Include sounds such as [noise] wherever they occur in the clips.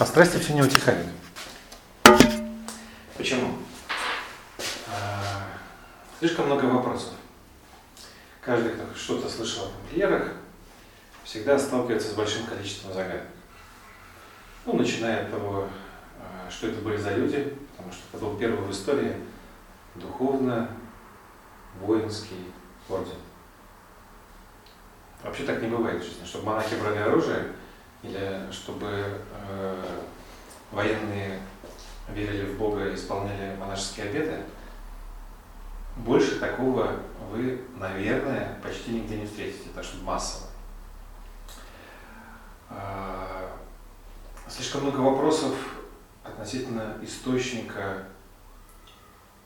А страсти все не утихают. Почему? А, слишком много вопросов. Каждый, кто что-то слышал о тамплиерах, всегда сталкивается с большим количеством загадок. Ну, начиная от того, а, что это были за люди, потому что это был первый в истории духовно-воинский орден. Вообще так не бывает в жизни, чтобы монахи брали оружие или чтобы э, военные верили в Бога и исполняли монашеские обеты, больше такого вы, наверное, почти нигде не встретите, так что массово. А, слишком много вопросов относительно источника.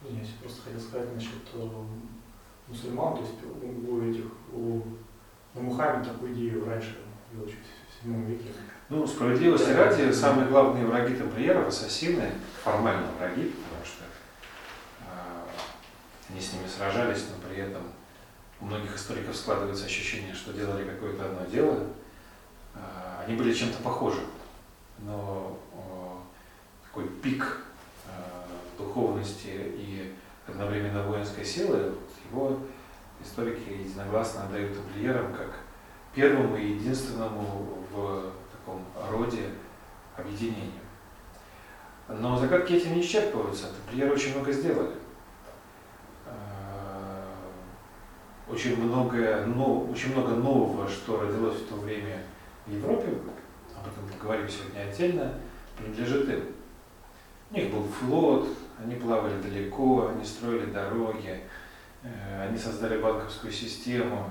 Извиняюсь, просто хотел сказать насчет э, мусульман, то есть у этих, у на Мухаммед такую идею раньше вел 7 веке. Ну, справедливости ради, самые главные враги тамплиеров, ассасины, формально враги, потому что э, они с ними сражались, но при этом у многих историков складывается ощущение, что делали какое-то одно дело. Э, они были чем-то похожи, но э, такой пик э, духовности и одновременно воинской силы, его историки единогласно отдают тамплиерам как первому и единственному в таком роде объединению. Но загадки этим не исчерпываются. Тамплиеры очень много сделали. Э, очень, многое, но, очень много нового, что родилось в то время в Европе, об этом поговорим сегодня отдельно, принадлежит им. У них был флот, они плавали далеко, они строили дороги, Э, они создали банковскую систему,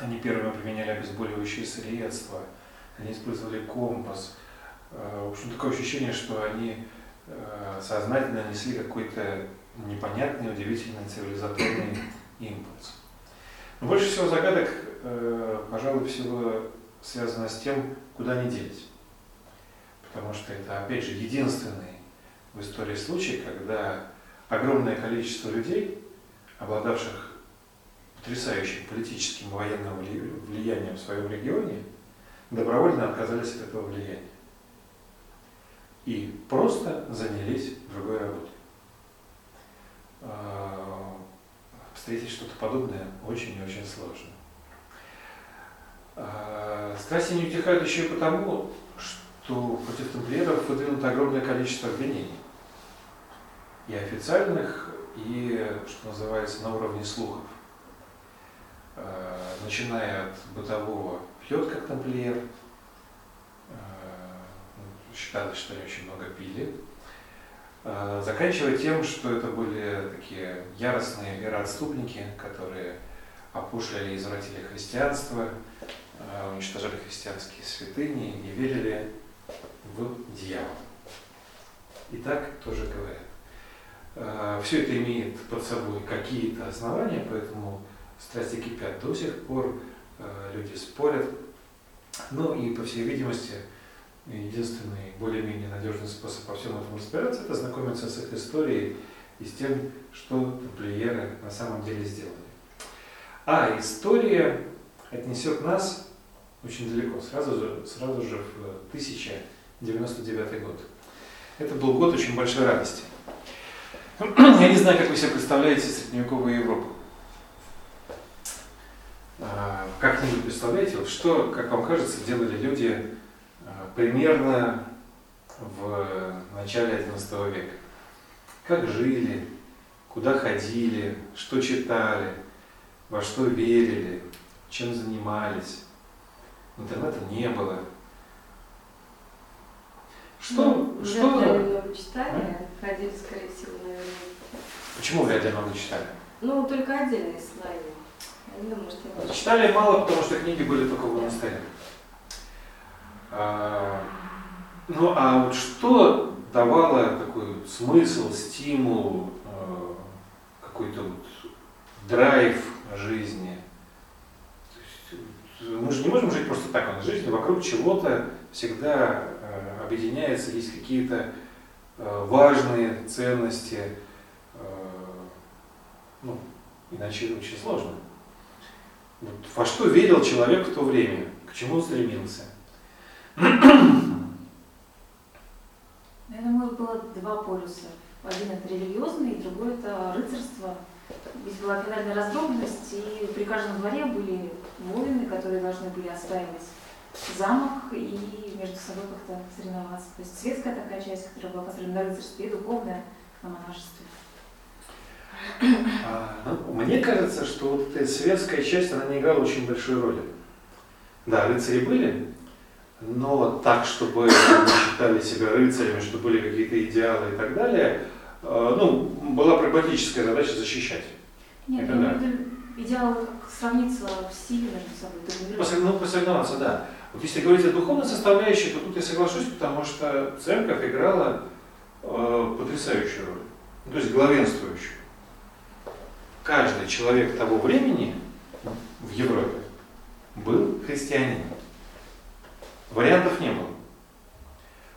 они первыми применяли обезболивающие средства, они использовали компас. Э, в общем, такое ощущение, что они э, сознательно несли какой-то непонятный, удивительный цивилизаторный импульс. Но больше всего загадок, пожалуй, всего связано с тем, куда они делись. Потому что это, опять же, единственный в истории случай, когда огромное количество людей обладавших потрясающим политическим и военным влиянием в своем регионе, добровольно отказались от этого влияния. И просто занялись другой работой. А, встретить что-то подобное очень и очень сложно. А, страсти не утихают еще и потому, что против тамплиеров выдвинуто огромное количество обвинений. И официальных, и, что называется, на уровне слухов. Э, начиная от бытового пьет как тамплиер, э, считалось, что они очень много пили, э, заканчивая тем, что это были такие яростные вероотступники, которые опушляли и извратили христианство, уничтожали христианские святыни и верили в дьявола. И так тоже говорят. Все это имеет под собой какие-то основания, поэтому страсти кипят до сих пор, э, люди спорят. Ну и, по всей видимости, единственный более-менее надежный способ по всему этому разбираться, это знакомиться с их историей и с тем, что тамплиеры на самом деле сделали. А история отнесет нас очень далеко, сразу же, сразу же в 1099 год. Это был год очень большой радости. [clears throat] Я не знаю, как вы себе представляете средневековую Европу. А, как-нибудь представляете, что, как вам кажется, делали люди а, примерно в начале XI века? Как жили, куда ходили, что читали, во что верили, чем занимались. Интернета не было. Что? Ну, что? Много читали, а? ходили, скорее всего, наверное. Почему вряд ли много читали? Ну, только отдельные слои. И читали мало, потому что книги были только в монастыре. А, ну, а вот что давало такой смысл, стимул, а, какой-то вот драйв жизни? мы же не можем жить просто так, в жизни вокруг чего-то всегда э, объединяется, есть какие-то важные ценности, ну, иначе очень сложно. Во что верил человек в то время, к чему стремился. было два полюса. Один это религиозный, другой это рыцарство. Здесь была финальная раздробленность, и при каждом дворе были воины, которые должны были отстаивать замок и между собой как-то соревноваться. То есть светская такая часть, которая была построена на рыцарстве, и духовная на монашестве. А, ну, мне кажется, что вот эта светская часть, она не играла очень большой роли. Да, рыцари были, но так, чтобы они считали себя рыцарями, что были какие-то идеалы и так далее, э, ну, была прагматическая задача защищать. Нет, Это да. идеал сравниться в силе между собой. Посорев- Ну, посоревноваться, да. Вот если говорить о духовной составляющей, то тут я соглашусь, потому что церковь играла э, потрясающую роль, ну, то есть главенствующую. Каждый человек того времени в Европе был христианином. Вариантов не было.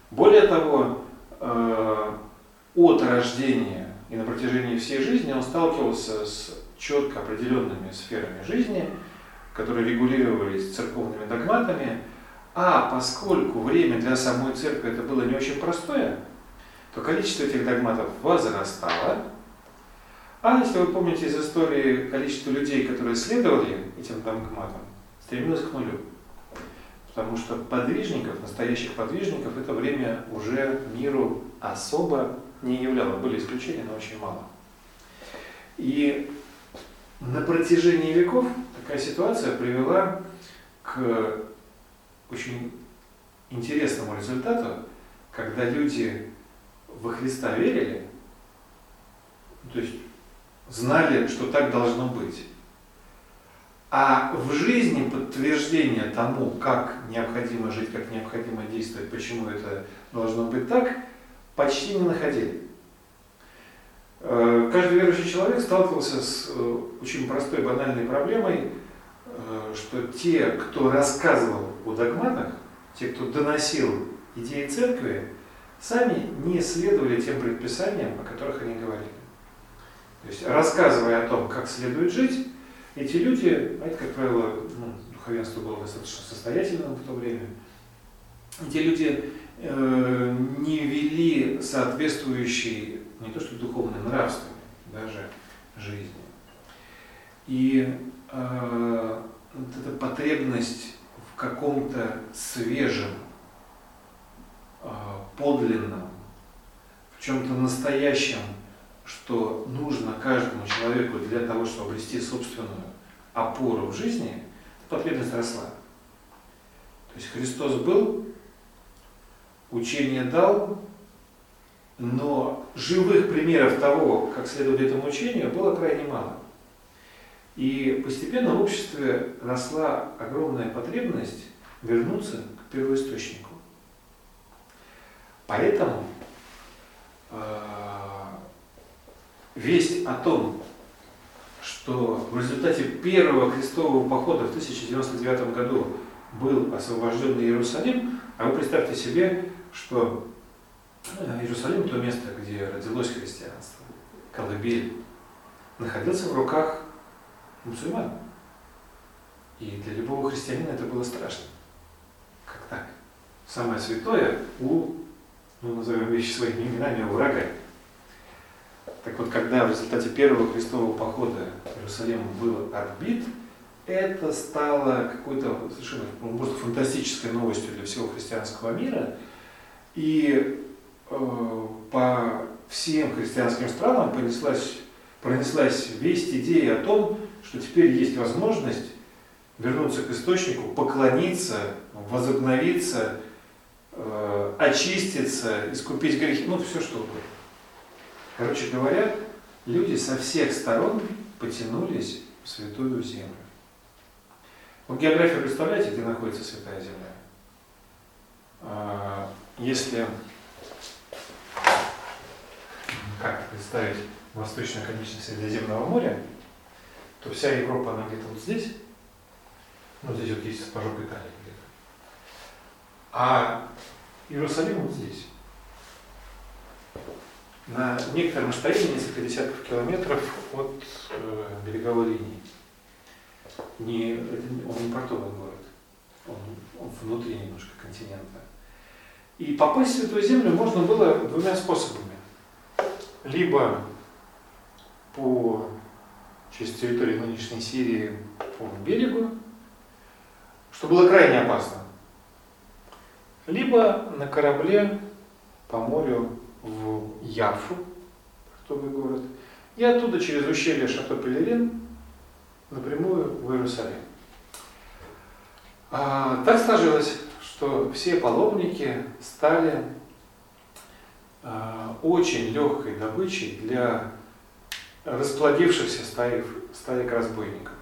Более того, э, от рождения и на протяжении всей жизни он сталкивался с четко определенными сферами жизни, которые регулировались церковными догматами, а поскольку время для самой церкви это было не очень простое, то количество этих догматов возрастало, а если вы помните из истории, количество людей, которые следовали этим догматам, стремилось к нулю. Потому что подвижников, настоящих подвижников, это время уже миру особо не являло. Были исключения, но очень мало. И на протяжении веков такая ситуация привела к очень интересному результату, когда люди во Христа верили, то есть знали, что так должно быть. А в жизни подтверждение тому, как необходимо жить, как необходимо действовать, почему это должно быть так, почти не находили. Э, Каждый верующий человек сталкивался с э, очень простой банальной проблемой, э, что те, кто рассказывал о догматах, те, кто доносил идеи церкви, сами не следовали тем предписаниям, о которых они говорили. То есть, рассказывая о том, как следует жить, эти люди, а это, как правило, ну, духовенство было достаточно состоятельным в то время, эти люди э, не вели соответствующей не то что духовной, нравственной даже жизни. И э, вот эта потребность в каком-то свежем, э, подлинном, в чем-то настоящем, что нужно каждому человеку для того, чтобы обрести собственную опору в жизни, потребность росла. То есть Христос был, учение дал, но живых примеров того, как следовать этому учению, было крайне мало. И постепенно в обществе росла огромная потребность вернуться к первоисточнику. Поэтому э, весть о том, что в результате первого крестового похода в 1099 году был освобожден Иерусалим, а вы представьте себе, что э, Иерусалим, то место, где родилось христианство, колыбель, находился в руках мусульман. И для любого христианина это было страшно. Как так? Самое святое у, ну назовем вещи своими именами, у врага. Так вот, когда в результате первого крестового похода Иерусалим был отбит, это стало какой-то совершенно ну, просто фантастической новостью для всего христианского мира. И э, по всем христианским странам понеслась, пронеслась весть, идея о том, что теперь есть возможность вернуться к источнику, поклониться, возобновиться, э, очиститься, искупить грехи, ну все что угодно. Короче говоря, люди со всех сторон потянулись в святую землю. Вот географию представляете, где находится святая земля? А, Если как представить восточную конечность Средиземного моря, то вся Европа, она где-то вот здесь, ну здесь вот есть сапожок Италии где-то, а Иерусалим вот здесь. На некотором расстоянии, несколько десятков километров от э, береговой линии. Не, он не портовый город, он, он внутри немножко континента. И попасть в Святую Землю можно было двумя способами. Либо по через территорию нынешней Сирии по берегу, что было крайне опасно. Либо на корабле по морю в Яфу, портовый город, и оттуда через ущелье Шато-Пелерин напрямую в Иерусалим. А, так сложилось, что все паломники стали а, очень легкой добычей для расплодившихся стаек, стаек разбойников.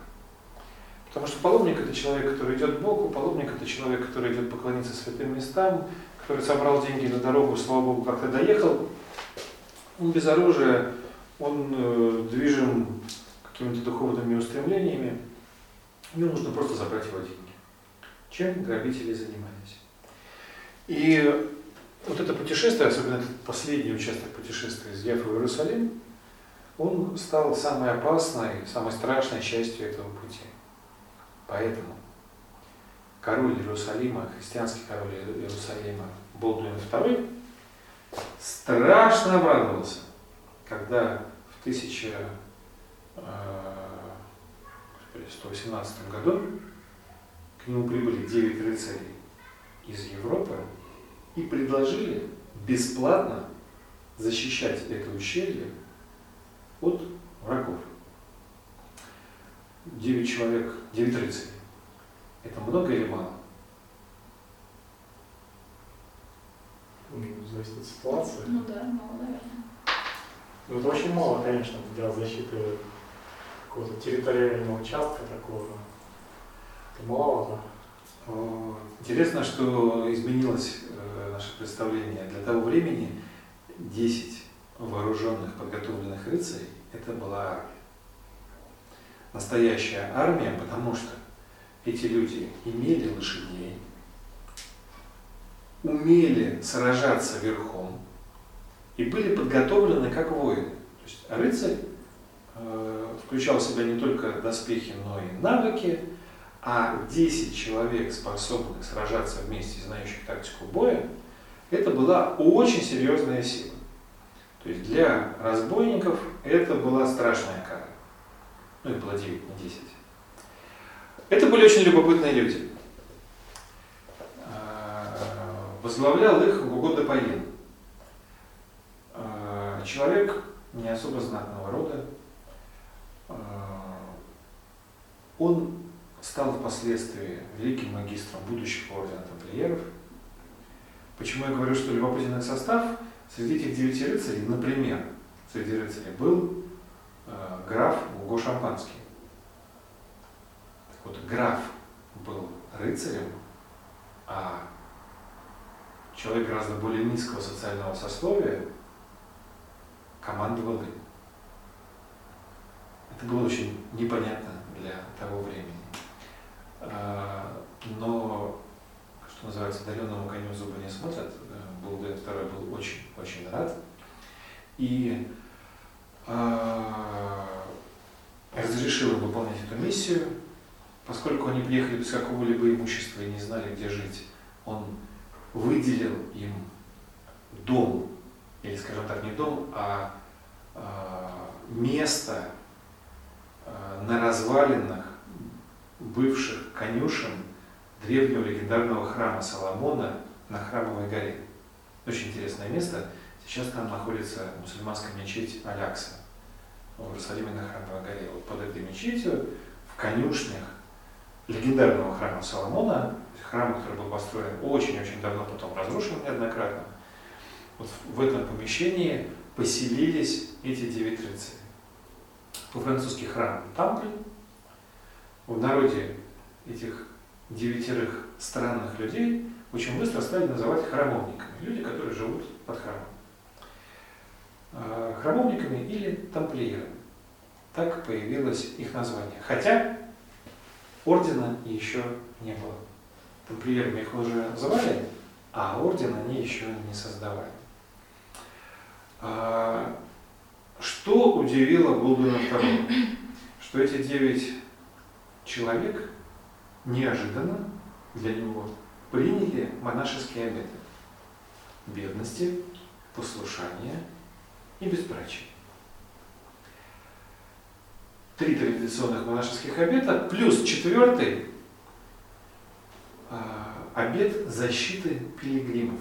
Потому что паломник это человек, который идет к Богу, паломник это человек, который идет поклониться святым местам, который собрал деньги на дорогу, слава Богу, как-то доехал. Он без оружия, он э, движим какими-то духовными устремлениями. Ему нужно просто забрать его деньги. Чем грабители занимались. И вот это путешествие, особенно этот последний участок путешествия из Яфа в Иерусалим, он стал самой опасной, самой страшной частью этого пути. Поэтому король Иерусалима, христианский король Иерусалима Болдуин II, страшно обрадовался, когда в 1118 э, году к нему прибыли 9 рыцарей из Европы и предложили бесплатно защищать это ущелье от врагов. Девять человек, девять рыцарей. Это много или мало? Ну, зависит от ситуации. Ну да, мало, наверное. Ну, это очень мало, конечно, для защиты какого-то территориального участка такого. Это маловато. Интересно, что изменилось э, наше представление. Для того времени 10 вооруженных, подготовленных рыцарей – это была армия. Настоящая армия, потому что эти люди имели лошадей, умели сражаться верхом и были подготовлены как воины. То есть рыцарь э, включал в себя не только доспехи, но и навыки, а 10 человек, способных сражаться вместе, знающих тактику боя, это была очень серьезная сила. То есть для разбойников это была страшная кара. Ну, их было 9, не 10. Это были очень любопытные люди. А, возглавлял их Гугод Депаин. А, человек не особо знатного рода. А, он стал впоследствии великим магистром будущего ордена тамплиеров. Почему я говорю, что любопытный состав? Среди этих девяти рыцарей, например, среди рыцарей был э, граф Гуго Шампанский. Вот, граф был рыцарем, а человек гораздо более низкого социального сословия командовал им. Это было очень непонятно для того времени. А, но, что называется, дареному коню зубы не смотрят. Булден II был очень-очень рад. И э, разрешил выполнять эту миссию. Поскольку они приехали без какого-либо имущества и не знали, где жить, он выделил им дом, или, скажем так, не дом, а э, место э, на развалинах бывших конюшен древнего легендарного храма Соломона на Храмовой горе. Очень интересное место. Сейчас там находится мусульманская мечеть Алякса в Иерусалиме на Храмовой горе. Вот под этой мечетью в конюшнях легендарного храма Соломона, храм, который был построен очень-очень давно, потом разрушен неоднократно, вот в этом помещении поселились эти девять рыцарей. По-французски храм Тампль, в народе этих девятерых странных людей очень быстро стали называть храмовниками. Люди, которые живут под храмом. А, храмовниками или тамплиерами. Так появилось их название. Хотя ордена еще не было. Тамплиерами их уже называли, а орден они еще не создавали. А, что удивило Голдуина II? Что эти девять человек неожиданно для него приняли монашеские обеты. бедности, послушания и безбрачия. Три традиционных монашеских обета, плюс четвертый а, обет защиты пилигримов.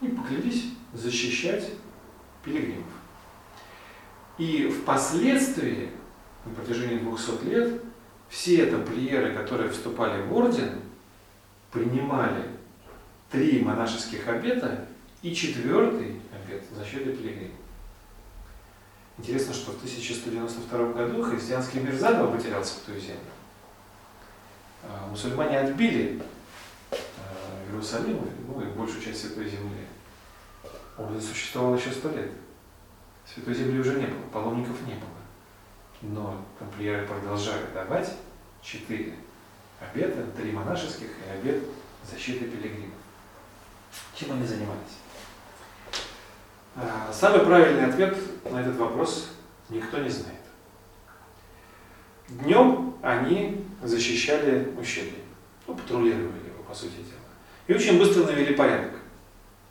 Они поклялись защищать пилигримов. И впоследствии, на протяжении 200 лет, все тамплиеры, которые вступали в орден, принимали три монашеских обета и четвертый обет защиты пилигримов. Интересно, что в 1192 году христианский мир заново потерял святую землю. А, мусульмане отбили а, Иерусалим, ну и большую часть Святой Земли. Орден существовал еще сто лет. Святой Земли уже не было, паломников не было. Но тамплиеры продолжали давать четыре обета, три монашеских и обет защиты пилигримов. Чем они занимались? А, самый правильный ответ на этот вопрос никто не знает. Днем они защищали ущелье, ну, патрулировали его, по сути дела. И очень быстро навели порядок.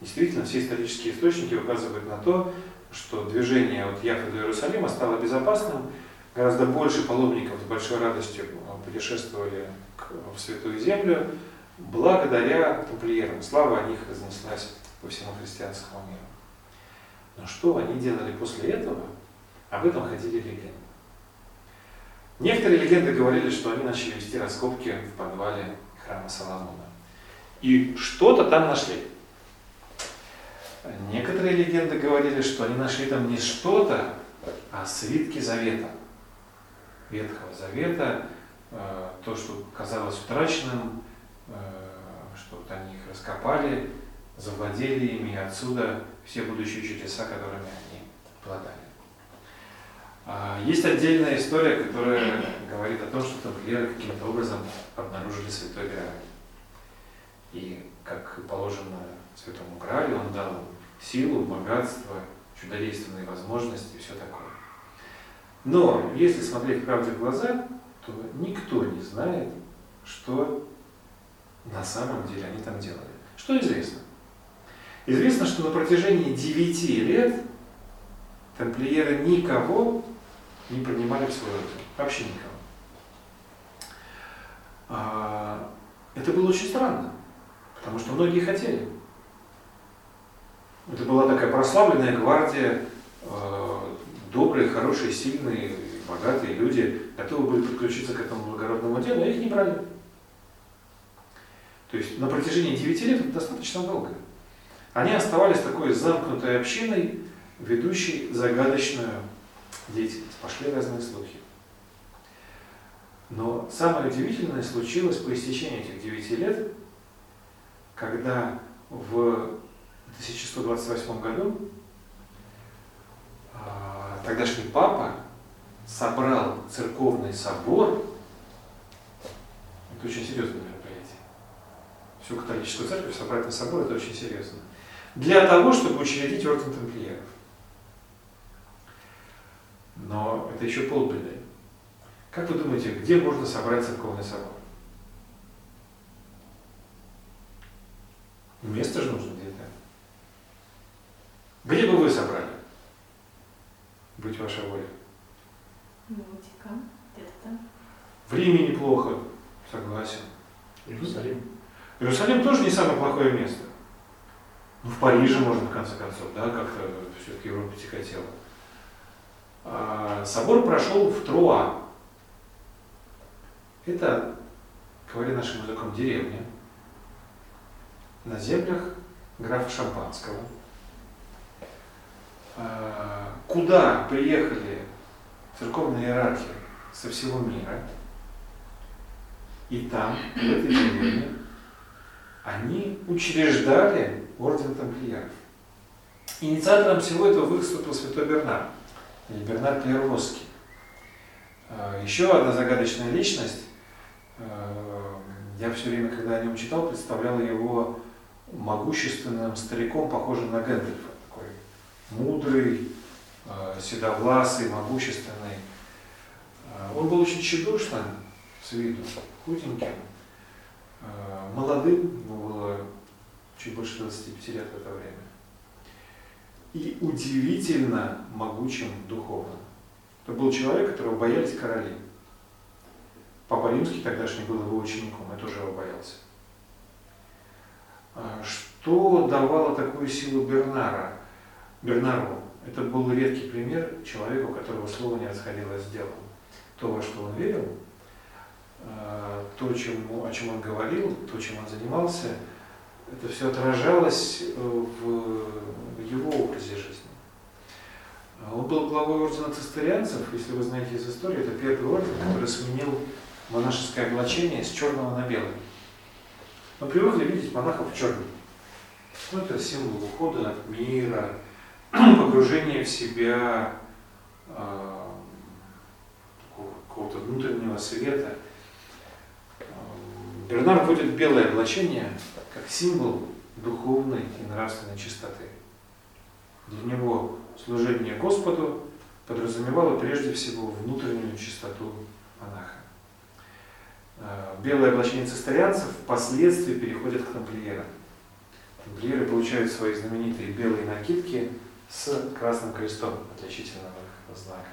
Действительно, все исторические источники указывают на то, что движение от Яфы до Иерусалима стало безопасным, гораздо больше паломников с большой радостью путешествовали в Святую Землю, благодаря тамплиерам. Слава о них разнеслась по всему христианскому миру. Но что они делали после этого, об этом ходили легенды. Некоторые легенды говорили, что они начали вести раскопки в подвале храма Соломона. И что-то там нашли. Некоторые легенды говорили, что они нашли там не что-то, а свитки завета. Ветхого Завета, э, то, что казалось утраченным, э, что вот они их раскопали, завладели ими, и отсюда все будущие чудеса, которыми они обладали. А, есть отдельная история, которая говорит о том, что тамплиеры каким-то образом обнаружили Святой Грааль. И, как положено Святому Граалю, он дал силу, богатство, чудодейственные возможности и все такое. Но, если смотреть правде в глаза, то никто не знает, что на самом деле они там делали. Что известно? Известно, что на протяжении 9 лет тамплиеры никого не принимали в свой орден. Вообще никого. А, это было очень странно, потому что многие хотели. Это была такая прославленная гвардия, э, добрые, хорошие, сильные, богатые люди, готовы были подключиться к этому благородному делу, а их не брали. То есть на протяжении 9 лет это достаточно долго. Они оставались такой замкнутой общиной, ведущей загадочную деятельность. Пошли разные слухи. Но самое удивительное случилось по истечении этих 9 лет, когда в 1128 году а, тогдашний папа собрал церковный собор, это очень серьезное мероприятие, всю католическую церковь собрать на собор, это очень серьезно, для того, чтобы учредить орден тамплиеров. Но это еще полбеды. Как вы думаете, где можно собрать церковный собор? Место же нужно где-то. Где бы вы собрали? Будь ваша воля. Ну, Ватикан, где-то там. В Риме неплохо, согласен. Иерусалим. Иерусалим тоже не самое плохое место. Ну, в Париже можно, в конце концов, да, как-то все-таки Европа тяготела. А, собор прошел в Труа. Это, говоря нашим языком, деревня на землях графа Шампанского – а, куда приехали церковные иерархи со всего мира, и там, в этой деревне, они учреждали орден тамплиеров. Инициатором всего этого выступил святой Бернар, или Бернар Клервосский. А, еще одна загадочная личность, а, я все время, когда о нем читал, представлял его могущественным стариком, похожим на Гэндальфа мудрый, э, седовласый, могущественный. Он был очень тщедушным с виду, худеньким. молодым, ему было чуть больше 25 лет в это время, и удивительно могучим духовно. Это был человек, которого боялись короли. Папа Римский тогдашний был его учеником, я тоже его боялся. А что давало такую силу Бернара? Бернару? Это был редкий пример человека, у которого слово не расходилось с делом. То, во что он верил, а, то, чему, о чем он говорил, то, чем он занимался, это все отражалось э, в его образе жизни. Он был главой ордена цистерианцев, если вы знаете из истории, это первый орден, который сменил монашеское облачение с черного на белое. Мы привыкли видеть монахов в черном. Ну, это символ ухода от мира, [clears throat] погружения в себя, э, какого-то внутреннего света. Бернар вводит белое облачение как символ духовной и нравственной чистоты. Для него служение Господу подразумевало прежде всего внутреннюю чистоту монаха. Э, белое облачение цистерианцев впоследствии переходит к тамплиерам. Тамплиеры получают свои знаменитые белые накидки с красным крестом, отличительным их знаком.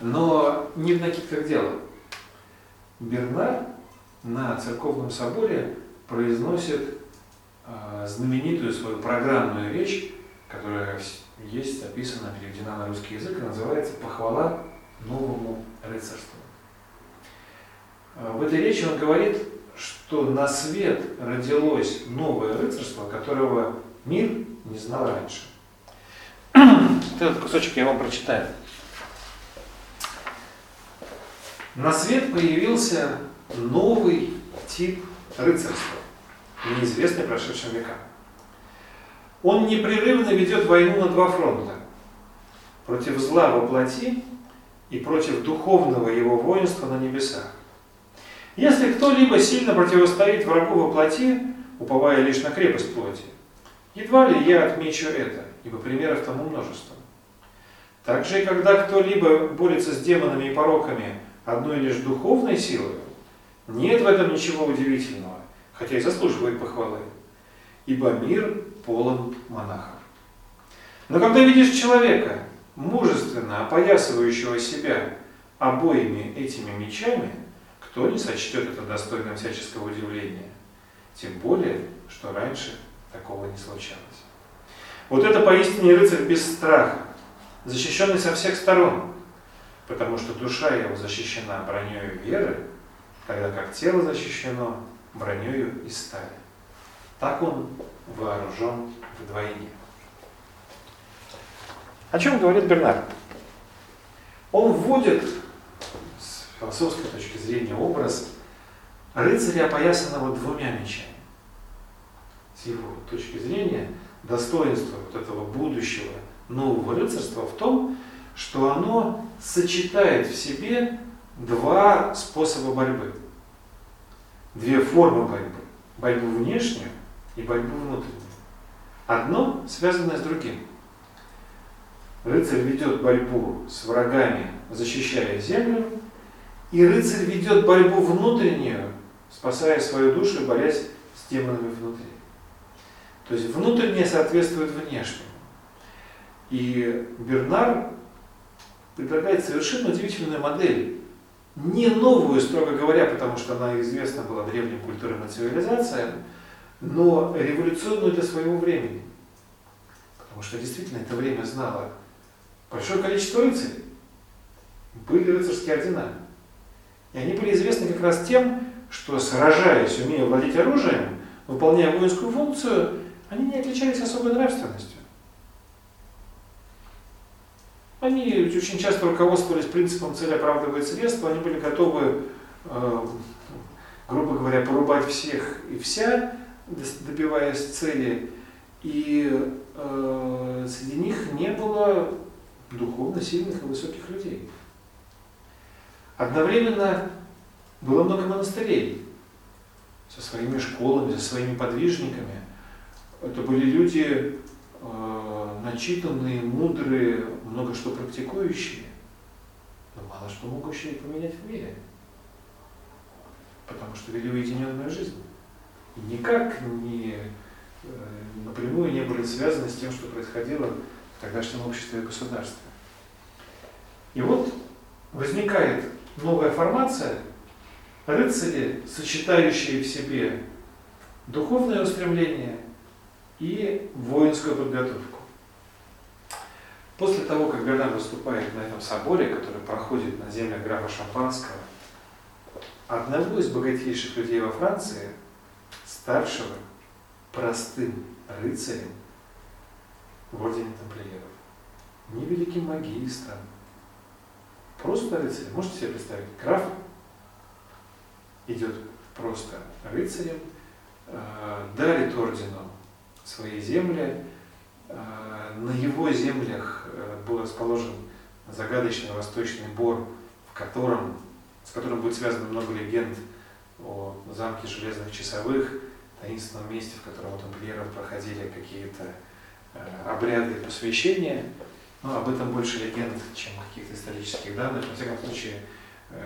Но не в накидках дело. Бернар на церковном соборе произносит э, знаменитую свою программную речь, которая есть, описана, переведена на русский язык, и называется «Похвала новому рыцарству». Э, в этой речи он говорит, что на свет родилось новое рыцарство, которого мир не знал раньше. Этот кусочек я вам прочитаю. На свет появился новый тип рыцарства, неизвестный прошедшим векам. Он непрерывно ведет войну на два фронта. Против зла во плоти и против духовного его воинства на небесах. Если кто-либо сильно противостоит врагу во плоти, уповая лишь на крепость плоти, едва ли я отмечу это, ибо примеров тому множество. Также и когда кто-либо борется с демонами и пороками одной лишь духовной силой, нет в этом ничего удивительного, хотя и заслуживает похвалы, ибо мир полон монахов. Но когда видишь человека, мужественно опоясывающего себя обоими этими мечами, кто не сочтет это достойным всяческого удивления? Тем более, что раньше такого не случалось. Вот это поистине рыцарь без страха, защищенный со всех сторон, потому что душа его защищена броней веры, тогда как тело защищено броней из стали. Так он вооружен вдвойне. О чем говорит Бернар? Он вводит философской точки зрения образ рыцаря, опоясанного двумя мечами. С его точки зрения, достоинство вот этого будущего нового рыцарства в том, что оно сочетает в себе два способа борьбы. Две формы борьбы. Борьбу внешнюю и борьбу внутреннюю. Одно связанное с другим. Рыцарь ведет борьбу с врагами, защищая землю, и рыцарь ведет борьбу внутреннюю, спасая свою душу, борясь с демонами внутри. То есть внутреннее соответствует внешнему. И Бернар предлагает совершенно удивительную модель. Не новую, строго говоря, потому что она известна была древним культурам и цивилизациям, но революционную для своего времени. Потому что действительно это время знало большое количество рыцарей. Были рыцарские ордена. И они были известны как раз тем, что сражаясь, умея владеть оружием, выполняя воинскую функцию, они не отличались особой нравственностью. Они очень часто руководствовались принципом цель оправдывает средства, они были готовы, э, грубо говоря, порубать всех и вся, добиваясь цели. И э, среди них не было духовно сильных и высоких людей. Одновременно было много монастырей со своими школами, со своими подвижниками. Это были люди э, начитанные, мудрые, много что практикующие, но мало что могущие поменять в мире. потому что вели уединенную жизнь. И никак не, э, напрямую не были связаны с тем, что происходило в тогдашнем обществе и государстве. И вот возникает новая формация, рыцари, сочетающие в себе духовное устремление и воинскую подготовку. После того, как Бернар выступает на этом соборе, который проходит на землях графа Шампанского, одного из богатейших людей во Франции, ставшего простым рыцарем в ордене тамплиеров, не великим магистром, просто рыцарем. Можете себе представить, граф идет просто рыцарем, э, дарит ордену свои земли, э, на его землях был расположен загадочный восточный бор, в котором, с которым будет связано много легенд о замке железных часовых, таинственном месте, в котором у тамплиеров проходили какие-то обряды посвящения. Но об этом больше легенд, чем каких-то исторических данных. Во всяком случае,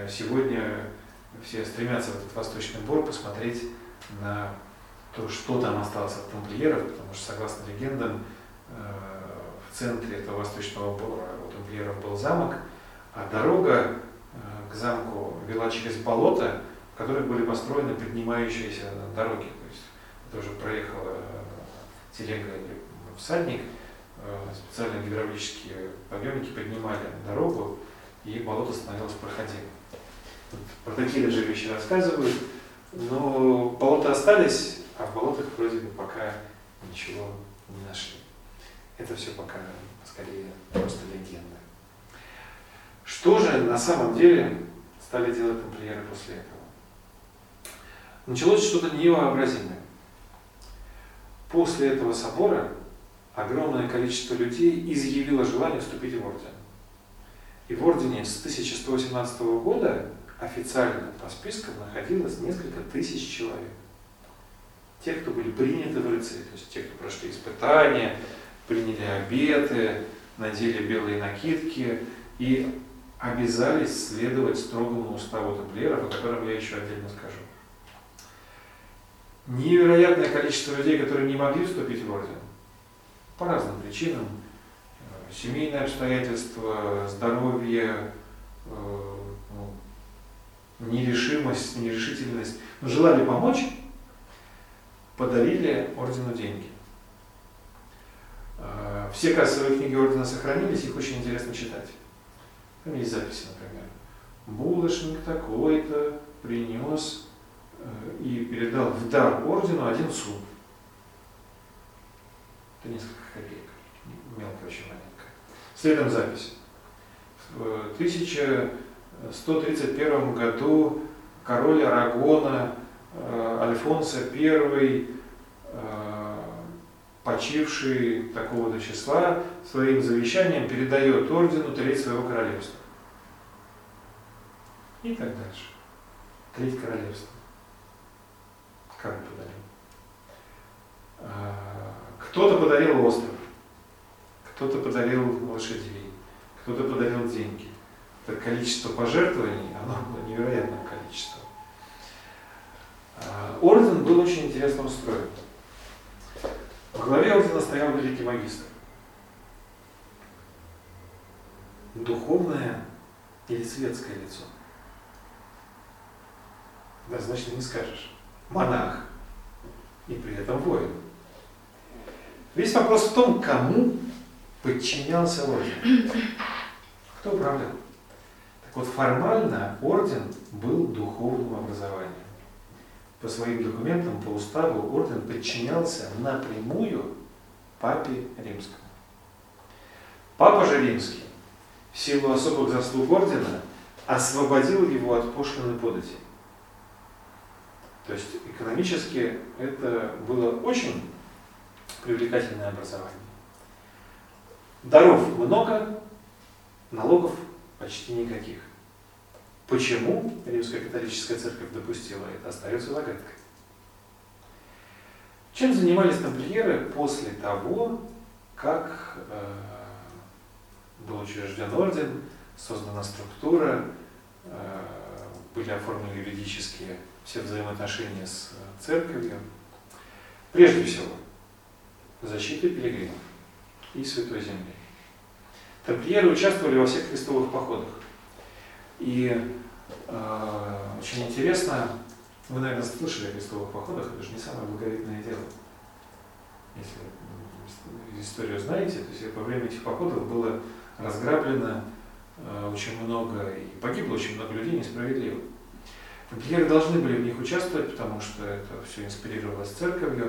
сегодня все стремятся в этот восточный бор посмотреть на то, что там осталось от тамплиеров, потому что, согласно легендам, э, в центре этого восточного бора у тамплиеров был замок, а дорога э, к замку вела через болото, в которых были построены поднимающиеся дороги. То есть это уже проехала э, телега или всадник, специальные гидравлические подъемники поднимали дорогу, и болото становилось проходимым. Про такие даже вещи рассказывают. Но болота остались, а в болотах вроде бы пока ничего не нашли. Это все пока скорее просто легенда. Что же на самом деле стали делать тамплиеры после этого? Началось что-то невообразимое. После этого собора огромное количество людей изъявило желание вступить в орден. И в ордене с 1118 года официально по спискам находилось несколько тысяч человек. Те, кто были приняты в рыцари, то есть те, кто прошли испытания, приняли обеты, надели белые накидки и обязались следовать строгому уставу тамплиеров, о котором я еще отдельно скажу. Невероятное количество людей, которые не могли вступить в орден, по разным причинам, семейные обстоятельства, здоровье, э, нерешимость, нерешительность, но желали помочь, подарили ордену деньги. А, все кассовые книги ордена сохранились, их очень интересно читать. Там есть записи, например. Булочник такой-то принес э, и передал в дар ордену один суд. Это несколько копеек. Мелкая очень монетка. Следом запись. В 1000 131 году король Арагона э, Альфонсо I, э, почивший такого-то числа, своим завещанием передает ордену треть своего королевства. И так дальше. Треть королевства. Король подарил. А, кто-то подарил остров, кто-то подарил лошадей, кто-то подарил деньги это количество пожертвований, оно было невероятное количество. А, орден был очень интересно устроен. В главе ордена стоял великий магистр. Духовное или светское лицо. Да, значит, не скажешь. Монах. И при этом воин. Весь вопрос в том, кому подчинялся орден. Кто управлял? Вот формально орден был духовным образованием. По своим документам, по уставу, орден подчинялся напрямую папе римскому. Папа же римский, в силу особых заслуг ордена, освободил его от пошлины подати. То есть экономически это было очень привлекательное образование. Даров много, налогов почти никаких. Почему Римская католическая церковь допустила это, остается загадкой. Чем занимались тамплиеры после того, как э, был учрежден орден, создана структура, э, были оформлены юридические все взаимоотношения с церковью. Прежде всего, защиты пилигримов и Святой Земли. Тамплиеры участвовали во всех крестовых походах. И э, очень интересно, вы, наверное, слышали о крестовых походах, это же не самое благовидное дело. Если историю знаете, то есть во время этих походов было разграблено э, очень много, и погибло очень много людей несправедливо. Тамплиеры должны были в них участвовать, потому что это все инспирировалось церковью.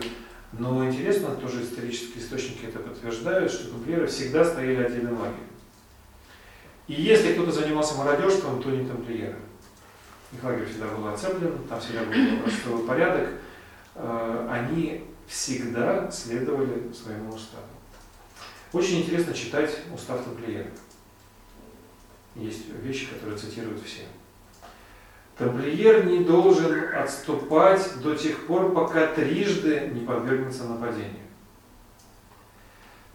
Но интересно, тоже исторические источники это подтверждают, что тамплиеры всегда стояли отдельным лагерем. И если кто-то занимался мародерством, то не тамплиеры. Их лагерь всегда был оцеплен, там всегда был простой порядок. Э, они всегда следовали своему уставу. Очень интересно читать устав тамплиеров. Есть вещи, которые цитируют все. Тамплиер не должен отступать до тех пор, пока трижды не подвергнется нападению.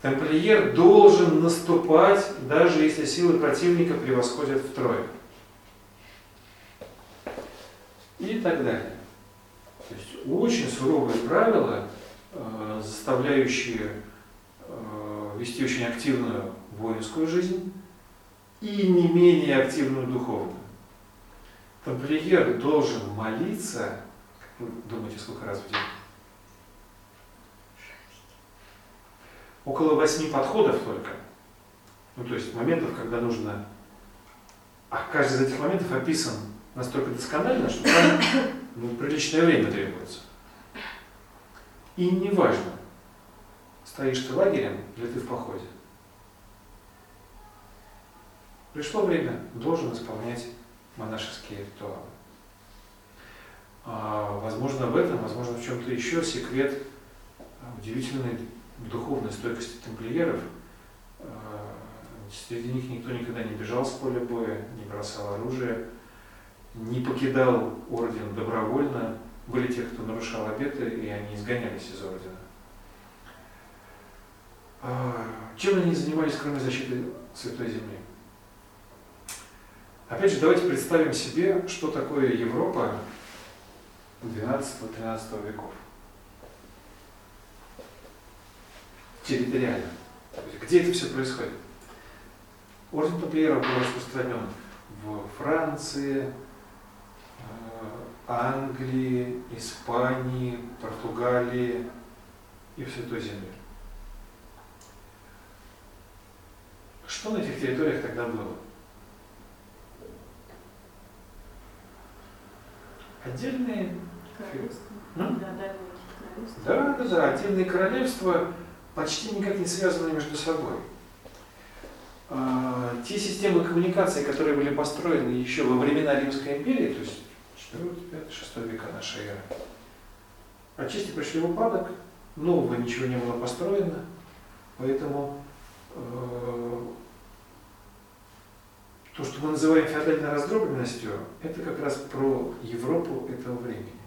Тамплиер должен наступать, даже если силы противника превосходят втрое. И так далее. То есть очень суровые правила, э, заставляющие э, вести очень активную воинскую жизнь и не менее активную духовную. Тамплиер должен молиться, как вы думаете, сколько раз в день? Около восьми подходов только. Ну, то есть моментов, когда нужно... А каждый из этих моментов описан настолько досконально, что там ну, приличное время требуется. И неважно, стоишь ты лагерем или ты в походе. Пришло время, должен исполнять монашеские ритуалы. А, возможно, в этом, возможно, в чем-то еще секрет удивительной духовной стойкости тамплиеров. А, среди них никто никогда не бежал с поля боя, не бросал оружие, не покидал орден добровольно. Были те, кто нарушал обеты, и они изгонялись из ордена. А, чем они занимались, кроме защиты Святой Земли? Опять же, давайте представим себе, что такое Европа 12-13 веков. Территориально. Где это все происходит? Орден Тамплиеров был распространен в Франции, э, Англии, Испании, Португалии и в Святой Земле. Что на этих территориях тогда было? отдельные королевство. Да, да, да, отдельные королевства почти никак не связаны между собой. А, те системы коммуникации, которые были построены еще во времена Римской империи, то есть 4, 5, 6 века нашей эры, отчасти пришли в упадок, нового ничего не было построено, поэтому э, то, что мы называем феодальной раздробленностью, это как раз про Европу этого времени.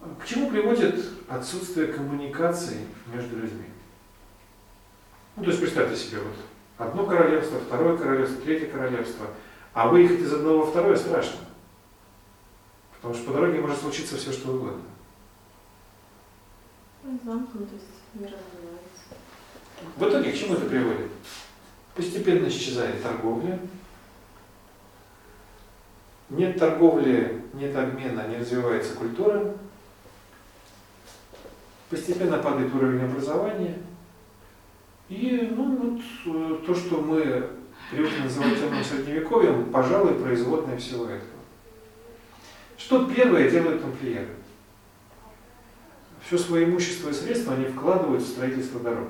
К чему приводит отсутствие коммуникации между людьми? Ну, то есть представьте себе, вот одно королевство, второе королевство, третье королевство, а выехать из одного во второе страшно. Потому что по дороге может случиться все, что угодно. Замкнутость не развивается. В итоге к чему это приводит? Постепенно исчезает торговля. Нет торговли, нет обмена, не развивается культура. Постепенно падает уровень образования. И ну, вот, э, то, что мы привыкли называть темным средневековьем, пожалуй, производное всего этого. Что первое делают тамплиеры? Все свое имущество и средства они вкладывают в строительство дорог.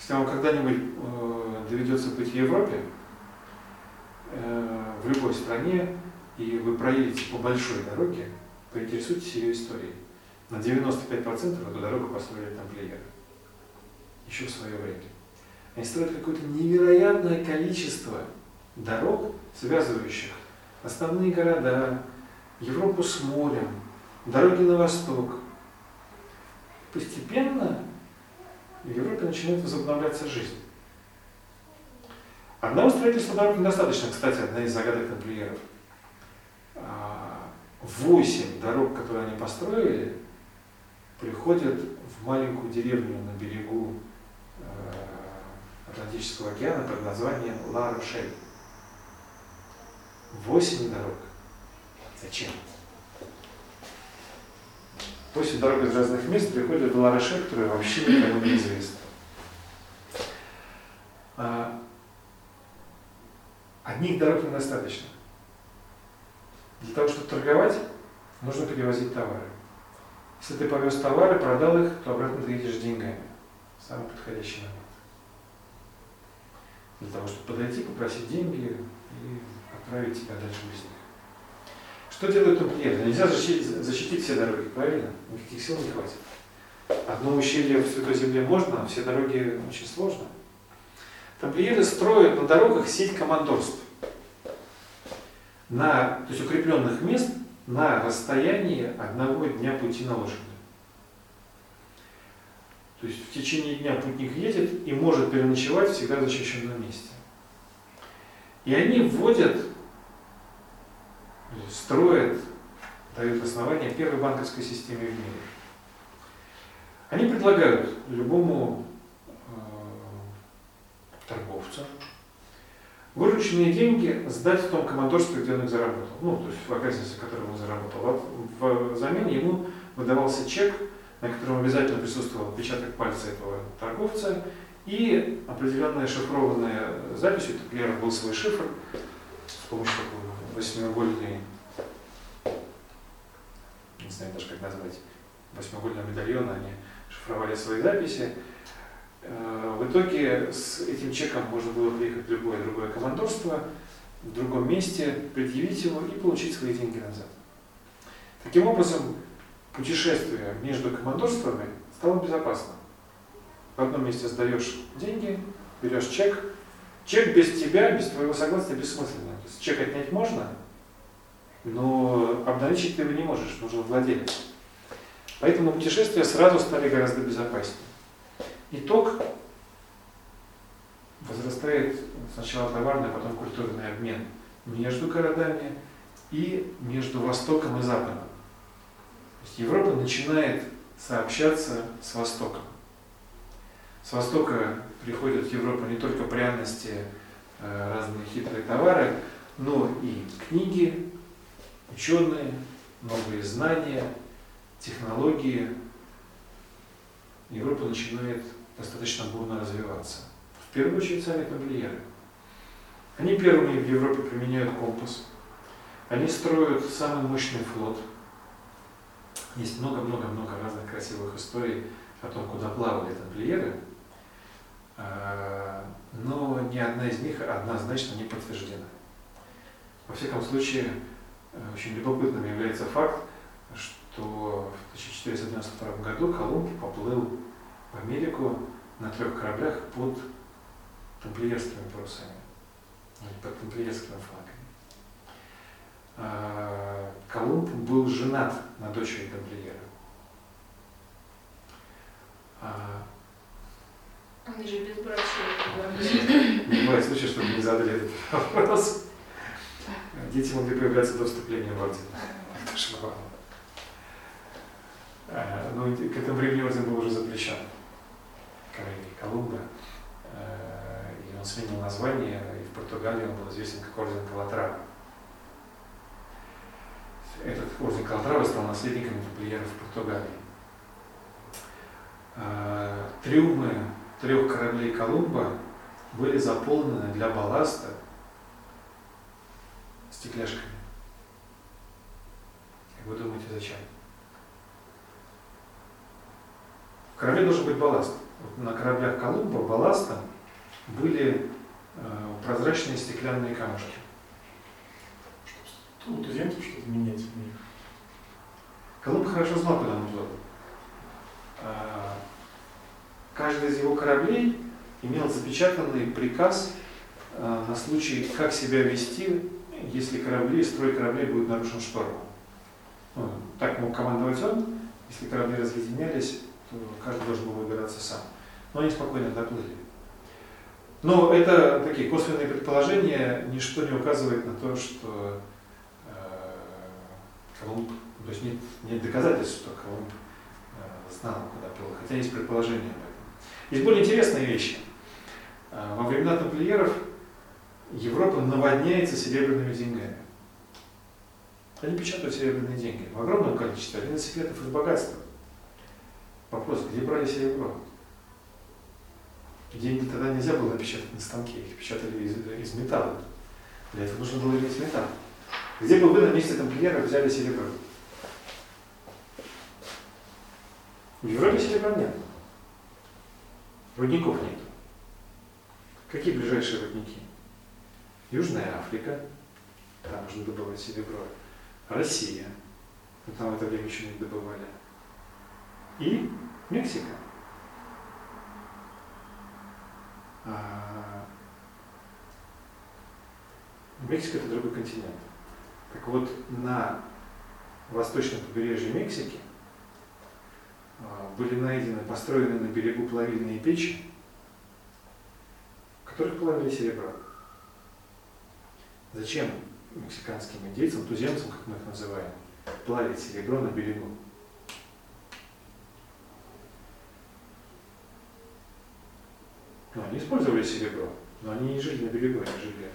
Если вам когда-нибудь э, доведется быть в Европе, э, в любой стране, и вы проедете по большой дороге, поинтересуйтесь ее историей. На 95% эту дорогу построили тамплиеры. Еще в свое время. Они строят какое-то невероятное количество дорог, связывающих основные города, Европу с морем, дороги на восток. Постепенно в Европе начинает возобновляться жизнь. Одного строительства дорог недостаточно, кстати, одна из загадок тамплиеров. а, восемь дорог, которые они построили, приходят в маленькую деревню на берегу э, Атлантического океана под названием Ла-Рошель. Восемь дорог. Зачем? Восемь дорог из разных мест приходят в Ла-Рошель, которая вообще никому не известна. А, одних дорог недостаточно. Для того, чтобы торговать, нужно перевозить товары. Если ты повез товары, продал их, то обратно ты едешь деньгами. Самый подходящий момент. Для того, чтобы подойти, попросить деньги и отправить тебя дальше без них. Что делают тамплиеры? Нельзя защитить, защитить все дороги, правильно? Никаких сил не хватит. Одно ущелье в Святой Земле можно, а все дороги очень сложно. Тамплиеры строят на дорогах сеть командорств. На, то есть укрепленных мест на расстоянии одного дня пути на лошади. То есть в течение дня путник едет и может переночевать всегда в защищенном месте. И они вводят, строят, дают основания первой банковской системе в мире. Они предлагают любому э, торговцу вырученные деньги сдать в том командорстве, где он их заработал. Ну, то есть в окрестности, в котором он заработал. В взамен ему выдавался чек, на котором обязательно присутствовал отпечаток пальца этого торговца и определенная шифрованная запись. У Клера был свой шифр с помощью такого восьмиугольной, не знаю даже как назвать, восьмиугольного медальона они шифровали свои записи. Э, в итоге с этим чеком можно было приехать в любое другое командорство, в другом месте, предъявить его и получить свои деньги назад. Таким образом, путешествие между командорствами стало безопасным. В одном месте сдаешь деньги, берешь чек. Чек без тебя, без твоего согласия бессмысленно. То есть чек отнять можно, но обналичить ты его не можешь, нужен владелец. Поэтому путешествия сразу стали гораздо безопаснее. Итог возрастает сначала товарный, а потом культурный обмен между городами и между Востоком и Западом. То есть Европа начинает сообщаться с Востоком. С Востока приходят в Европу не только пряности, э, разные хитрые товары, но и книги, ученые, новые знания, технологии. Европа начинает достаточно бурно развиваться. В первую очередь сами тамплиеры. Они первыми в Европе применяют компас. Они строят самый мощный флот. Есть много-много-много разных красивых историй о том, куда плавали тамплиеры. А, но ни одна из них однозначно не подтверждена. Во всяком случае, очень любопытным является факт, что в 1492 году Колумб поплыл в Америку на трех кораблях под тамплиерскими парусами, под тамплиерскими флагами. А, Колумб был женат на дочери тамплиера. А, Они же безбрачные. Не бывает случая, чтобы не задали этот вопрос. Дети могли появляться до вступления в орден. Это же. А, Но к этому времени орден был уже запрещен королеве Колумба. Э, и он сменил название, и в Португалии он был известен как орден Калатрава. Этот орден Калатрава стал наследником тамплиеров в Португалии. Э, трюмы трех кораблей Колумба были заполнены для балласта стекляшками. Как вы думаете, зачем? В корабле должен быть балласт на кораблях Колумба балластом были э, прозрачные стеклянные камушки. Чтобы туземцев что-то менять в них. Колумб хорошо знал, куда он плыл. Э, каждый из его кораблей имел запечатанный приказ э, на случай, как себя вести, если корабли, строй кораблей будет нарушен штормом. Ну, так мог командовать он, если корабли разъединялись, каждый должен был выбираться сам. Но они спокойно доплыли. Но это такие косвенные предположения, ничто не указывает на то, что э, Колумб, то есть нет, нет доказательств, что Колумб э, знал, куда плыл, хотя есть предположение об этом. Есть более интересные вещи. Э, во времена тамплиеров Европа наводняется серебряными деньгами. Они печатают серебряные деньги в огромном количестве. Один из секретов их богатства. Вопрос, где брали серебро? Деньги тогда нельзя было печатать на станке, их печатали из, из металла. Для этого нужно было иметь металл. Где бы вы на месте тамплиеров взяли серебро? В Европе серебра нет. Рудников нет. Какие ближайшие рудники? Южная Африка, там можно добывать серебро. Россия, там в это время еще не добывали. И Мексика. А... Мексика это другой континент. Так вот, на восточном побережье Мексики а, были найдены, построены на берегу плавильные печи, в которых плавили серебро. Зачем мексиканским индейцам, туземцам, как мы их называем, плавить серебро на берегу? Ну, они использовали серебро, но они не жили на берегу, они жили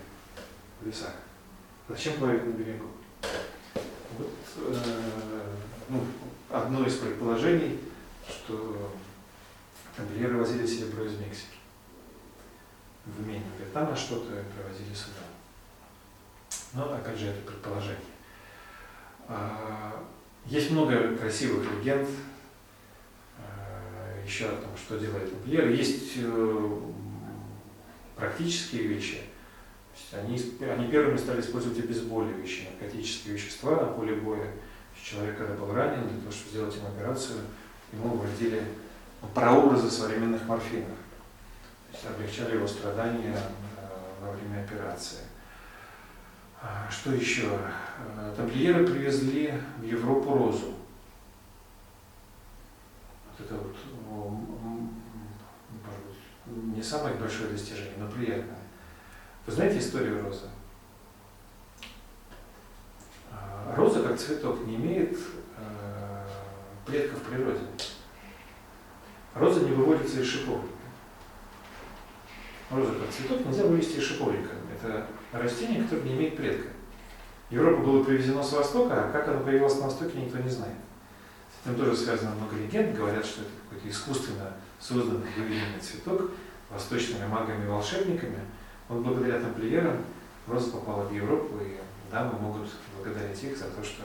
в лесах. Зачем плавить на берегу? Вот, э, ну, одно из предположений, что тамплиеры возили серебро из Мексики в имение Вьетнама что-то привозили сюда. Но, опять же, это предположение. А, есть много красивых легенд еще о том, что делали тамплиеры. Есть э, практические вещи. Они, они первыми стали использовать обезболивающие наркотические вещества на поле боя. Человек, когда был ранен, для того, чтобы сделать ему операцию, ему вводили прообразы современных морфинов. То есть облегчали его страдания э, во время операции. А, что еще? Э, тамплиеры привезли в Европу розу. Это вот, может быть, не самое большое достижение, но приятное. Вы знаете историю розы? А, роза, как цветок, не имеет э, предков в природе. Роза не выводится из шиповника. Роза, как цветок, нельзя вывести из шиповника. Это растение, которое не имеет предка. В Европу было привезено с Востока, а как оно появилось на Востоке, никто не знает. С тоже связано много легенд. Говорят, что это какой-то искусственно созданный выведенный цветок восточными магами и волшебниками. Вот благодаря тамплиерам роза попала в Европу, и дамы могут благодарить их за то, что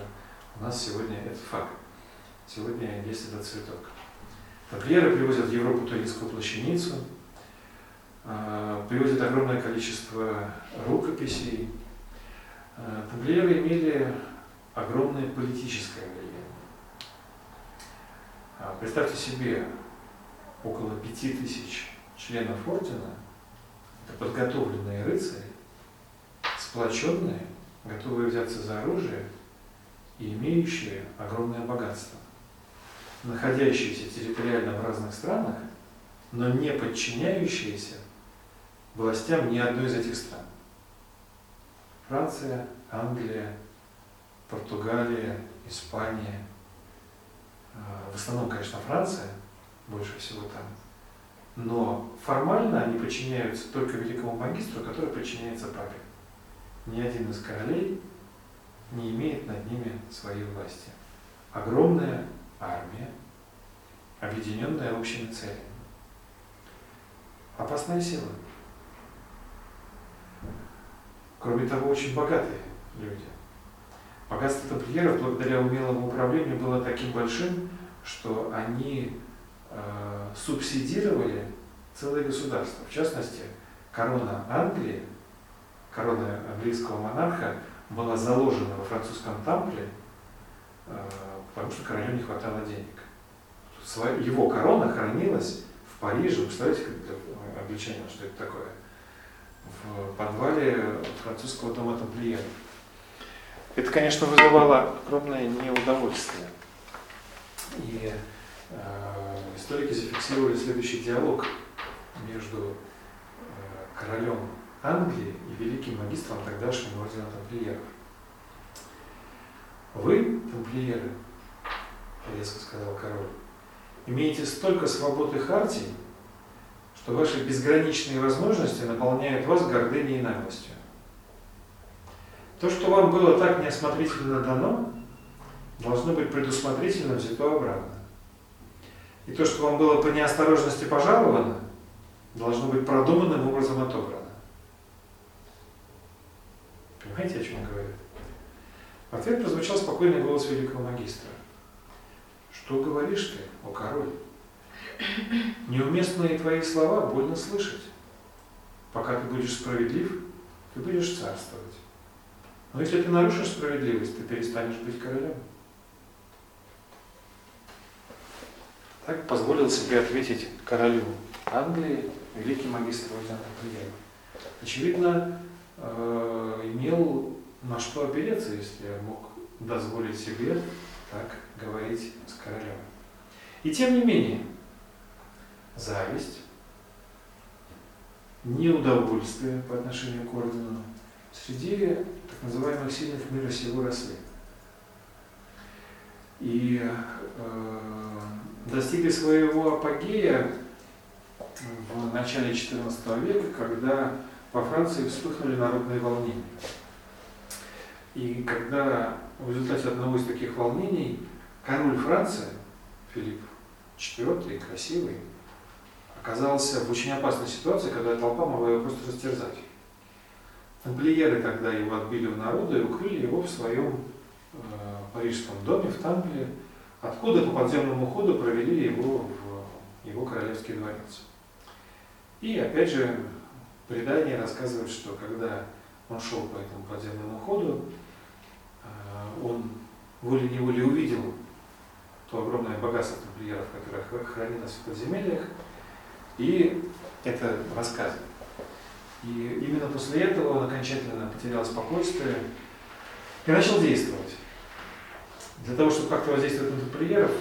у нас сегодня это факт. Сегодня есть этот цветок. Тамплиеры привозят в Европу туринскую плащаницу, а, привозят огромное количество рукописей. А, тамплиеры имели огромное политическое влияние. А, представьте себе, около пяти тысяч членов ордена – это подготовленные рыцари, сплоченные, готовые взяться за оружие и имеющие огромное богатство, находящиеся территориально в разных странах, но не подчиняющиеся властям ни одной из этих стран. Франция, Англия, Португалия, Испания. В основном, конечно, Франция, больше всего там. Но формально они подчиняются только великому магистру, который подчиняется папе. Ни один из королей не имеет над ними своей власти. Огромная армия, объединенная общими целями. Опасная сила. Кроме того, очень богатые люди. Богатство тамплиеров благодаря умелому управлению было таким большим, что они э, субсидировали целое государство. В частности, корона Англии, корона английского монарха была заложена во французском тампле, э, потому что королю не хватало денег. Его корона хранилась в Париже, представляете, как для англичанина, что это такое? в подвале французского дома тамплиеров. Это, конечно, вызывало огромное неудовольствие. И э, историки зафиксировали следующий диалог между э, королем Англии и великим магистром тогдашнего ордена тамплиеров. Вы, тамплиеры, резко сказал король, имеете столько свобод и хартий, что ваши безграничные возможности наполняют вас гордыней и наглостью. То, что вам было так неосмотрительно дано, должно быть предусмотрительно взято обратно. И то, что вам было по неосторожности пожаловано, должно быть продуманным образом отобрано. Понимаете, о чем я говорю? В ответ прозвучал спокойный голос великого магистра. Что говоришь ты, о король? Неуместные твои слова больно слышать. Пока ты будешь справедлив, ты будешь царствовать. Но если ты нарушишь справедливость, ты перестанешь быть королем. Так позволил себе ответить королю Англии великий магистр Ордена Тамплиеров. Очевидно, э, имел на что опереться, если мог дозволить себе так говорить с королем. И тем не менее, зависть, неудовольствие по отношению к ордену среди так называемых сильных мира сего росли. И э, достигли своего апогея в начале XIV века, когда во Франции вспыхнули народные волнения. И когда в результате одного из таких волнений король Франции, Филипп IV, красивый, оказался в очень опасной ситуации, когда толпа могла его просто растерзать. Тамплиеры тогда его отбили в народу и укрыли его в своем э, парижском доме в Тампле, откуда по подземному ходу провели его в его королевский дворец. И опять же, предание рассказывает, что когда он шел по этому подземному ходу, э, он волей-неволей увидел то огромное богатство тамплиеров, которое хранилось в подземельях, и это рассказывает. И именно после этого он окончательно потерял спокойствие и начал действовать. Для того, чтобы как-то воздействовать на тамплиеров,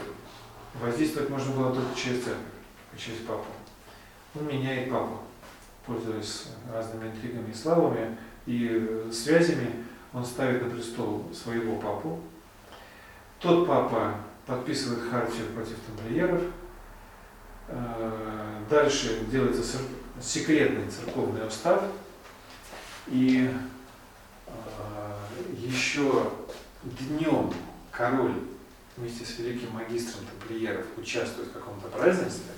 воздействовать можно было только через церковь, через папу. Он меняет папу, пользуясь разными интригами и славами и связями, он ставит на престол своего папу. Тот папа подписывает хартию против тамплиеров. Э, дальше делается секретный церковный устав. И э, еще днем король вместе с великим магистром тамплиеров участвует в каком-то празднестве,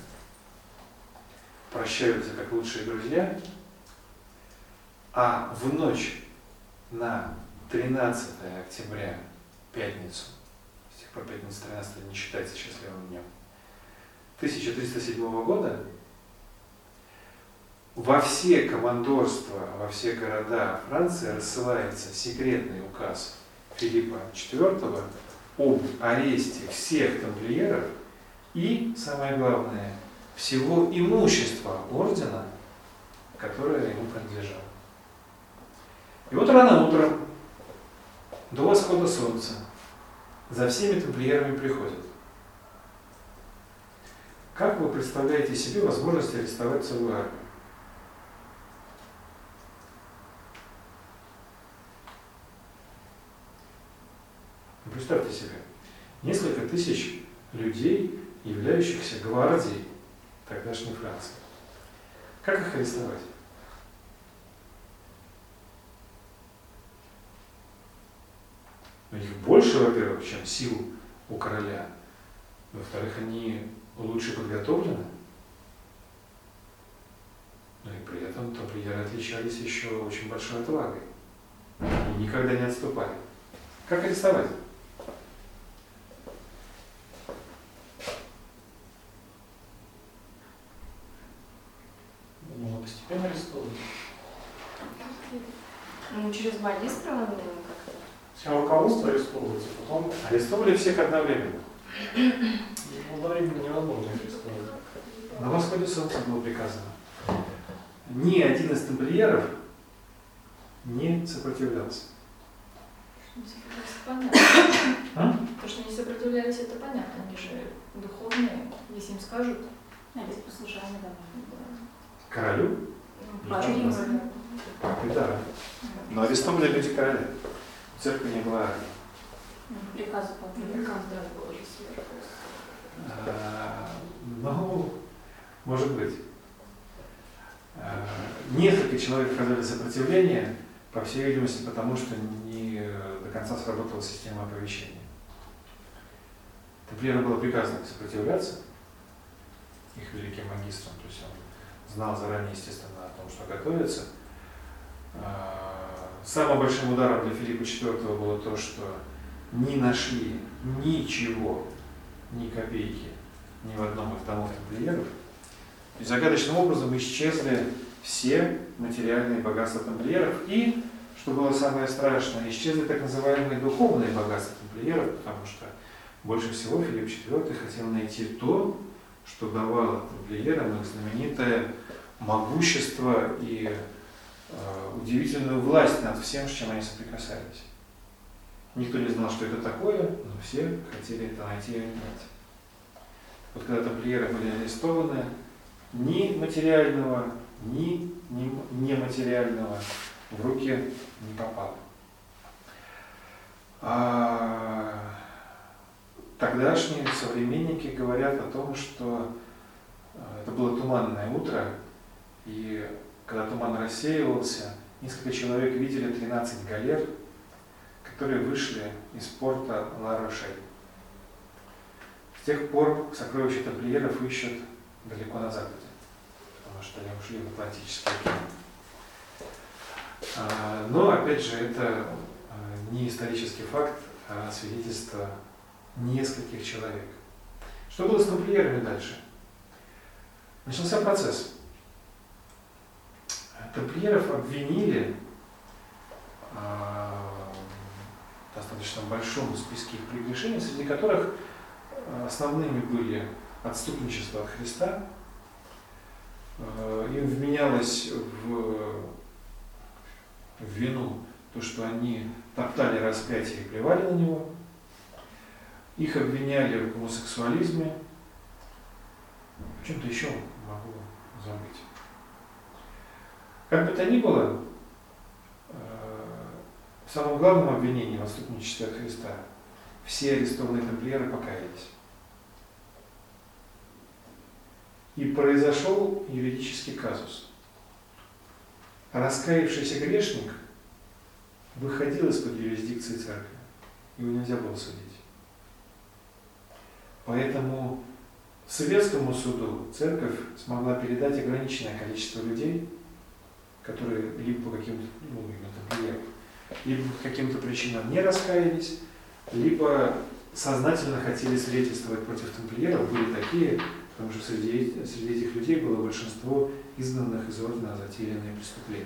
прощаются как лучшие друзья, а в ночь на 13 октября, пятницу, с тех пор пятница 13 не считается счастливым днем, 1307 года во все командорства, во все города Франции рассылается секретный указ Филиппа IV об аресте всех тамплиеров и, самое главное, всего имущества ордена, которое ему принадлежало. И вот рано утром, до восхода солнца, за всеми тамплиерами приходят. Как вы представляете себе возможность арестовать целую армию? Представьте себе, несколько тысяч людей, являющихся гвардией тогдашней Франции. Как их арестовать? У них больше, во-первых, чем сил у короля. Во-вторых, они лучше подготовлены. Но и при этом тамплиеры отличались еще очень большой отвагой. И никогда не отступали. Как арестовать? Можно постепенно арестовывать. Ну, через магистра было как-то. Сначала руководство арестовывается, потом Арестовали всех одновременно. ну, одновременно невозможно их арестовать. На восходе солнца было приказано. Ни один из тамплиеров не сопротивлялся. Понятно. А? То, что они сопротивлялись, это понятно. Они же духовные, если им скажут. А без послушания довольно было. Королю? Ну, не же? И да. Но арестовали люди короля. В церкви не было армии. Ну, папы. приказ, да, был же сверху. А, Ну, может быть. А, Несколько человек оказали сопротивление, по всей видимости, потому что не до конца сработала система оповещения. Тамплиерам было приказано сопротивляться, их великим магистром, то есть он знал заранее, естественно, о том, что готовится. А, Самым большим ударом для Филиппа IV было то, что не нашли ничего, ни копейки ни в одном из домов тамплиеров. И загадочным образом исчезли все материальные богатства тамплиеров и, что было самое страшное, исчезли так называемые духовные богатства тамплиеров, потому что больше всего Филипп IV хотел найти то, что давало тамплиерам их знаменитое могущество и э, удивительную власть над всем, с чем они соприкасались. Никто не знал, что это такое, но все хотели это найти и узнать. Вот когда тамплиеры были арестованы, ни материального, ни- нематериального в руки не попало. А тогдашние современники говорят о том, что э, это было туманное утро, и когда туман рассеивался, несколько человек видели 13 галер, которые вышли из порта Ла-Рошель. С тех пор сокровища тамплиеров ищут далеко на западе, потому что они ушли в Атлантический океан. А, Но, опять же, это а, не исторический факт, а свидетельство нескольких человек. Что было с тамплиерами дальше? Начался процесс. Тамплиеров обвинили а, в достаточно большом списке их прегрешений, среди которых а, основными были отступничество от Христа, а, им вменялось в, в вину то, что они топтали распятие и плевали на него, их обвиняли в гомосексуализме, в чем-то еще могу забыть. Как бы то ни было, э, в самом главном обвинении в отступничестве от Христа все арестованные тамплиеры покаялись. И произошел юридический казус. Раскаявшийся грешник выходил из-под юрисдикции церкви. Его нельзя было судить. Поэтому советскому суду церковь смогла передать ограниченное количество людей, которые либо по каким-то, ну, тамплиеров, либо по каким-то причинам не раскаялись, либо сознательно хотели свидетельствовать против тамплиеров, были такие, потому что среди, среди этих людей было большинство изгнанных из ордена за преступления.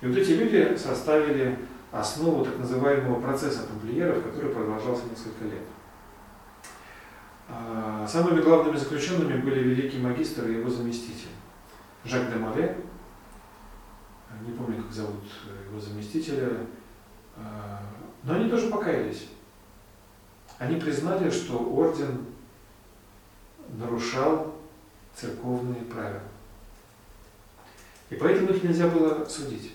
И вот эти люди составили основу так называемого процесса тамплиеров, который продолжался несколько лет. А, Самыми главными заключенными были великий магистр и его заместитель. Жак де Море, не помню, как зовут его заместителя, а, но они тоже покаялись. Они признали, что орден нарушал церковные правила. И поэтому их нельзя было судить.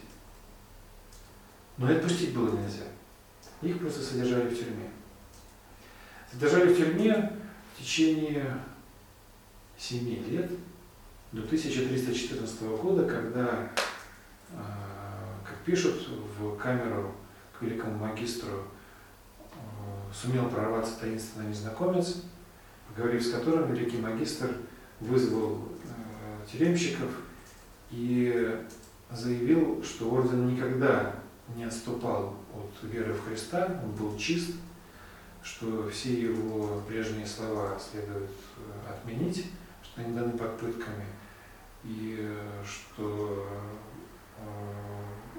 Но и отпустить было нельзя. Их просто содержали в тюрьме. Содержали в тюрьме в течение семи лет, до 1314 года, когда, э, как пишут, в камеру к великому магистру э, сумел прорваться таинственный незнакомец, поговорив с которым великий магистр вызвал э, тюремщиков и заявил, что орден никогда не отступал от веры в Христа, он был чист, что все его прежние слова следует э, отменить, что они даны под пытками, и э, что, э,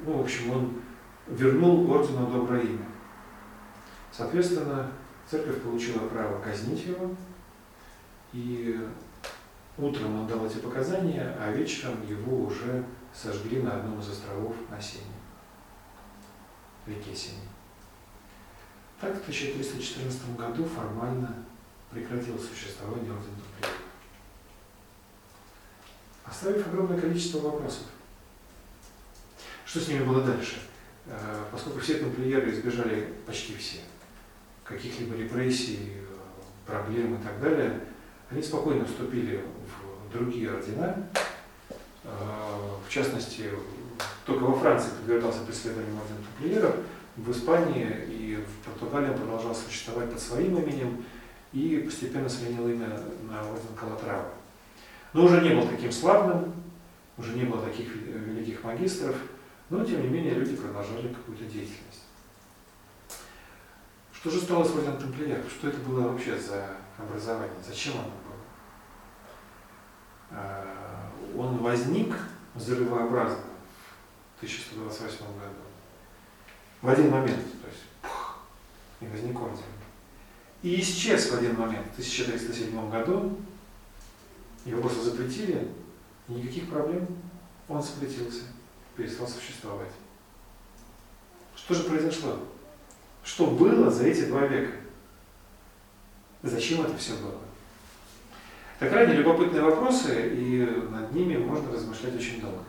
ну, в общем, он вернул ордену доброе имя. Соответственно, церковь получила право казнить его, и утром он дал эти показания, а вечером его уже сожгли на одном из островов на Сене, реке Сене. Так в 1314 году формально прекратил существование ордена Тамплиеров, оставив огромное количество вопросов. Что с ними было дальше? Э, Поскольку все тамплиеры избежали, почти все, каких-либо репрессий, проблем и так далее, они спокойно вступили в другие ордена. В частности, только во Франции подвергался преследованию орден тамплиеров, в Испании и в Португалии он продолжал существовать под своим именем и постепенно сменил имя на орден Калатрава. Но уже не был таким славным, уже не было таких великих магистров, но тем не менее люди продолжали какую-то деятельность. Что же стало с орденом тамплиеров? Что это было вообще за образование? Зачем оно было? А, он возник взрывообразно в 1128 году. В один момент, то есть, пух, и возник орден. И исчез в один момент, в 1307 году, его просто запретили, и никаких проблем, он запретился, перестал существовать. Что же произошло? Что было за эти два века? Зачем это все было? Это крайне любопытные вопросы, и над ними можно размышлять очень долго.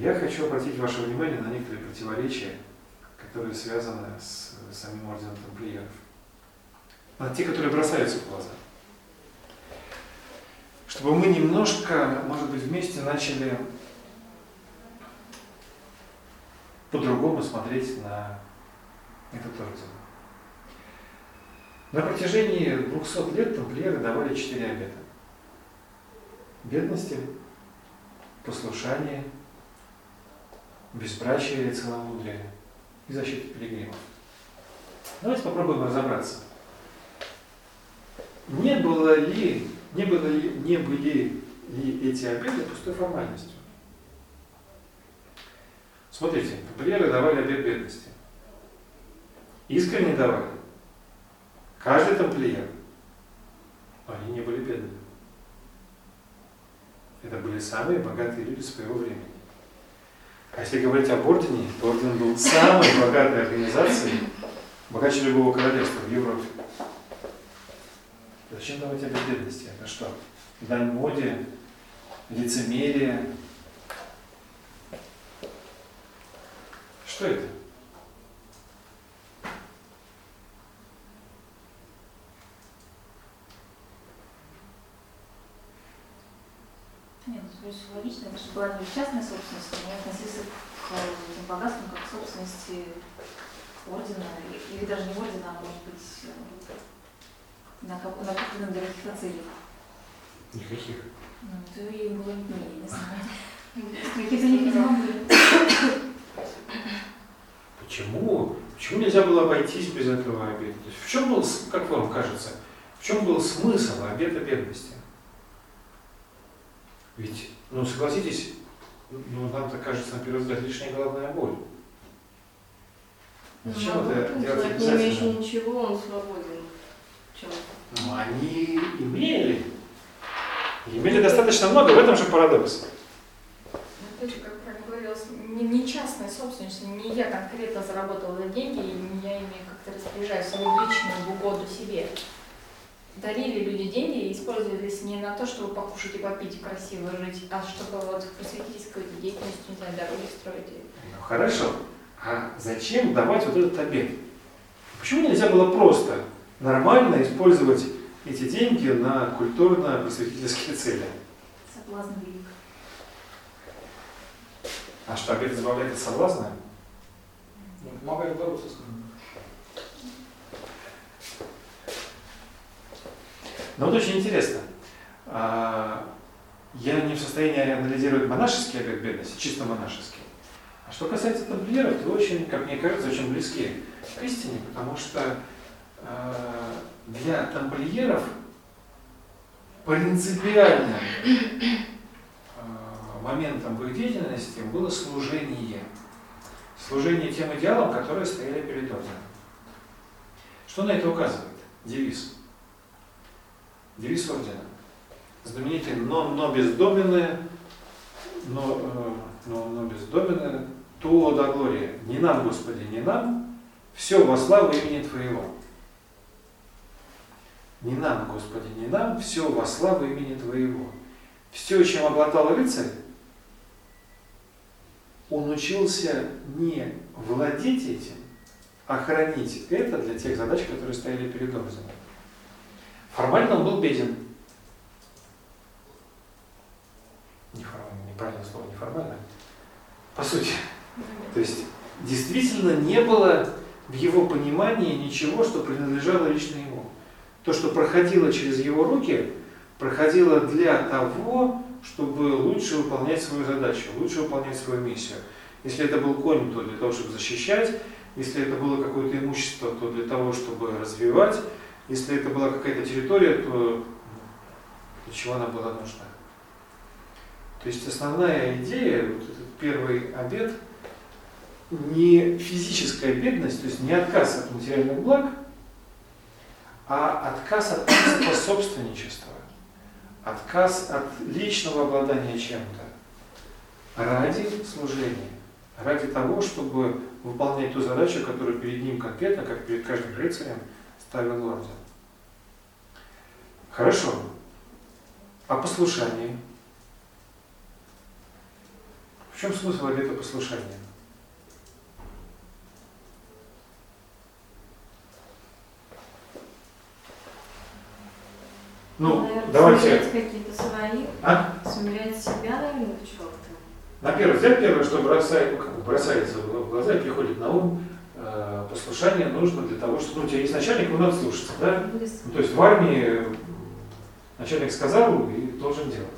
Я хочу обратить ваше внимание на некоторые противоречия, которые связаны с самим орденом тамплиеров. На те, которые бросаются в глаза. Чтобы мы немножко, может быть, вместе начали по-другому смотреть на этот орден. На протяжении 200 лет тамплиеры давали четыре обета. Бедности, послушание, безбрачие и целомудрие и защита пилигримов. Давайте попробуем разобраться. Не было ли, не, было ли, не были ли эти обеды пустой формальностью? Смотрите, тамплиеры давали обед бедности. Искренне давали. Каждый тамплиер. Но они не были бедными. Это были самые богатые люди своего времени. А если говорить об ордене, то орден был самой богатой организацией, богаче любого королевства в Европе. Зачем давать обет бедности? Это что? Дань моде, лицемерие. Что это? Нет, ну, то есть логично, это же была не частная собственность, они относились к этим богатствам как к собственности ордена, или даже не ордена, а может быть накопленным для каких-то целей. Никаких. Ну, то и было не, не знаю. Какие-то видимо, были. Почему? Почему нельзя было обойтись без этого обета? То есть в чем был, как вам кажется, в чем был смысл обета бедности? Ведь, ну согласитесь, ну нам-то кажется на первый взгляд лишняя головная боль. Зачем ну, это делать не имеющий ничего, он свободен. Чем? Ну, они имели. Имели достаточно много, в этом же парадокс. Опять же, как правильно говорилось, не, не частная собственность, не я конкретно заработала деньги, и я ими как-то распоряжаюсь свою личную в угоду себе дарили люди деньги и использовались не на то, чтобы покушать и попить и красиво жить, а чтобы вот просветить какой-то деятельностью, не знаю, дороги строить. Ну, хорошо. А зачем давать вот этот обед? Почему нельзя было просто нормально использовать эти деньги на культурно-просветительские цели? Соблазн велик. А что, обед избавляет от соблазна? Ну, помогает бороться с ним. Но вот очень интересно. А, я не в состоянии анализировать монашеский обет бедности, чисто монашеский. А что касается тамплиеров, то очень, как мне кажется, очень близки к истине, потому что а, для тамплиеров принципиальным а, моментом в их деятельности было служение. Служение тем идеалам, которые стояли перед орденом. Что на это указывает? Девиз. Девиз ордена. Знаменитый «но, но бездоменное, но, э, но, но бездоменное, то до глория. Не нам, Господи, не нам, все во славу имени Твоего. Не нам, Господи, не нам, все во славу имени Твоего. Все, чем обладал рыцарь, он учился не владеть этим, охранить это для тех задач, которые стояли перед Орзом. Формально он был беден. Неформально, неправильное слово, неформально. По сути. То есть действительно не было в его понимании ничего, что принадлежало лично ему. То, что проходило через его руки, проходило для того, чтобы лучше выполнять свою задачу, лучше выполнять свою миссию. Если это был конь, то для того, чтобы защищать, если это было какое-то имущество, то для того, чтобы развивать, если это была какая-то территория, то для чего она была нужна. То есть основная идея, вот этот первый обед, не физическая бедность, то есть не отказ от материальных благ, а отказ от принципа собственничества, отказ от личного обладания чем-то ради служения, ради того, чтобы выполнять ту задачу, которую перед ним конкретно, как перед каждым рыцарем, ставил орден. Хорошо. А послушание? В чем смысл обета послушания? Ну, Наверное, давайте. Какие-то свои, А? смирять себя, наверное, в чем-то. На первый взгляд, первое, что бросает, ну, как бросается в глаза и приходит на ум, послушание нужно для того, чтобы ну, у тебя есть начальник, его надо слушаться, да? Ну, то есть в армии начальник сказал и должен делать.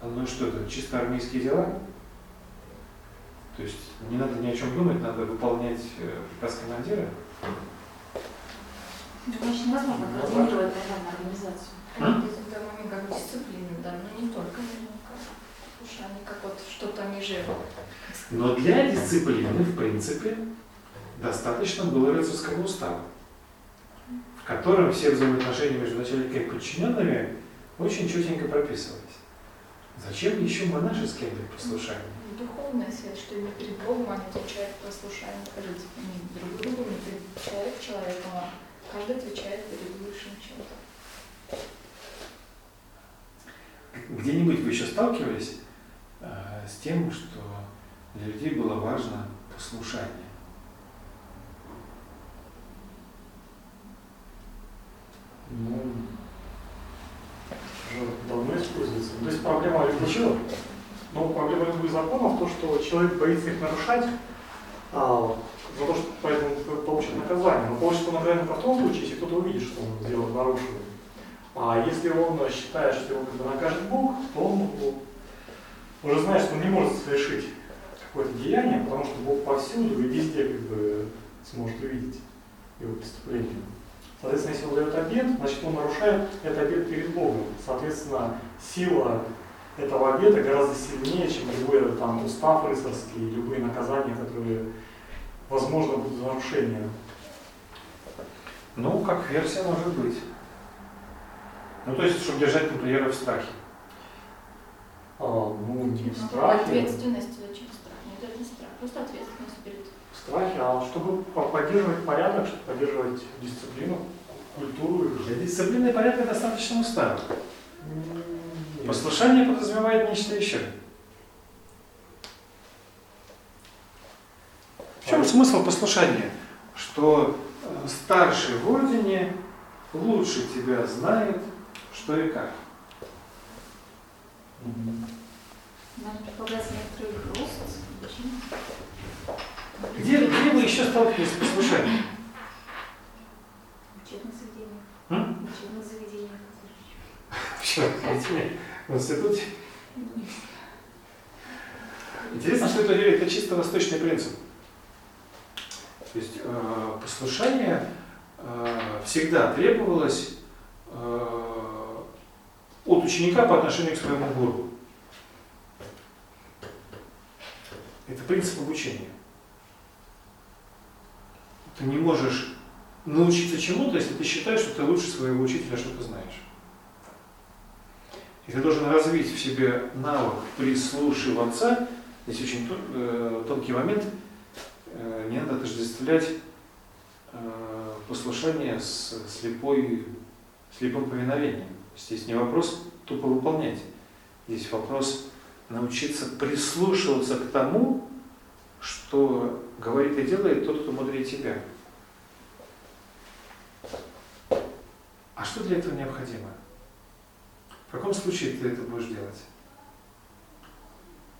А Ну и что это, чисто армейские дела? То есть не надо ни о чем думать, надо выполнять э, приказ командира. Конечно, невозможно Ну, координировать, наверное, организацию. А? Это момент как дисциплины, да, но не только наверняка. Они как вот что-то ниже. Но для дисциплины, в принципе, достаточно было рыцарского устава, в котором все взаимоотношения между начальниками и подчиненными очень четенько прописывались. Зачем еще монашеский обет послушания? Духовная связь, что именно перед Богом они отвечают послушание, жить не друг другу, не перед человек человеком, а каждый отвечает перед высшим чем-то. Где-нибудь вы еще сталкивались э, с тем, что для людей было важно послушание? Ну, уже давно используется. То есть проблема чего? Ну, проблема любых законов то, что человек боится их нарушать, а, за то, что поэтому получит наказание. Но получит наказание только в том случае, если кто-то увидит, что он сделал, нарушил. А если он считает, что его бы накажет Бог, то он ну, уже знает, что он не может совершить какое-то деяние, потому что Бог повсюду и везде как бы сможет увидеть его преступление. Соответственно, если он дает обед, значит он нарушает этот обед перед Богом. Соответственно, сила этого обета гораздо сильнее, чем любой там, устав рыцарский, любые наказания, которые, возможно, будут за нарушение. Ну, как версия может быть. Ну, то есть, чтобы держать тамплиеров в страхе. А, ну, не в Ну, страхе. Ответственность, зачем страх? Нет, это не страх, просто ответственность страхе, а чтобы по- поддерживать порядок, чтобы поддерживать дисциплину, культуру. Для дисциплины и порядка достаточно устава. Послушание подразумевает нечто еще. В чем смысл послушания? Что э, старший в ордене лучше тебя знает, что и как. Мгм. Надо предполагать некоторый рост. Зачем? Где, где вы еще сталкивались с послушанием? Учебных заведениях. М? Учебных заведениях. В институте. Интересно, что это, это чисто восточный принцип. То есть э, послушание э, всегда требовалось э, от ученика по отношению к своему гуру. Это принцип обучения. Ты не можешь научиться чему-то, если ты считаешь, что ты лучше своего учителя что-то знаешь. И ты должен развить в себе навык прислушиваться. Здесь очень тон- э, тонкий момент. Э, Не надо отождествлять э, послушание с слепой, слепым повиновением. Здесь не вопрос тупо выполнять. Здесь вопрос научиться прислушиваться к тому, что говорит и делает тот, кто мудрее тебя. А что для этого необходимо? В каком случае ты это будешь делать?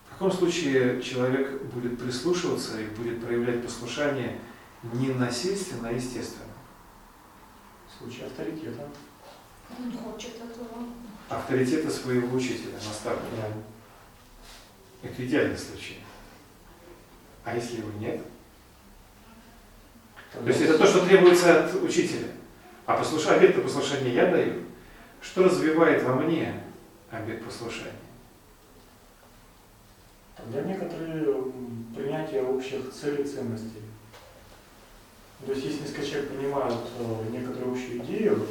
В каком случае человек будет прислушиваться и будет проявлять послушание не насильственно, а естественно? В случае авторитета. Он хочет этого. Авторитета своего учителя, наставника. Да. Это идеальный случай. А если его нет? То есть это то, что требуется от учителя. А послушание, обет послушания я даю. Что развивает во мне обет послушания? Тогда некоторые м, принятия общих целей и ценностей. То есть если несколько человек понимают э, некоторую общую идею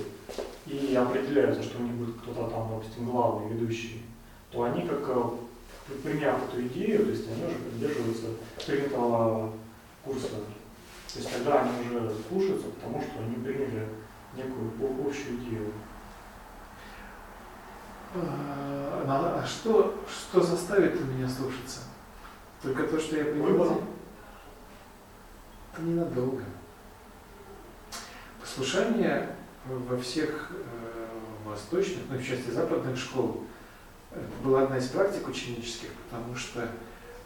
и определяются, что у них будет кто-то там, допустим, главный, ведущий, то они как э, приняв эту идею, то есть они уже придерживаются принятого курса. То есть тогда они уже слушаются, потому что они приняли некую общую идею. А а что, что заставит меня слушаться? Только то, что я Выбор. понимаю? Это ненадолго. Послушание во всех э, восточных, ну и в части западных школ, это была одна из практик ученических, потому что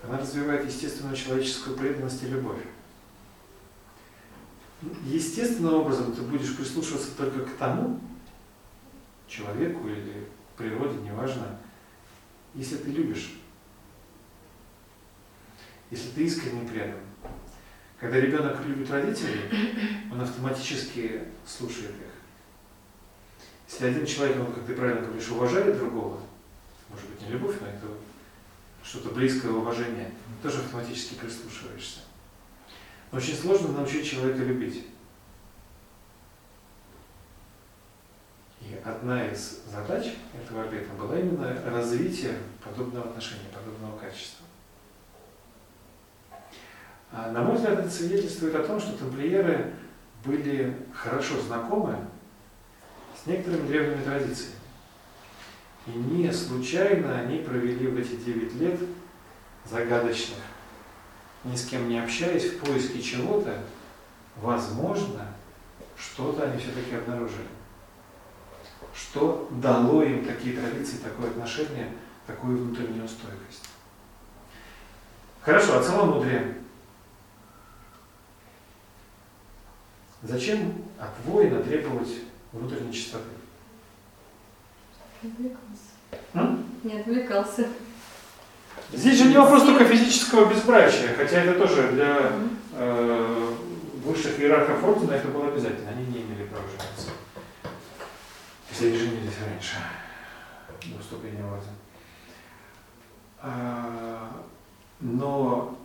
она развивает естественную человеческую преданность и любовь. Естественным образом ты будешь прислушиваться только к тому человеку или природе, неважно, если ты любишь, если ты искренне предан. Когда ребенок любит родителей, он автоматически слушает их. Если один человек, он, как ты правильно говоришь, уважает другого, может быть, не любовь, но это что-то близкое уважение, тоже автоматически прислушиваешься. Но очень сложно научить человека любить. И одна из задач этого обета была именно развитие подобного отношения, подобного качества. А, на мой взгляд, это свидетельствует о том, что тамплиеры были хорошо знакомы с некоторыми древними традициями. И не случайно они провели в эти 9 лет загадочных, ни с кем не общаясь, в поиске чего-то, возможно, что-то они все-таки обнаружили. Что дало им такие традиции, такое отношение, такую внутреннюю стойкость. Хорошо, а целомудрие. Зачем от воина требовать внутренней чистоты? Не отвлекался. М? Не отвлекался. Здесь же не вопрос только физического безбрачия, хотя это тоже для э, высших иерархов ордена это было обязательно, они не имели права жениться. Если они женились раньше, до вступления в орден. А, но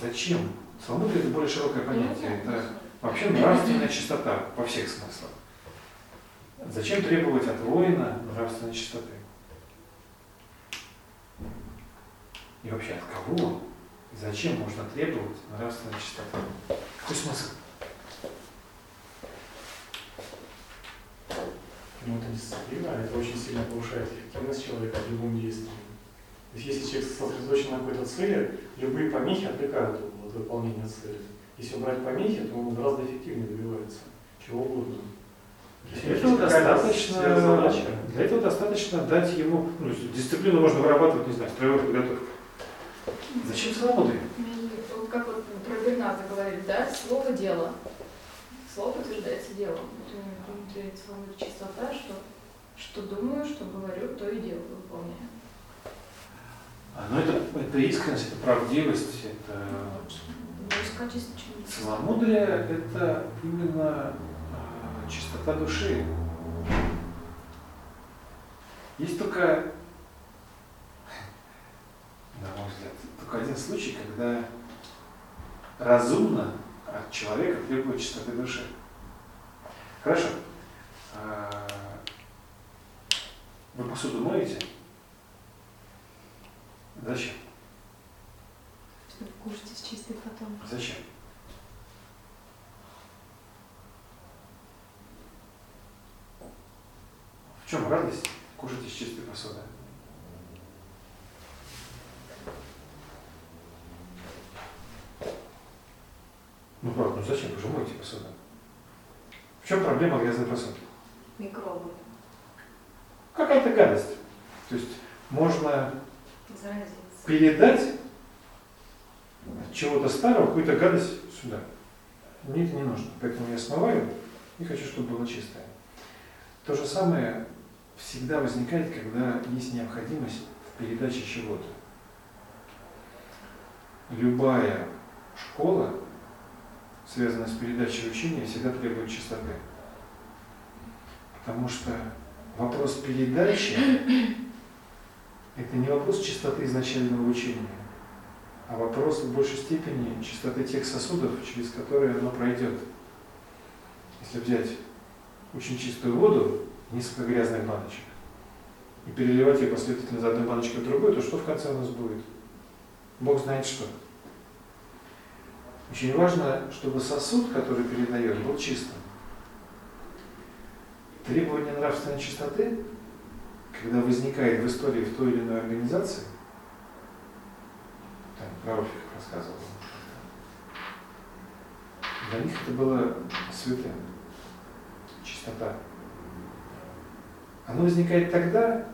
зачем? Свобода это более широкое понятие. Это вообще нравственная чистота во всех смыслах. Зачем требовать от воина нравственной чистоты? И вообще от кого? И зачем можно требовать нравственной чистоты? Какой смысл? Ну, это дисциплина, это очень сильно повышает эффективность человека в любом действии. То есть, если человек сосредоточен на какой-то цели, любые помехи отвлекают его от выполнения цели. Если убрать помехи, то он гораздо эффективнее добивается чего угодно. Для этого достаточно, для этого достаточно дать ему, ну, дисциплину можно вырабатывать, не знаю, строевой подготовкой. Зачем? И вот Как вот про Берната говорит, да, слово дело. Слово подтверждается делом. Вот у меня внутри целая чистота, что, что думаю, что говорю, то и дело выполняю. А, ну это, это искренность, это правдивость, это Ну, чем целомудрие, это именно чистота души. Есть только, на мой взгляд, только один случай, когда разумно от человека требует чистоты души. Хорошо. А, Вы посуду моете? Зачем? Чтобы кушать из чистой потом. Зачем? Чем радость кушать из чистой посуды? же мойте посуду. В чем проблема грязной посуды? Микробы. Какая-то гадость. То есть можно Заразиться. передать от чего-то старого какую-то гадость сюда. Мне это не нужно. Поэтому я смываю и хочу, чтобы было чистое. То же самое всегда возникает, когда есть необходимость в передаче чего-то. Любая школа, связанная с передачей учения, всегда требует чистоты. Потому что вопрос передачи – это не вопрос чистоты изначального учения, а вопрос в большей степени чистоты тех сосудов, через которые оно пройдет. Если взять очень чистую воду, несколько грязных баночек, и переливать ее последовательно из одной баночки в другую, то что в конце у нас будет? Бог знает что. Очень важно, чтобы сосуд, который передает, был чистым. Требование нравственной чистоты, когда возникает в истории в той или иной организации, там про Руфик рассказывал, для них это было святым, чистота. Оно возникает тогда,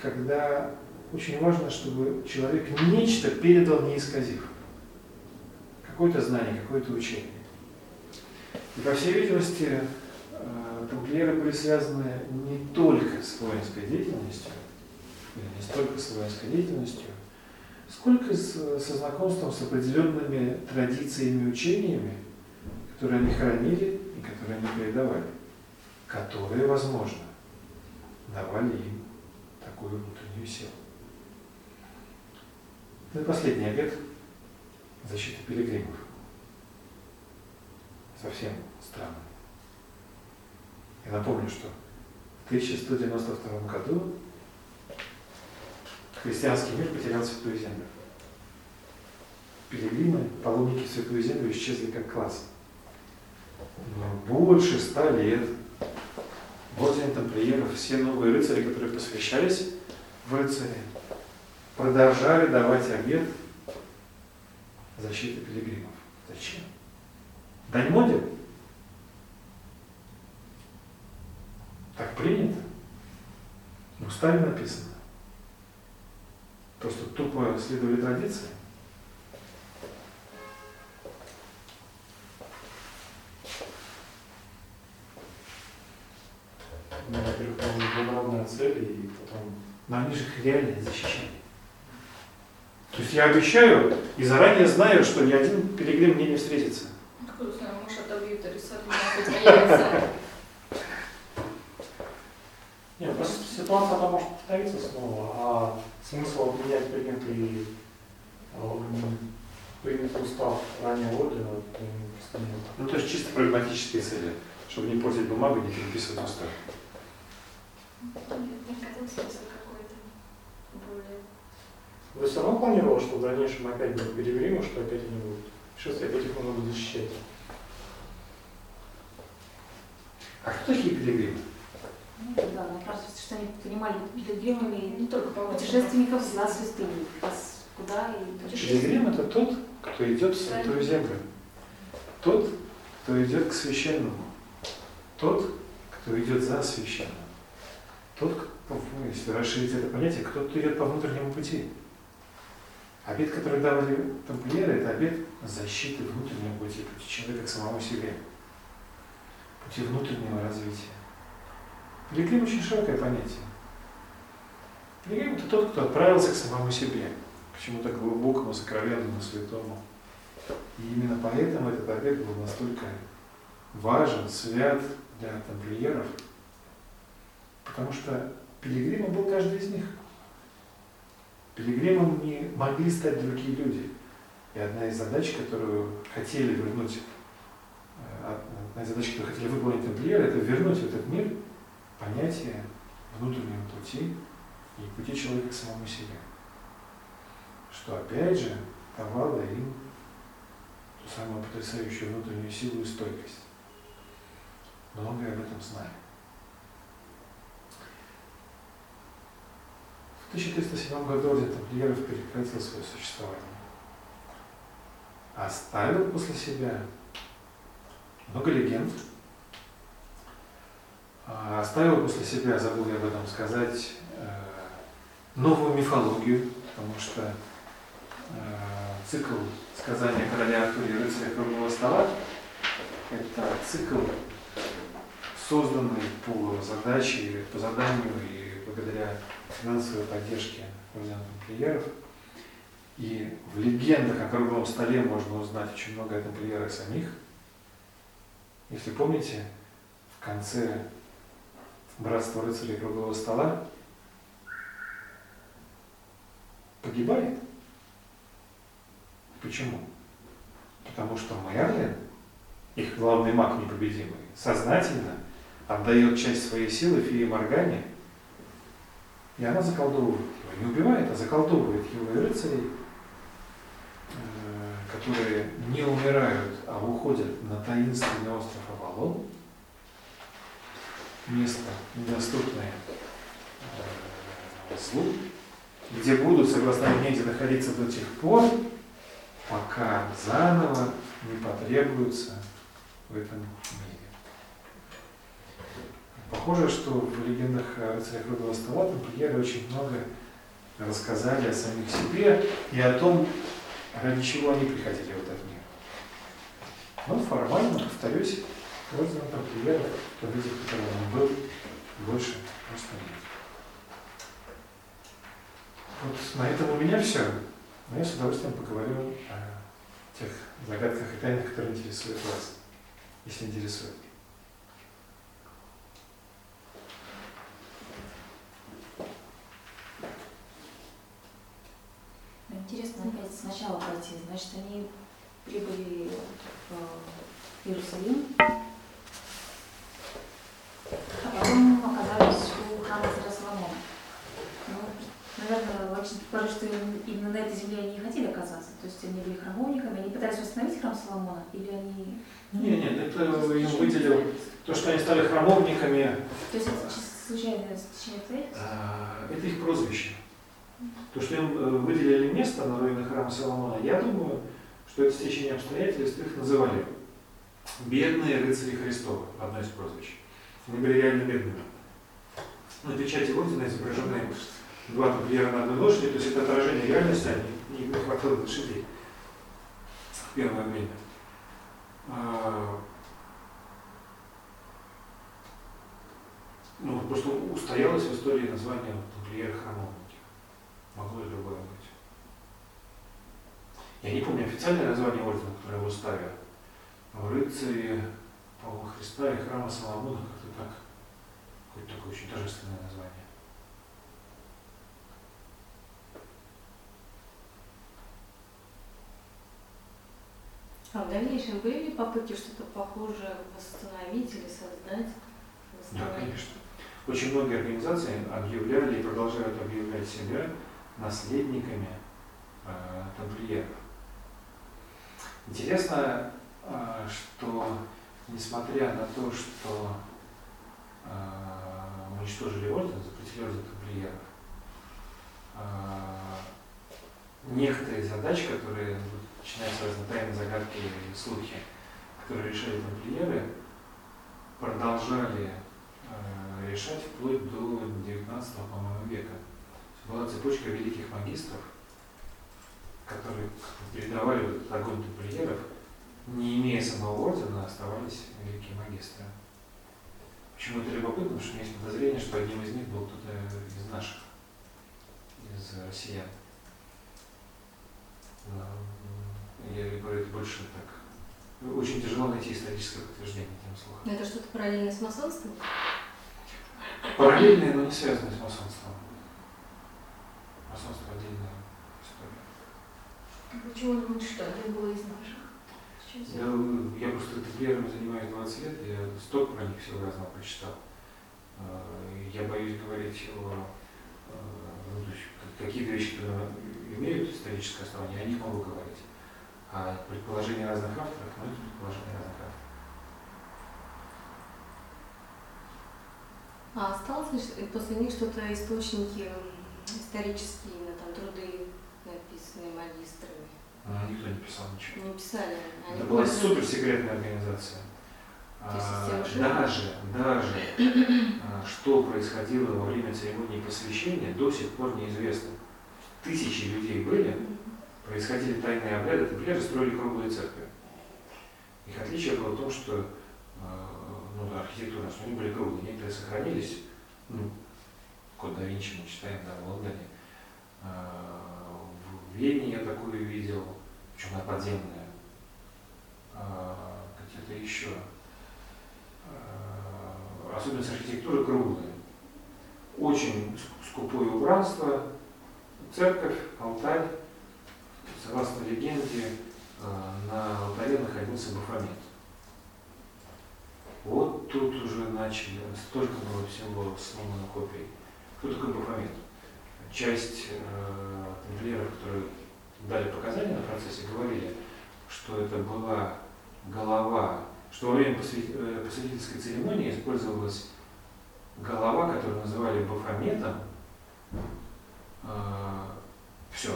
когда очень важно, чтобы человек нечто передал, не исказив. Какое-то знание, какое-то учение. И, по всей видимости, э, тамплиеры были связаны не только с воинской деятельностью, или не столько с воинской деятельностью, сколько с, со знакомством с определенными традициями учениями, которые они хранили и которые они передавали, которые, возможно, давали им такую внутреннюю силу. Ну последний обед – защита пилигримов. Совсем странно. Я напомню, что в 1192 году христианский мир потерял Святую Землю. Пилигримы, паломники в Святую Землю исчезли как класс. Но больше ста лет в ордене тамплиеров все новые рыцари, которые посвящались в рыцари, продолжали давать обед защиты пилигримов. Зачем? Дань моде? Так принято. В уставе написано. Просто тупо следовали традиции. Ну, во-первых, там благородная цель, и потом... Но они же их реально защищали. То есть я обещаю и заранее знаю, что ни один пилигрим мне не встретится. Откуда знаю, может отобьют Аристотеля, опять появится. Нет, просто ситуация она может повториться снова, а смысл обменять принятый, э, принятый устав ранее ордена, это просто нет. Ну, то есть чисто прагматические цели, чтобы не портить бумагу, не переписывать устав. Нет, мне казалось, смысл какой-то более... Вы все равно планировал, что в дальнейшем опять будут пилигримы, что опять они будут? Сейчас опять их нужно будет защищать. А кто такие пилигримы? Ну, да, мне кажется, что они понимали пилигримами Не только по путешественников за святыми. Вас Куда и Пилигрим это тот, кто идет в Святую Землю. Тот, кто идет к священному. Тот, кто идет за священным. Тот, если расширить это понятие, кто идет по внутреннему пути. Обед, который давали тамплиеры, это обед защиты внутреннего пути, пути человека к самому себе, пути внутреннего развития. Пилигрим очень широкое понятие. Пилигрим это тот, кто отправился к самому себе, к чему-то глубокому, сокровенному, святому. И именно поэтому этот обед был настолько важен, свят для тамплиеров, потому что пилигримом был каждый из них. Пилигримом не могли стать другие люди. И одна из задач, которую хотели вернуть, э, одна из задач, которую хотели выполнить тамплиеры, это вернуть в этот мир понятие внутреннего пути и пути человека к самому себе. Что опять же давало им ту самую потрясающую внутреннюю силу и стойкость. Многое об этом знаем. В 1307 году орден тамплиеров прекратил свое существование. Оставил после себя много легенд. А, Оставил после себя, забыл я об этом сказать, э, новую мифологию, потому что э, цикл сказания короля Артура и рыцаря круглого стола – это цикл, созданный по задаче, по заданию и благодаря финансовой поддержке ордена тамплиеров. И в легендах о круглом столе можно узнать очень много о тамплиерах самих. Если помните, в конце братства рыцарей круглого стола погибает. Почему? Потому что Мерлин, их главный маг непобедимый, сознательно отдает часть своей силы фее Моргане, и она заколдовывает его. Не убивает, а заколдовывает его и рыцарей, э, которые не умирают, а уходят на таинственный остров Авалон, место недоступное э, злу, где будут, согласно легенде, находиться до тех пор, пока заново не потребуются в этом мире. Похоже, что в легендах о рыцарях Круглого стола тамплиеры очень много рассказали о самих себе и о том, ради чего они приходили в этот мир. Но формально, повторюсь, орден тамплиеров, виде, в котором он был, больше просто нет. Вот на этом у меня все. Но я с удовольствием поговорю о тех загадках и тайнах, которые интересуют вас, если интересуют. Интересно опять сначала пойти. Значит, они прибыли в Иерусалим, а потом оказались у храма Соломона. Ну, наверное, логично предположить, что именно на этой земле они не хотели оказаться. То есть они были храмовниками, они пытались восстановить храм Соломона, или они... Нет, нет, это им выделил то, что они стали храмовниками, То есть это чисто случайное стечение а, это их прозвище. То, что им э, выделили место на руинах храма Соломона, я думаю, что это стечение обстоятельств их называли бедные рыцари Христовы, одно из прозвищ. Они были реально бедными. На печати ордена изображены два тамплиера на одной лошади, то есть это отражение реальности, они не хватало лошадей в первое время. А, Ну, просто устоялось в истории название тамплиеры храмовники. Могло и другое быть. Я не помню официальное название ордена, которое его ставят. Рыцари по Христа и храма Соломона, как-то так. Какое-то такое очень торжественное название. А в дальнейшем были ли попытки что-то похожее восстановить или создать? Да, Восстановить? конечно. Очень многие организации объявляли и продолжают объявлять себя наследниками э, тамплиеров. Интересно, э, что несмотря на то, что э, уничтожили орден, запретили орден тамплиеров, э, некоторые задачи, которые начинаются разные тайные загадки и слухи, которые решали тамплиеры, продолжали э, решать вплоть до 19 по-моему, века. Была цепочка великих магистров, которые передавали вот этот огонь тамплиеров, не имея самого ордена, оставались великие магистры. Почему это любопытно? Потому что у меня есть подозрение, что одним из них был кто-то из наших, из россиян. Да, Я говорю, это больше так. Очень тяжело найти историческое подтверждение этим. Но это что-то параллельно с масонством? Параллельные, но не связанные с масонством. Масонство отдельная Почему думаете, что один был из наших? Сейчас я- Я, просто тамплиерами занимаюсь 20 лет, я столько про них всего разного прочитал. Э, Я боюсь говорить о э, ну, какие-то вещи, которые имеют историческое основание, о них могу говорить. А предположения разных авторов, ну, это предположения разных авторов. А осталось ли ш- после них что-то источники исторические, именно там труды, написанные магистрами? Но никто не писал ничего. Не писали. Они Это была суперсекретная организация. А? Даже, даже а, что происходило во время церемонии посвящения, до сих пор неизвестно. Тысячи людей были, происходили тайные обряды, тамплиеры строили круглые церкви. Их отличие было в том, что э, ну, архитектура, что они были круглые, некоторые сохранились, ну, код да Винчи мы читаем, да, в Лондоне. Вене я такую видел, причем она подземная. А, Где-то еще. А, Особенность архитектуры круглые. Очень скупое убранство, церковь, алтарь. Согласно легенде, а, на алтаре находился Бафомет. Вот тут уже начали, столько было всего сломано копий. Кто такой Бафомет? Часть э, которые дали показания на процессе, говорили, что это была голова, что во время э, посвятительской церемонии использовалась голова, которую называли Бафометом. все.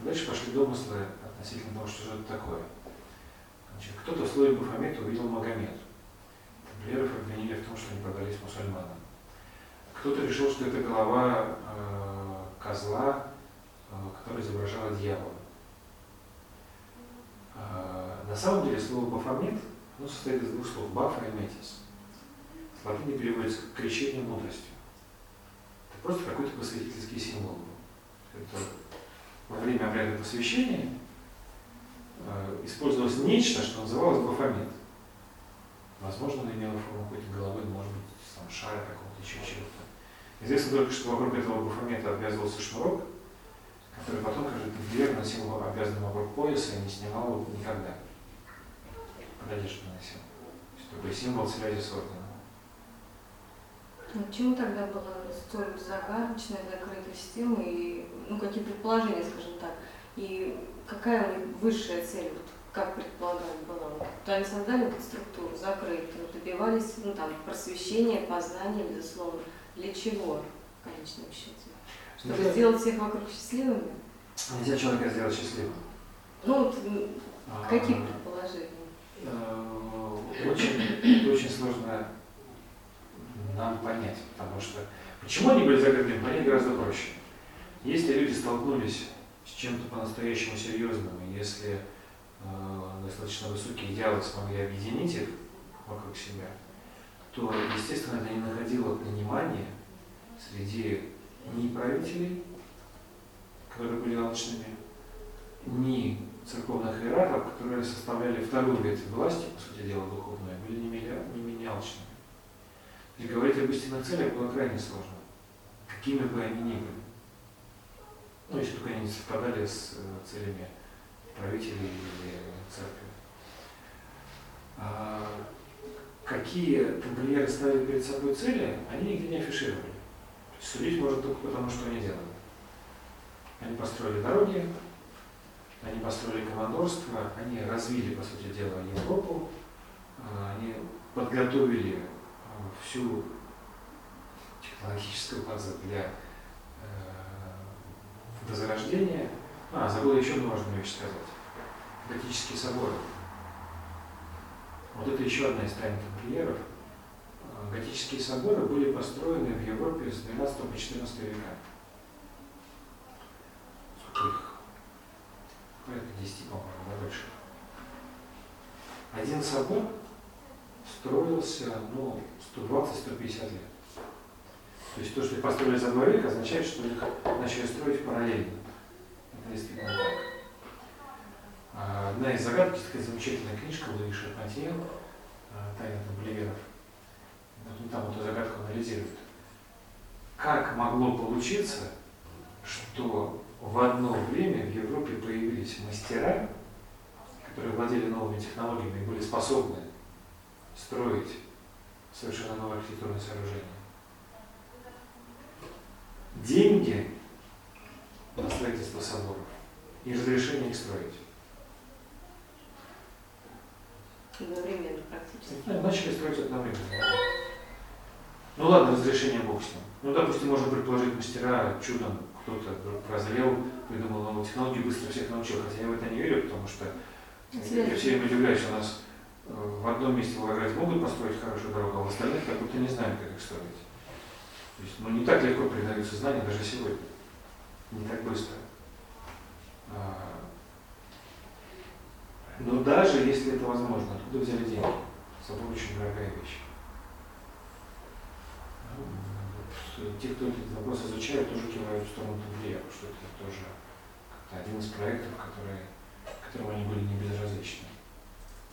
Дальше пошли домыслы относительно того, что же это такое. Кто-то в слове Бафомета увидел Магомед. Тамплиеров обвинили в том, что они продались мусульманам. Кто-то решил, что это голова э, козла, э, которая изображала дьявола. Э, на самом деле слово Бафомет оно состоит из двух слов бафа и метис. С латыни переводится как крещение мудростью. Это просто какой-то посвятительский символ. Это во время обряда посвящения э, использовалось нечто, что называлось бафомет. Возможно, оно имело форму какой-то головы, может быть, там, шара какого-то, еще чего-то. Известно только, что вокруг этого бафомета обвязывался шнурок, который потом каждый тамплиер носил его обвязанным вокруг пояса и не снимал его никогда. Одежду носил. То есть такой символ связи с орденом. Ну, Почему тогда была столь загадочная, закрытая система и ну, какие предположения, скажем так, и какая высшая цель, вот, как предполагалось была? Вот, они создали эту структуру закрытую, добивались ну, там, просвещения, познания, безусловно. Для чего в конечном счете? Чтобы Ну, сделать всех вокруг счастливыми? Нельзя человека сделать счастливым. Ну, вот, А, какие предположения? э, Очень, очень сложно нам понять, потому что почему они были закрытыми, понять гораздо проще. Если люди столкнулись с чем-то по-настоящему серьезным, и если э, достаточно высокие идеалы смогли объединить их вокруг себя, то, естественно, это не находило понимания среди ни правителей, которые были алчными, ни церковных иерархов, которые составляли вторую ветвь власти, по сути дела, духовную, были не менее, не менее алчными. И говорить об истинных целях было крайне сложно, какими бы они ни были. Ну, если только они не совпадали с э, целями правителей или церкви. Какие тамплиеры ставили перед собой цели, они нигде не афишировали. Судить можно только потому, что они делали. Они построили дороги, они построили командорство, они развили, по сути дела, Европу, а, они подготовили а, всю технологическую базу для э, возрождения. А, забыл еще одну важную вещь сказать. Готические соборы. Вот это еще одна из тайн тамплиеров. А, Готические соборы были построены в Европе с 12 по 14 века. Сколько их? порядка 10, по-моему, больше. Один собор строился, ну, 120-150 лет. То есть то, что их построили за два века, означает, что их начали строить параллельно. Это действительно так. А Одна из загадок, такая замечательная книжка Луи Шерпантье «Тайна тамплиеров». Вот там эту загадку анализирует. Как могло получиться, что в одно время в Европе появились мастера, которые владели новыми технологиями и были способны строить совершенно новое архитектурное сооружение. Деньги на строительство соборов и разрешение их строить. Одновременно практически. Ну, Начали строить одновременно. Ну ладно, разрешение бог с ним. Ну, допустим, можно предположить, мастера чудом кто-то прозрел, придумал новую технологию, быстро всех научил. Хотя я в это не верю, потому что я все время удивляюсь, у нас в одном месте в Волгограде могут построить хорошую дорогу, а в остальных как будто не знают, как их строить. То есть, ну, не так легко передаются знания даже сегодня. Не так быстро. Но даже если это возможно, откуда взяли деньги? Собор очень дорогая вещь. Вот Те, кто этот вопрос изучает, тоже кивают в сторону Тамплиера, что это тоже как-то один из проектов, которые, которым они были не безразличны.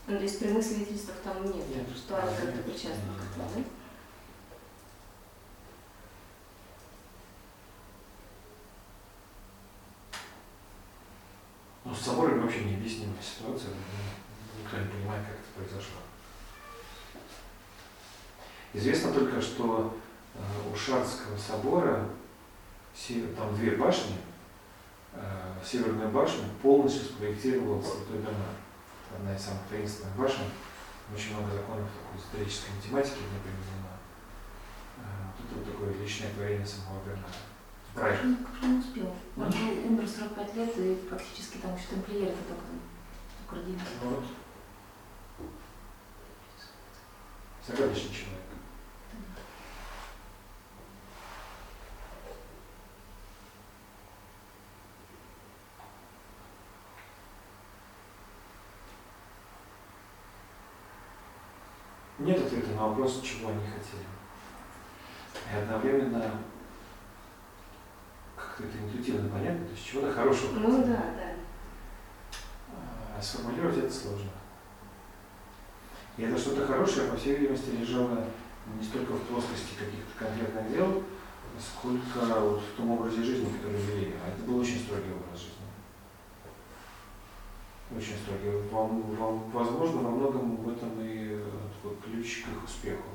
Ну, то есть прямых свидетельств там нет, Нет. что они как-то причастны к этому, да? Ну, с соборами вообще необъяснимая ситуация, никто не понимает, как это произошло. Известно только, что э, у Шарского собора там две башни, э, северная башня полностью спроектировал Святой Бернард. Это одна из самых таинственных башен. Очень много законов такой исторической математики в ней применено. Э, Тут вот такое личное творение самого Бернарда. Проект. Ну, как же он успел? Он был, умер в 45 лет, и фактически там еще тамплиеры это только, только родились. Вот. Загадочный человек. Нет ответа на вопрос, чего они хотели. И одновременно как-то это интуитивно понятно, то есть чего-то хорошего Ну да, да. А сформулировать это сложно. И это что-то хорошее, по всей видимости, лежало не столько в плоскости каких-то конкретных дел, сколько вот в том образе жизни, который вели. А это был очень строгий образ жизни. Очень строгий. Вам, вам, возможно, во многом в этом и э, такой ключ к их успеху.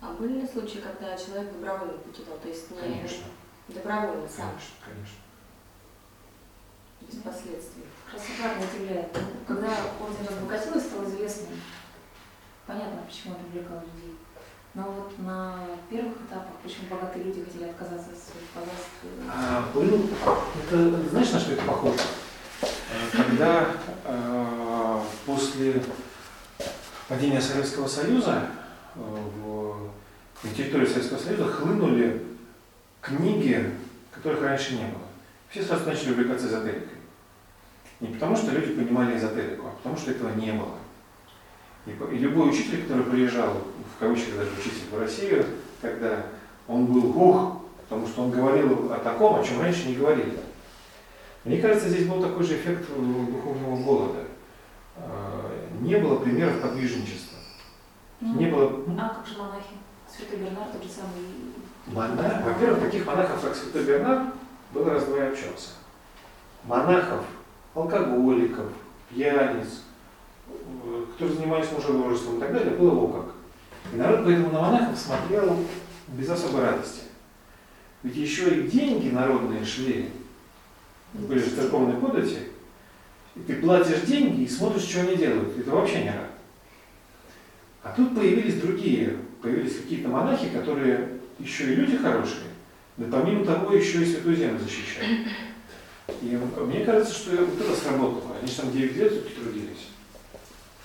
А были ли случаи, когда человек добровольно покидал, то есть не Конечно, добровольно сам, конечно, конечно. без последствий? Обратно удивляет. Когда орден разбогател и стал известным, понятно, почему он привлекал людей. Но вот на первых этапах, почему богатые люди хотели отказаться от своих богатств, А, был, это, знаешь, на что это похоже? Э, Когда э, после падения Советского Союза э, в, на территории Советского Союза хлынули книги, которых раньше не было. Все сразу начали увлекаться эзотерикой. Не потому, что люди понимали эзотерику, а потому, что этого не было. И, и любой учитель, который приезжал, в кавычках даже учитель в Россию, тогда он был ух, потому что он говорил о таком, о чем раньше не говорили. Мне кажется, здесь был такой же эффект духовного голода. Э, Не было примеров подвижничества. ну, Не было А как же монахи? Святой Бернард тот же самый. Монах. Во-первых, таких монахов, как Святой Бернард, было раз-два и обчелся. Монахов, алкоголиков, пьяниц, которые занимались мужеложеством и так далее, было во как. И народ поэтому на монахов смотрел без особой радости. Ведь еще и деньги народные шли, были же церковные подати, и ты платишь деньги и смотришь, что они делают. Ты вообще не рад. А тут появились другие, появились какие-то монахи, которые еще и люди хорошие, да помимо того еще и Святую Землю защищают. И мне кажется, что вот это сработало. Они же там 9 лет все-таки трудились.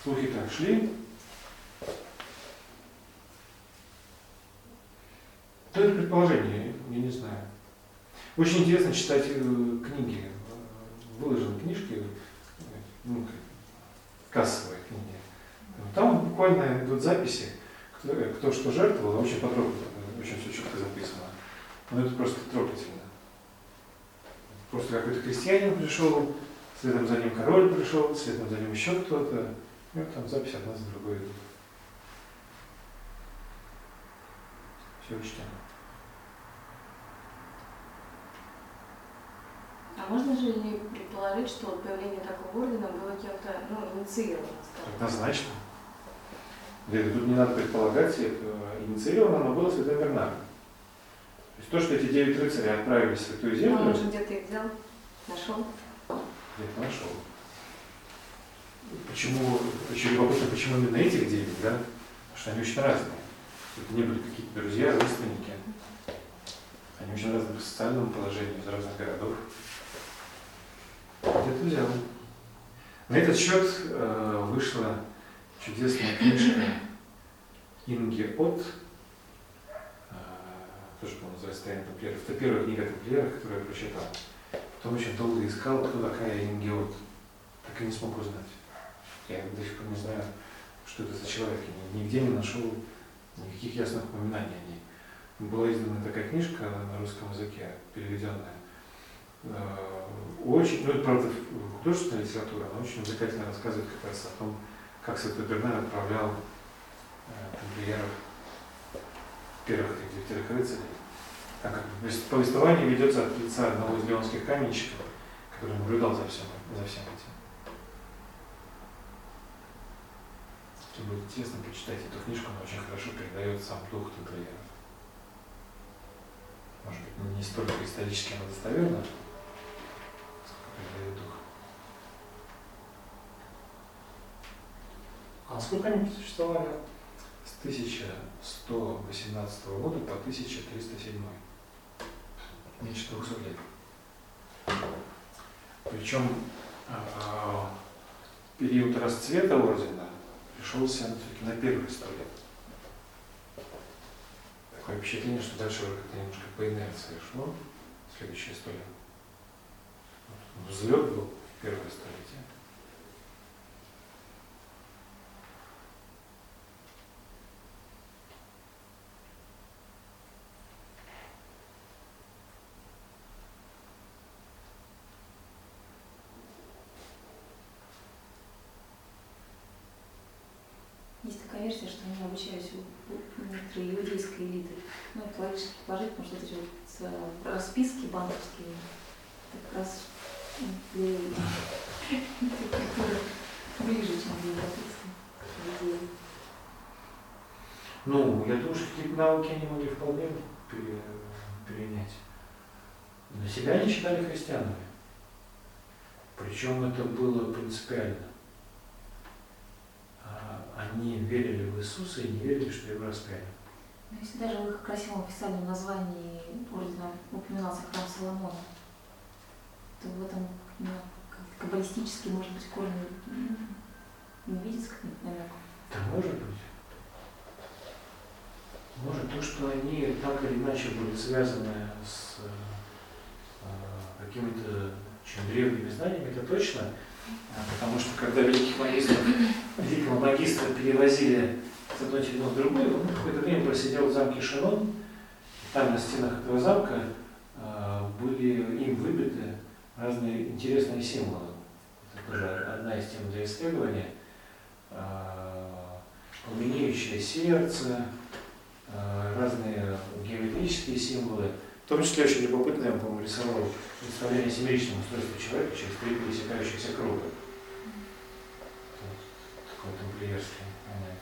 Слухи так шли. То это предположение, я не знаю. Очень интересно читать э, книги. Выложены книжки, ну, кассовые книги. Там буквально идут записи, кто, э, кто что жертвовал, очень подробно, очень все четко записано. Но это просто трогательно. Просто какой-то крестьянин пришел, следом за ним король пришел, следом за ним еще кто-то. И вот там запись одна за другой идут. Все учтено. А можно же ли предположить, что появление такого ордена было кем-то ну, инициировано? Однозначно. Да это тут не надо предполагать, это инициировано, но было Святой Бернард. То есть то, что эти девять рыцарей отправились в Святую Землю, он же где-то их взял, нашел. их нашел. Почему, очень любопытно, почему именно этих девять, да? Потому что они очень разные. Это не были какие-то друзья, родственники. Они очень разные по социальному положению, из разных городов. Это взял. На этот счет э, вышло чудесная книжка Инги От, а, тоже, по-моему, называется «Тайна тамплиеров». Это первая книга тамплиеров, которую я прочитал. Потом очень долго искал, кто такая Инги От. Так и не смог узнать. Я до сих пор не знаю, что это за человек. Я нигде не нашел никаких ясных упоминаний о ней. Была издана такая книжка на русском языке, переведенная. Э, Очень, ну, это, правда, художественная литература, она очень увлекательно рассказывает как раз о том, как святой Бернар отправлял э, тамплиеров, первых этих девятерых рыцарей. Так как повес- повествование ведется от лица одного из леонских каменщиков, который наблюдал за всем, за всем этим. Если будет интересно, почитайте эту книжку, она очень хорошо передает сам дух тамплиеров. Может быть, не столько исторически она достоверна, сколько передает дух. А сколько они существовали? С 1118 года по 1307. Меньше 200 лет. Причем а, период расцвета ордена пришелся на первые сто лет. Такое впечатление, что дальше уже как-то немножко по инерции шло, следующие сто лет. Взлет был в первое столетие. Есть версия, что они обучались у, некоторой иудейской элиты. Ну, это логично предположить, потому что эти вот расписки банковские как раз ну, для культуры ближе, чем для европейской идеи. Ну, я думаю, что какие-то навыки они могли вполне пере- перенять. На себя они считали христианами. Причем это было принципиально. Они верили в Иисуса и не верили, что его распяли. Но Ну, если даже в их красивом официальном названии ордена упоминался храм Соломона, то в этом ну, как- каббалистически, может быть, корни не видится какой-нибудь намек. Да может быть. Может, то, что они так или иначе были связаны с э, какими-то очень древними знаниями, это точно. А, Потому что когда великих магистров, великого магистра перевозили с одной тюрьмы в другую, он какое-то время просидел в замке Шенон. Там на стенах этого замка э, были им выбиты разные интересные символы. Это тоже одна из тем для исследования. Э, пламенеющее сердце, разные геометрические символы. В том числе очень любопытно, я, по-моему, рисовал представление о семеричном устройстве человека через три пересекающихся круга. Такой тамплиерский момент.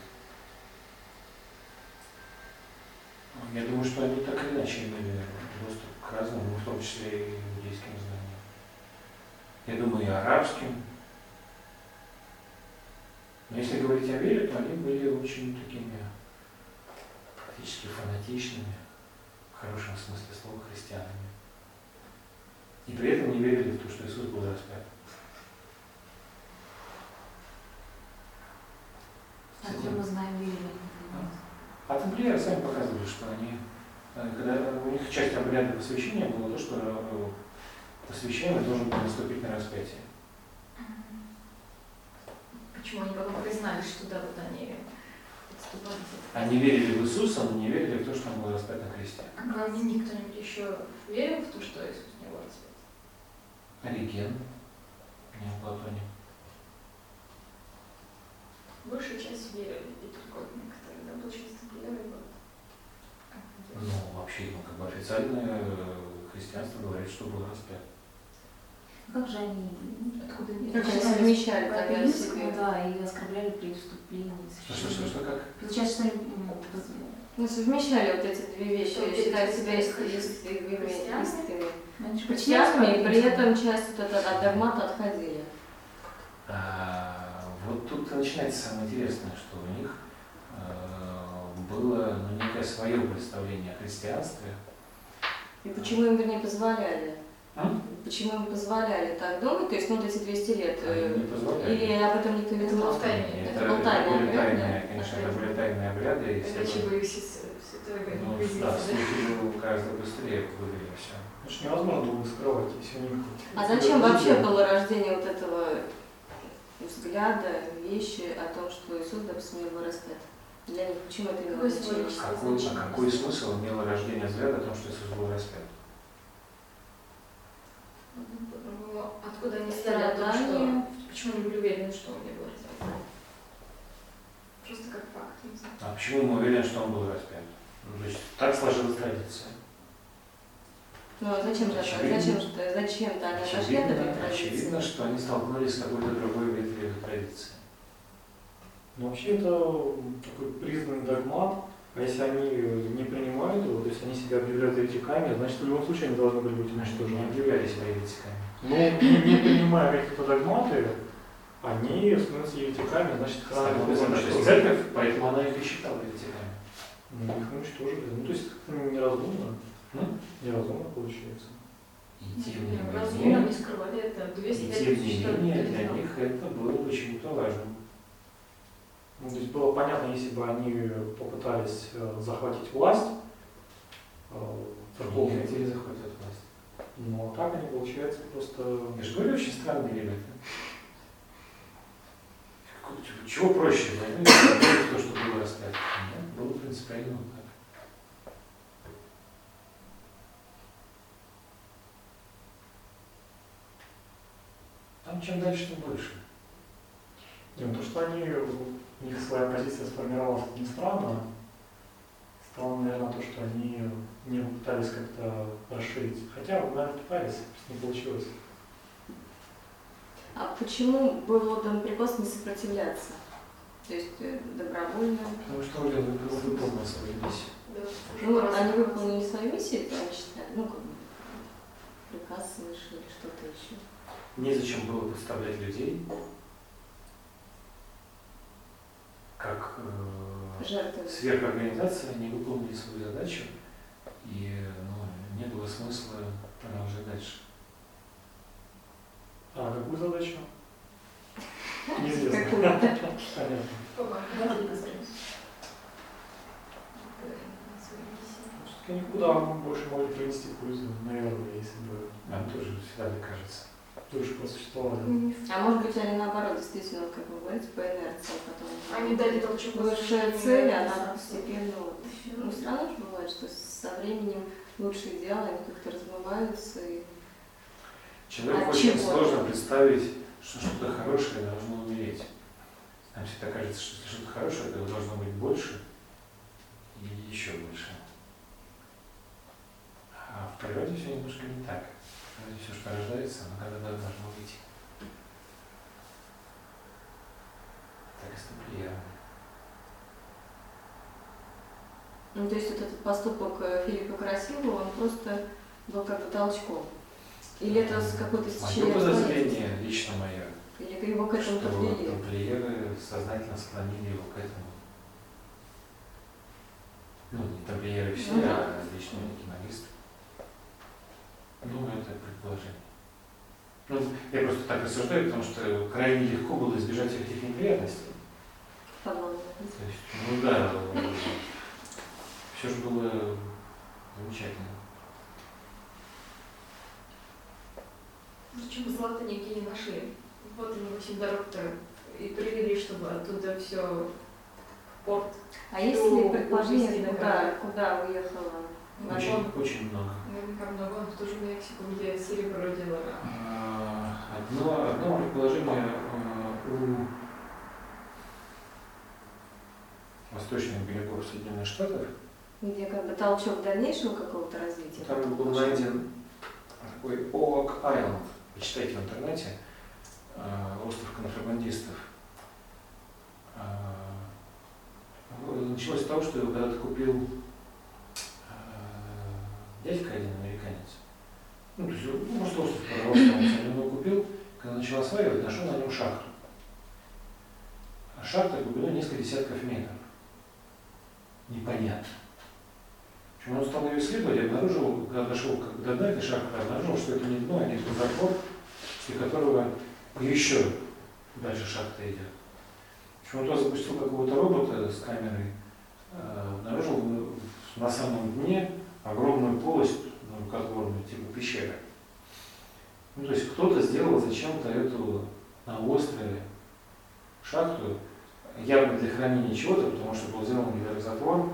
Я думаю, что они так или иначе имели доступ к разным, ну, в том числе и иудейским знаниям. Я думаю, и арабским. Но если говорить о вере, то они были очень такими практически фанатичными, в хорошем смысле слова, христианами. И при этом не верили в то, что Иисус был распят. Откуда мы знаем, верили? А тамплиеры сами показывали, что они, э, когда у них часть обряда посвящения было то, что э, посвящаемый должен был наступить на распятие. Почему они потом признались, что да, вот они. Они верили в Иисуса, но не верили в то, что он был распят на кресте. А них кто-нибудь еще верил в то, что Иисус не был распят? Ориген, Неоплатоник. Большая часть верили, и только некоторые, да, как это делают. Ну, вообще, ну, как бы официальное э, христианство говорит, что был распят. Ну, Как же они, откуда они совмещали себе? да, и оскорбляли при вступлении. Что, что, что, что, как? Получается, что поз- Ну, совмещали вот эти две вещи, считали эти себя истинными, христианами? и при этом часть вот этого от догмата отходили. А, вот тут начинается самое интересное, что у них э, было ну, некое свое представление о христианстве. И почему им, вернее, позволяли? А? Почему им позволяли так думать? То есть, ну, эти 200 лет. э, Они не позволяли. Или об этом никто не Это знал? было в тайне. Это, Это, был это тайный обряд, тайные, да? конечно, это были тайные обряды. И все Иначе бы Святой ну, Инквизиции, да, да? бы гораздо быстрее выдали все. Это же невозможно было скрывать, если у них... А зачем вообще было рождение вот этого взгляда, вещи о том, что Иисус, допустим, не был распят? Для них почему это значение? символическое Какой, значение? а какой смысл имело рождение взгляда о том, что Иисус был распят? Откуда они стали о том, что... Почему они были уверены, что он не был распят? Просто как факт, не знаю. А почему мы уверены, что он был распят? Ну, то есть так сложилась традиция. Ну, а зачем же. Зачем же это? Зачем-то они отошли от этой Очевидно, традиции? очевидно, что они столкнулись с какой-то другой ветвью традиции. Ну, вообще это такой признанный догмат, а если они не принимают его, то есть они себя объявляют еретиками, значит в любом случае они должны были быть Они же тоже уничтожены. объявляли себя еретиками. Но не, принимая какие-то догматы, они становятся еретиками, значит уничтожен. церковь, поэтому она их и считала еретиками. Ну, их уничтожили. Ну, то есть ну, неразумно. Неразумно получается. И тем не Ну, Разумно менее, не скрывали это. 200 и лет тем не менее для них это было почему-то важным. Ну, то есть было понятно, если бы они попытались э, захватить власть, э, Они церковную, хотели захватить власть. но так они, получается, просто... Я же говорю, очень странные ребята. Типа, Чего проще? Ну, то, что было распято. Нет, было принципиально вот так. Там чем дальше, тем больше. Не, ну, то, что они, у них своя позиция сформировалась, не странно. Странно, наверное, то, что они не пытались как-то расширить. Хотя, наверное, пытались, просто не получилось. А почему был отдан приказ не сопротивляться? То есть э, добровольно? Потому что Орден выполнил свою миссию. Да, Ну, они выполнили свою миссию, это они считали, ну, как бы, приказ слышали, что-то еще. Незачем было подставлять людей, как э, Жертвы. сверхорганизация, они выполнили свою задачу, и ну, не было смысла продолжать дальше. А какую задачу? [laughs] Неизвестно. Какую? Понятно. Помогали Иисусу. Это свои миссии. Все-таки они куда больше могли принести пользу, наверное, если бы Нам тоже всегда так кажется. Дольше просуществовали. А может быть, они наоборот, действительно, как вы говорите, по инерции потом. Они дали толчок. Высшая цель, она постепенно вот. Ну, странно же бывает, что со временем лучшие идеалы, они как-то размываются и Человеку От очень чего? сложно представить, что что-то хорошее должно умереть. Нам всегда кажется, что если что-то хорошее, то должно быть больше и еще больше. А в природе все немножко не так. Что рождается, оно когда-то должно выйти. Так и с тамплиерами. Ну, то есть вот этот поступок э, Филиппа Красивого, он просто был как бы толчком. Или это с какой-то Мое стечение подозрение, лично мое, Или его к этому подвели? тамплиеры сознательно склонили его к этому. Ну, не тамплиеры все, Ну а лично некий Ну, это предположение. Ну, я просто так рассуждаю, потому что крайне легко было избежать всех этих неприятностей. То есть, ну да, все же было замечательно. Зачем золото нигде не нашли? Вот они восемь дорог-то и привели, чтобы оттуда все в порт. А есть Ну, ли предположение, увезти куда, куда уехала? Очень, Вагон? очень много. Наверняка много. В ту же Мексику, где серебро делали. А, Одно, одно предположение а, у восточных берегов Соединенных Штатов, Где как бы толчок дальнейшего какого-то развития? там был пошел? найден такой Оак Айленд, почитайте в интернете, а, остров контрабандистов. А, Началось с того, что его когда-то купил дядька один американец. Ну, то есть, ну, просто остров продавался, он его купил, когда начал осваивать, нашел на нем шахту. А шахта глубиной несколько десятков метров. Непонятно. Он стал ее исследовать обнаружил, когда дошел до дна этой шахты, обнаружил, что это не дно, а некий затвор, после которого еще дальше шахта идет. Туда запустил какого-то робота с камерой, э, обнаружил на самом дне огромную полость, ну, рукотворную, типа пещеры. Ну, то есть кто-то сделал зачем-то эту на острове шахту, явно для хранения чего-то, потому что был сделан где затвор,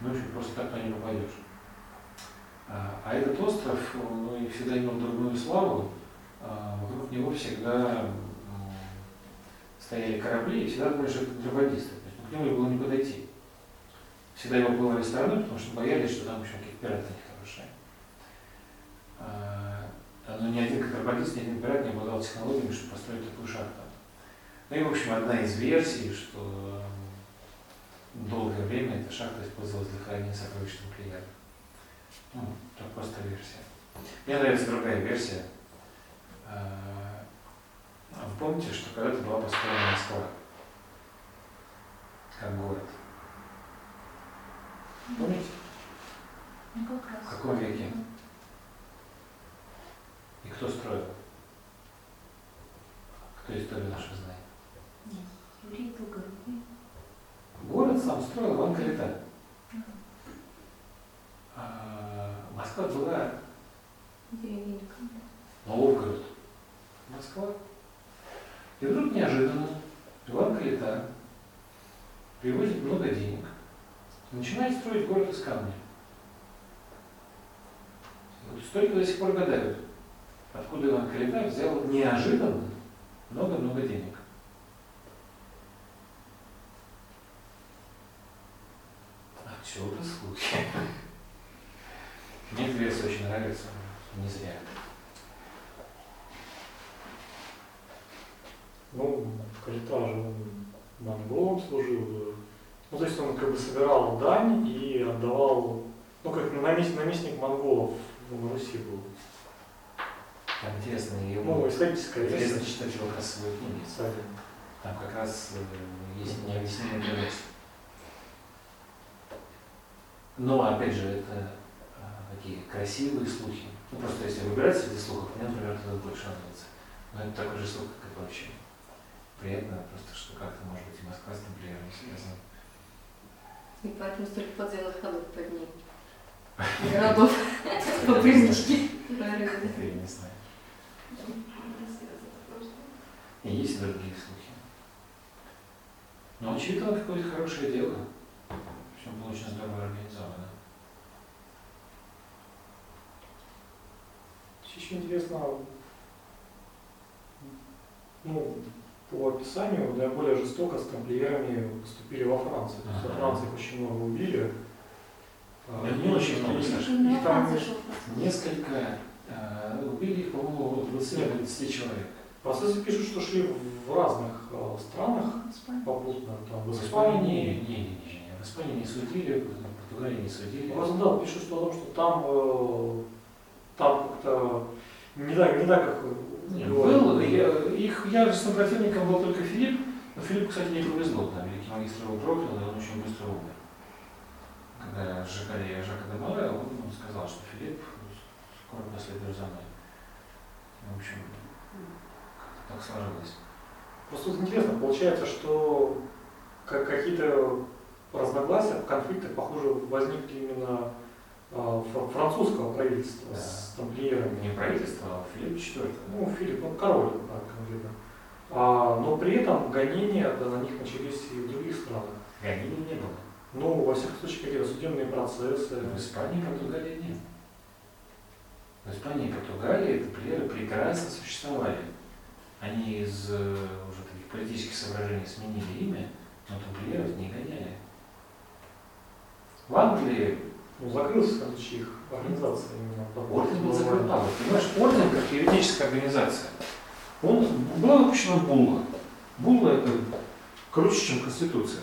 ну, в общем, просто так туда не попадешь. А, а этот остров, ну, и всегда имел дурную славу, а, вокруг него всегда стояли корабли, и всегда это контрабандисты, то есть к нему было не подойти. Всегда его было стороны, потому что боялись, что там еще какие-то пираты нехорошие. А, но ни один контрабандист, ни один пират не обладал технологиями, чтобы построить такую шахту. Ну и, в общем, одна из версий, что долгое время эта шахта использовалась для хранения сокровищ тамплиеров. Ну, это просто версия. Мне нравится другая версия. А, Вы помните, что когда-то была построена Москва как город? Помните? В каком веке? И кто строил? Кто историю нашу знает? Нет, Юрий Долгорукий. Город сам строил Иван Калита. А Москва была Деревенька. Новгород. Москва. И вдруг неожиданно Иван Калита привозит много денег начинает строить город из камня. Вот историки до сих пор гадают, откуда Калита взял неожиданно много-много денег. Отсюда слухи. Мне версия очень нравится, не зря. Ну, Калита же он монголом служил. Ну, то есть он как бы собирал дань и отдавал, ну, как наместник, наместник монголов в Руси был. Там интересно Ну, его. историческая Интересно читать его красивые книги. Кстати. Там как раз э, есть необъяснимая версия. Но, опять же, это а, такие красивые слухи. Ну, просто если выбирать среди слухов, мне, например, это больше нравится. Но это такой же слух, как и прочие. Приятно просто, что как-то, может быть, и Москва с тамплиерами связана. И поэтому столько подземных ходов под ней. [laughs] Городов [laughs] по. Это я не знаю. И есть и другие слухи. Но очевидно, какое-то хорошее дело. Все было очень здорово организовано. Еще интересно, ну, по описанию, наиболее жестоко с тамплиерами поступили во Франции. То есть во. Франции их очень много убили. А, Да не очень много, и- Саша. и Именно там Несколько, э, убили их, по-моему, от 20 до 30 человек. Французы пишут, что шли в разных э, странах попутно, там, В Испании не, не, не, не, в Испании не судили, в Португалии не судили. Розендал пишет, что, о том, что там, э, там как-то не так, не так, как Был, я- их яростным противником был только Филипп, но Филиппу, кстати, не повезло, там великий магистр его проклял, и он очень быстро умер. Когда сжигали Жака де Мале, он ну, сказал, что Филипп скоро последует за мной. В общем, как-то так сложилось. Просто вот интересно, получается, что как какие-то разногласия, конфликты, похоже, возникли именно французского правительства Да. с тамплиерами. Не правительство, а Филипп IV. Ну, Филипп, он король, да, конкретно. А, но при этом гонения да, на них начались и в других странах. Гонений не было. Ну, во всяком случае, какие-то судебные процессы. В Испании и Португалии нет. В Испании и Португалии тамплиеры прекрасно существовали. Они из э, уже таких политических соображений сменили имя, но тамплиеров не гоняли. В Англии Ну, закрылся, короче, их организация именно. орден был закрыт. Вот, понимаешь, орден как юридическая организация. Он была выпущена булла. Булла это круче, чем Конституция.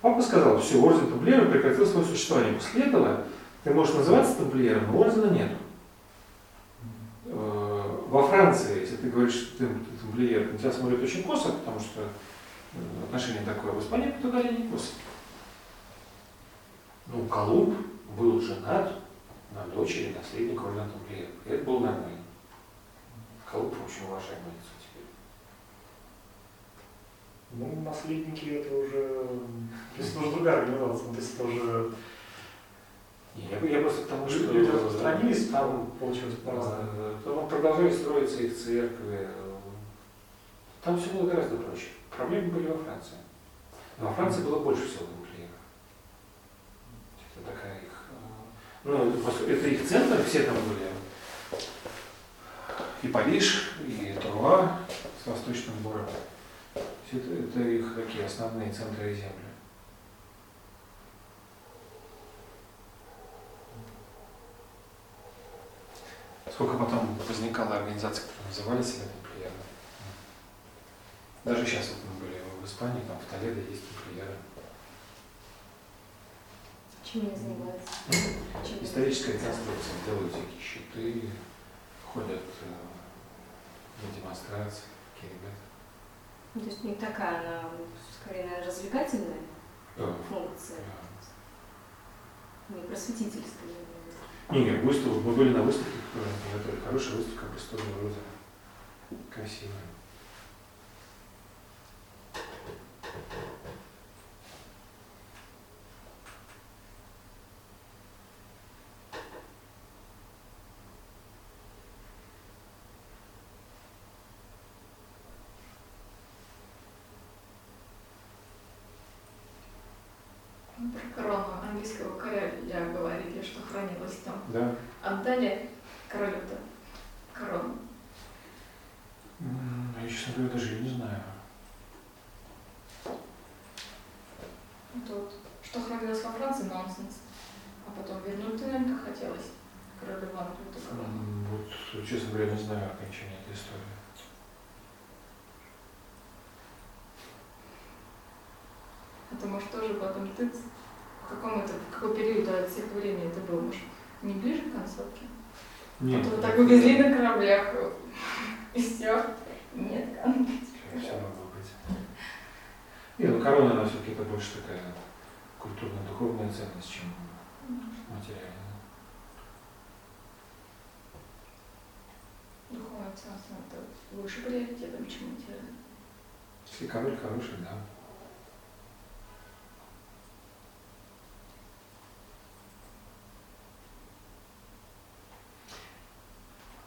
Папа сказал, все, орден тамплиеров прекратил свое существование. После этого ты можешь называться тамплиером, но ордена нету. Э, Во Франции, если ты говоришь, что ты, ты тамплиер, на тебя смотрят очень косо, потому что э, отношение такое. В Испании Португалии не косо. Ну, Колумб был женат на дочери наследника ордена тамплиеров. И это было нормально. Колупов очень уважаемое лицо теперь. Ну, наследники это уже... То есть это уже другая организация. То есть это уже... Я, я просто к тому, что... Люди распространились, там получилось по-разному. Э, Потом продолжали строиться их церкви. Там все было гораздо проще. Проблемы были во Франции. Но во Франции было больше всего такая их... э, Ну, это, это их центр, все там были. И Париж, и Труа с восточным городом. Это, это их такие основные центры земли. Сколько потом возникало организаций, которые называли себя тамплиерами. Даже сейчас вот мы были в Испании, там в Толедо есть тамплиеры. Чем они занимаются? Чем- Историческая реконструкция, делают всякие щиты, ходят э, на демонстрации, такие ребята. Ну, То есть не такая, она скорее, наверное, развлекательная функция, не просветительская. Не, не, выставку, мы были на выставке, которую они. Хорошая выставка Брестового роза. Красивая. Про корону английского короля говорили, что хранилось там. Да. Отдали королю-то корону. М, Я, честно говоря, даже и не знаю. Вот вот. Что хранилось во Франции, нонсенс. А потом вернуть наверное, хотелось королю Ивану эту корону. М, Вот, честно говоря, окончания этой истории. Это может тоже потом ты в каком это, в какой период от всех времени это был, может, не ближе к концовке? Нет, Вот так увезли на кораблях, [laughs] и все. Нет, Все могло быть. Не, ну корона, она все-таки это больше такая культурно-духовная ценность, чем материальная. Духовное царство это выше приоритетом, чем материально. Если король хороший, да.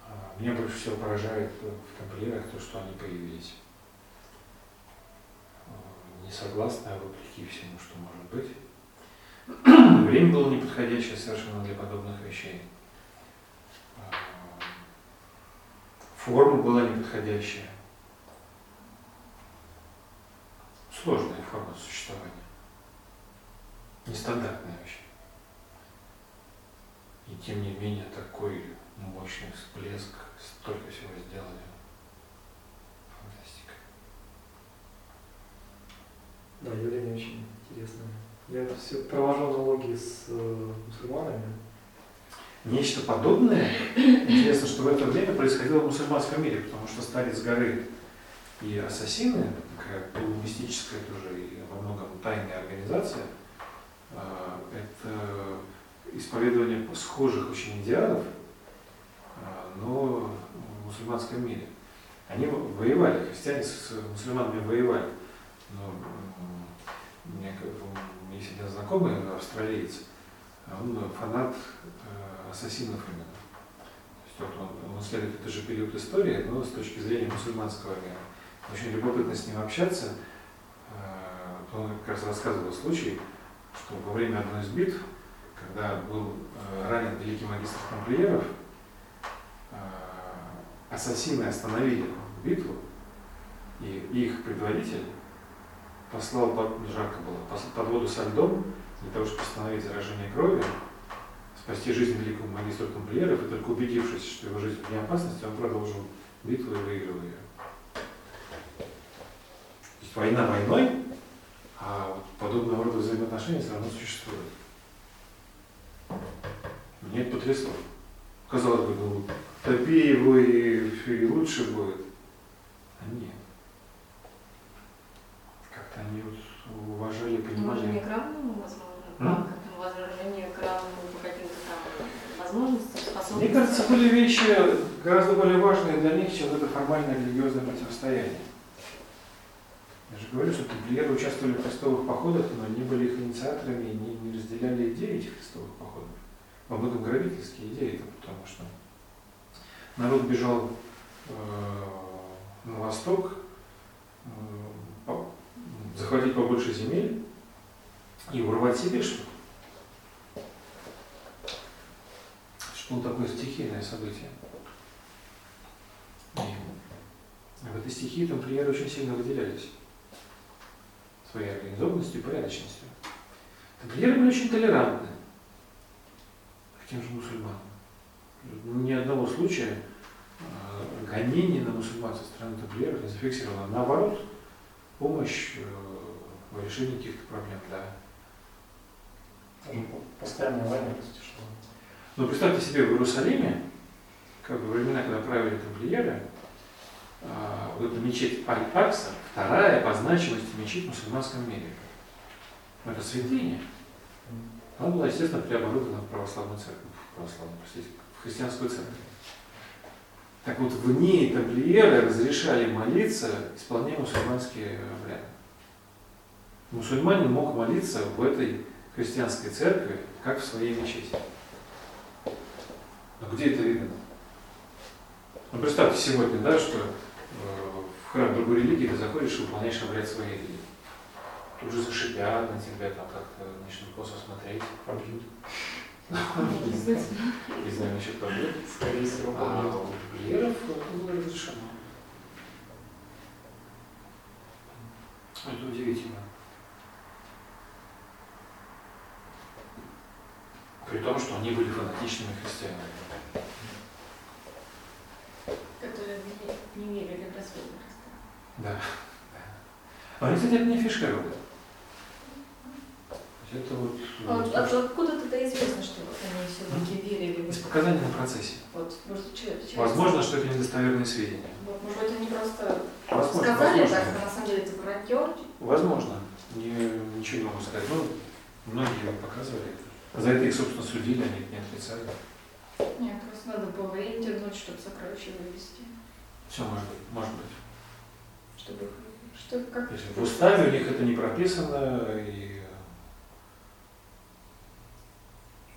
А, Меня больше всего поражает в тамплиерах то, что они появились. А, Не согласно, а вопреки всему, что может быть. [clears throat] Время было неподходящее совершенно для подобных вещей. Форма была неподходящая. Сложная форма существования. Нестандартная вообще. И тем не менее такой мощный всплеск, столько всего сделали. Фантастика. Да, явление очень интересное. Я все провожу аналогии с э, мусульманами. Нечто подобное, интересно, что в это время происходило в мусульманском мире, потому что старец горы и ассасины, такая полумистическая тоже и во многом тайная организация, а, это исповедование схожих очень идеалов, а, но в мусульманском мире. Они воевали, христиане с мусульманами воевали. Но у меня есть один знакомый, австралиец, а он фанат э, ассасинов именно. То есть вот он, он исследует этот же период истории, но с точки зрения мусульманского мира. Очень любопытно с ним общаться. Э, Он как раз рассказывал случай, что во время одной из битв, когда был э, ранен великий магистр тамплиеров, э, ассасины остановили битву, и их предводитель послал, под, жарко было, под воду со льдом для того, чтобы остановить заражение крови, спасти жизнь великого магистра тамплиеров, и только убедившись, что его жизнь вне опасности, он продолжил битву и выиграл ее. То есть война войной, а вот подобного рода взаимоотношения все равно существуют. Меня это потрясло. Казалось бы, ну, топи его и, и лучше будет. А нет. Как-то они вот уважали, Ну, Уважение понимали. к равному, возможно, М? как уважение к равному по возможностях, Мне кажется, были вещи гораздо более важные для них, чем это формальное религиозное противостояние. Я же говорю, что тамплиеры участвовали в крестовых походах, но не были их инициаторами и не, не разделяли идеи этих крестовых походов. Во многом грабительские идеи, потому что народ бежал э, на восток, э, по- захватить побольше земель и урвать себе что-то. Что такое стихийное событие. И в этой стихии тамплиеры очень сильно выделялись своей организованностью и порядочностью. Тамплиеры были очень толерантны к тем же мусульманам. Ни одного случая э, гонений на мусульман со стороны тамплиеров не зафиксировано. Наоборот, помощь э, в решении каких-то проблем, да. Постоянная война. Но представьте себе, в Иерусалиме, как бы времена, когда правили тамплиеры, а, вот эта мечеть Аль-Акса, вторая по значимости мечеть в мусульманском мире. Это святыня. Она была, естественно, преоборудована в православную церковь, в православную, простите, в христианскую церковь. Так вот, в ней тамплиеры разрешали молиться, исполняя мусульманские обряды. Мусульманин мог молиться в этой христианской церкви, как в своей мечети. Но где это видно? Ну, представьте сегодня, да, что э, в храм другой религии ты заходишь и выполняешь обряд своей религии. Тут же зашипят на тебя, там как-то начнут косо смотреть. Побьют. Не знаю насчет побед. Скорее всего, А побьют. у клиеров это было разрешено. Это удивительно. При том, что они были фанатичными христианами. Которые не, верили в Христа. Да. А они, кстати, это не. То есть Это вот, А вот от- что- откуда тогда известно, что вот они все-таки верили в из это? показаний на процессе. Вот, может, че- че- Возможно, что это недостоверные сведения. Вот, может быть, они просто Возможно, сказали возможно. так, а на самом деле это вранье. Возможно. Не, ничего не могу сказать. Ну, многие показывали. За это их, собственно, судили, они это не отрицали. Нет, просто надо было время тянуть, чтобы сокровища вывести. Все может быть, может быть. Чтобы, что, как... Если в уставе у них это не прописано, и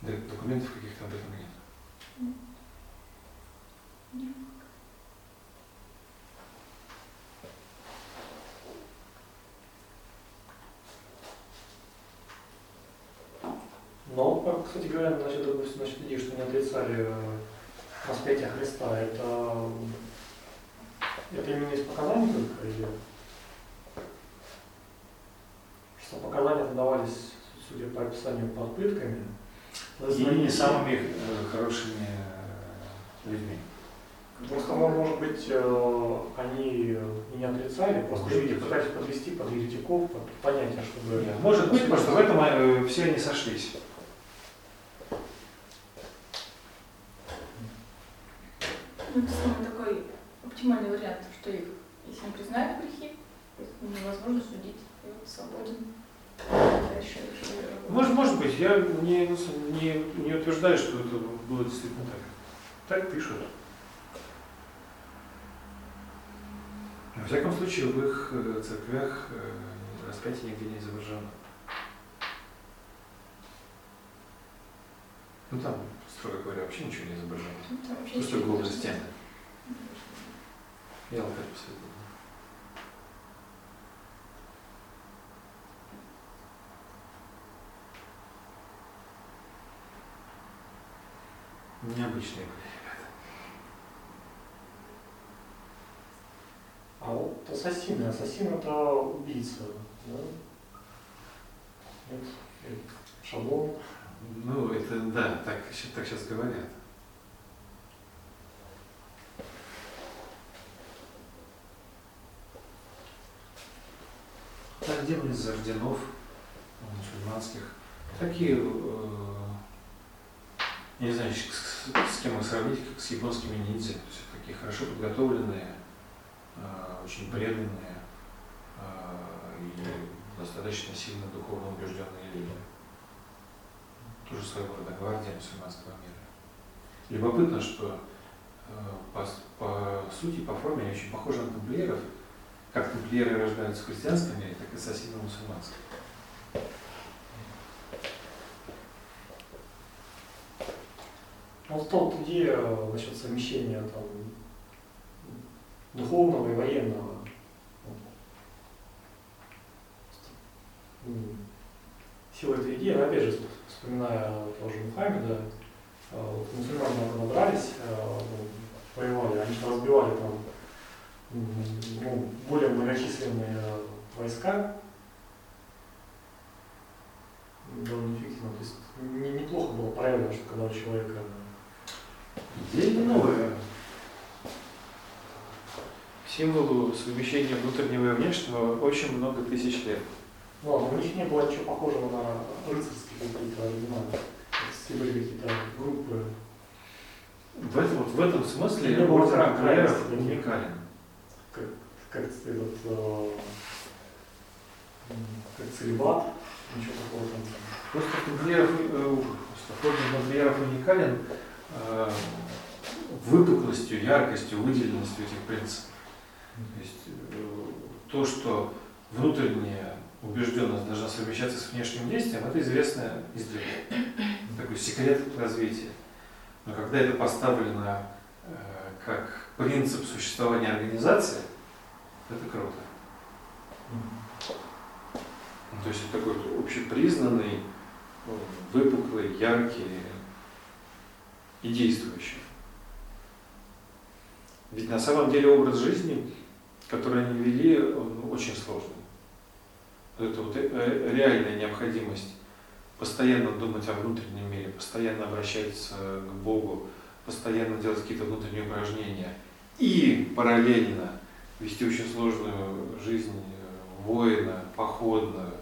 да, документов каких-то об этом нет. Но, как, кстати говоря, насчет, людей, что не отрицали э, распятие Христа, это, это именно из показаний только или что показания давались, судя по описанию, под пытками? И не самыми э, хорошими э, людьми. Просто, мо- может быть, э, они и не отрицали, просто люди пытались подвести под еретиков, под понятие, чтобы... Может быть, что в этом э, все они сошлись. Ну, это самый такой оптимальный вариант, что их, если не признают грехи, невозможно судить, и он свободен. Может, может быть, я не, не, не утверждаю, что это было действительно так. Так пишут. Во всяком случае, в их э, церквях э, распятие нигде не изображено. Ну там, строго говоря, вообще ничего не изображено. Ну, Просто голые стены. Я локаль посмотрел. Необычные были ребята. А вот ассасины, ассасин это убийца, да? Нет, шаблон. Ну, это да, так, так сейчас говорят. Так делали из орденов э, мусульманских. Такие, э, я не знаю, с, с- кем их сравнить, как с японскими ниндзя. То есть такие хорошо подготовленные, э, очень преданные э, и достаточно сильно духовно убежденные люди. Тоже своего рода гвардия мусульманского мира. Любопытно, что э, по, по сути, по форме они очень похожи на тамплиеров. Как тамплиеры рождаются мире, так и ассасины в мусульманском. Ну, вот идея насчет совмещения там, духовного и военного. Сила этой идеи, но опять же, вспоминая тоже Мухаммеда, э, мусульмане набрались, э, ну, воевали, они же разбивали там ну, более многочисленные войска, довольно эффективно. То есть не- неплохо было правильно, что когда у человека Идея не новая. Символу совмещения внутреннего и внешнего очень много тысяч лет. Ну, ладно, у них не было ничего похожего на рыцарские какие-то ордена. Все были какие-то группы. В этом, вот в этом смысле Не было никаких. уникален. Как этот, э, как целебат, ничего такого там. Просто тамплиеров, э, просто орден тамплиеров уникален э, выпуклостью, яркостью, выделенностью этих принципов. То есть э, то, что внутренняя убежденность должна совмещаться с внешним действием, это известно издревле. Такой секрет развития. Но когда это поставлено э, как принцип существования организации, это круто. Ну, То есть это такой общепризнанный, э, выпуклый, яркий и действующий. Ведь на самом деле образ жизни, который они вели, он очень сложный. Это вот э, реальная необходимость постоянно думать о внутреннем мире, постоянно обращаться к Богу, постоянно делать какие-то внутренние упражнения и параллельно вести очень сложную жизнь э, воина, походную,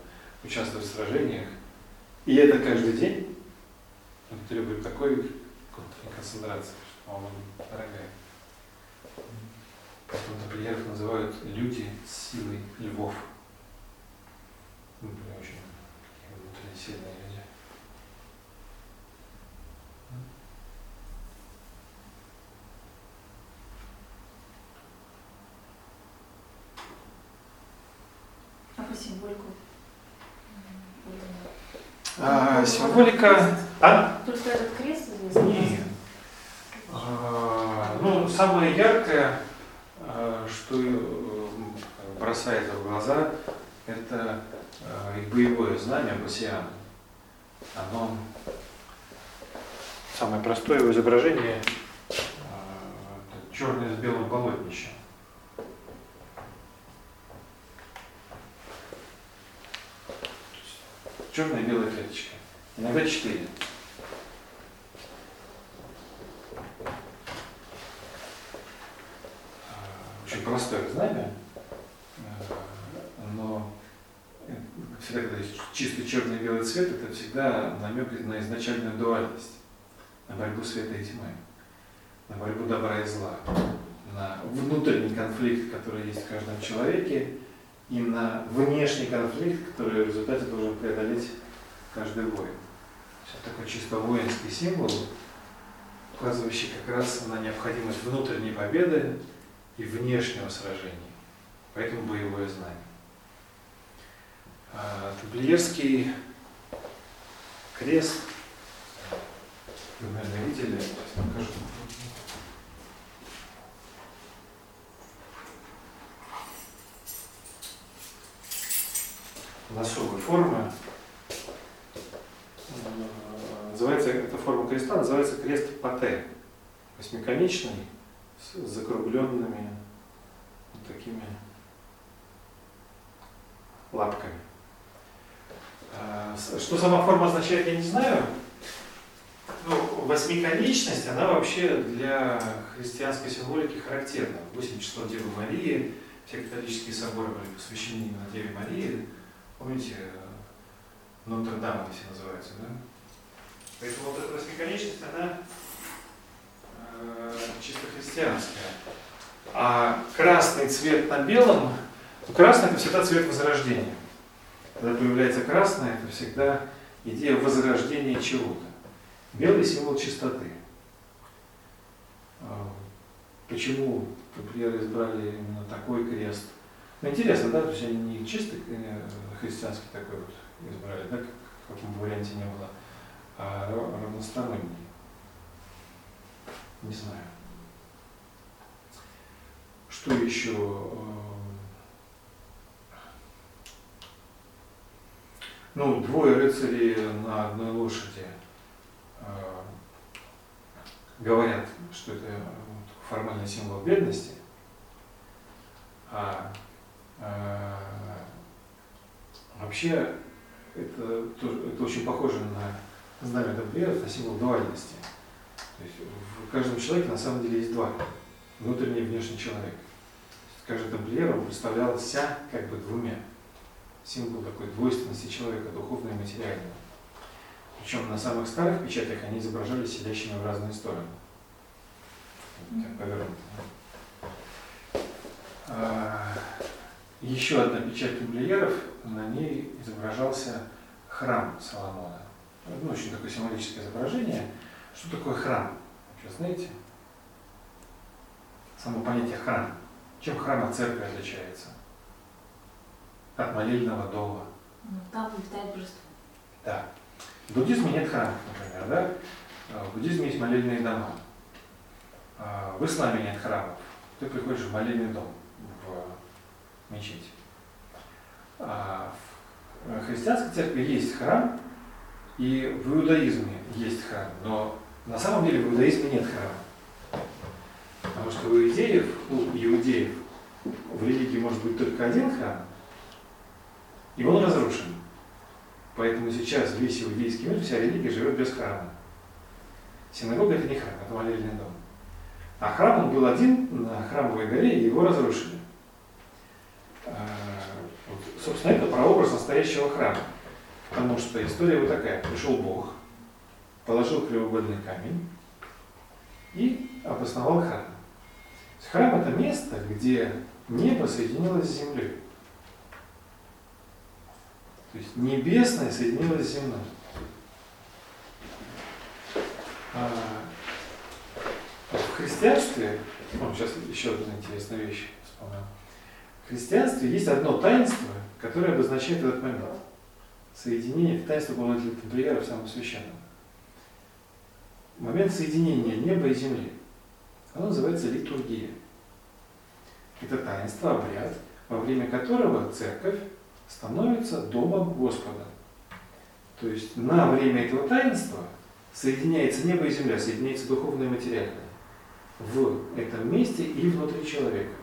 участвовать в сражениях. И это каждый день это требует такой кон- концентрации, что, по-моему, дорогая. Поэтому тамплиеров называют люди с силой львов. Ну, были очень внутренне сильные люди. А по символику? А, символика... А? Только этот крест известный. Нет. А, Ну, самое яркое, а, что э, бросается в глаза, это а, боевое знамя Басиан. Оно самое простое его изображение черное с белым полотнищем. Черная и белая клеточка. Иногда четыре. А, Очень простое знамя, э, но э, всегда, когда есть чистый черный и белый цвет, это всегда намек на изначальную дуальность, на борьбу света и тьмы, на борьбу добра и зла, на внутренний конфликт, который есть в каждом человеке, и на внешний конфликт, который в результате должен преодолеть каждый воин. Это такой чисто воинский символ, указывающий как раз на необходимость внутренней победы и внешнего сражения. Поэтому боевое знамя. А, Тамплиерский крест, вы, наверное, видели, сейчас покажу. Он особой формы. Э, Называется, эта форма креста называется крест Пате. Восьмиконечный, с закругленными вот такими лапками. С- Что сама форма означает, я не знаю. Ну, восьмиконечность, она вообще для христианской символики характерна. 8 число Девы Марии, все католические соборы были посвящены именно Деве Марии. Помните, э, Нотр-Дам они все называются, да? Поэтому вот эта восьмиконечность, она э, чисто христианская. А красный цвет на белом, ну, красный это всегда цвет возрождения. Когда появляется красное, это всегда идея возрождения чего-то. Белый символ чистоты. почему тамплиеры избрали именно такой крест. Ну, интересно, да, то есть они не чисто э, христианский такой вот избрали, да, в каком бы варианте не было, а ра- разносторонний. Не знаю. Что еще? Э, Ну, двое рыцарей на одной лошади э, говорят, что это формальный символ бедности, а э, вообще это, это очень похоже на знамя тамплиеров, на символ дуальности. То есть в каждом человеке на самом деле есть два, внутренний и внешний человек. Каждый тамплиер представлялся как бы двумя. Символ такой двойственности человека, духовного и материального. Причем на самых старых печатях они изображали сидящими в разные стороны. Так повернуто. Еще одна печать тамплиеров, на ней изображался храм Соломона. Ну, очень такое символическое изображение. Что такое храм? Вообще знаете? Само понятие храм. Чем храм от церкви отличается? От молельного дома. Ну, там обитает божество. Да. В буддизме нет храмов, например, да? А В буддизме есть молельные дома. А В исламе нет храмов. Ты приходишь в молельный дом, мечеть. А в христианской церкви есть храм, и в иудаизме есть храм, но на самом деле в иудаизме нет храма. Потому что у иудеев, у иудеев в религии может быть только один храм, и он разрушен. Поэтому сейчас весь иудейский мир, вся религия живет без храма. Синагога это не храм, это молельный дом. А храм он был один на храмовой горе, и его разрушили. Вот, собственно, это прообраз настоящего храма. Потому что история вот такая. Пришел Бог, положил краеугольный камень и обосновал храм. Храм это место, где небо соединилось с землей. То есть небесное соединилось с земным. А, в христианстве, ну, сейчас еще одна интересная вещь вспомнил. В христианстве есть одно таинство, которое обозначает этот момент. Соединение, это таинство было для тамплиеров самым священным. Момент соединения неба и земли. Оно называется литургия. Это таинство, обряд, во время которого церковь становится домом Господа. То есть на время этого таинства соединяется небо и земля, соединяется духовное и материальное в этом месте и внутри человека.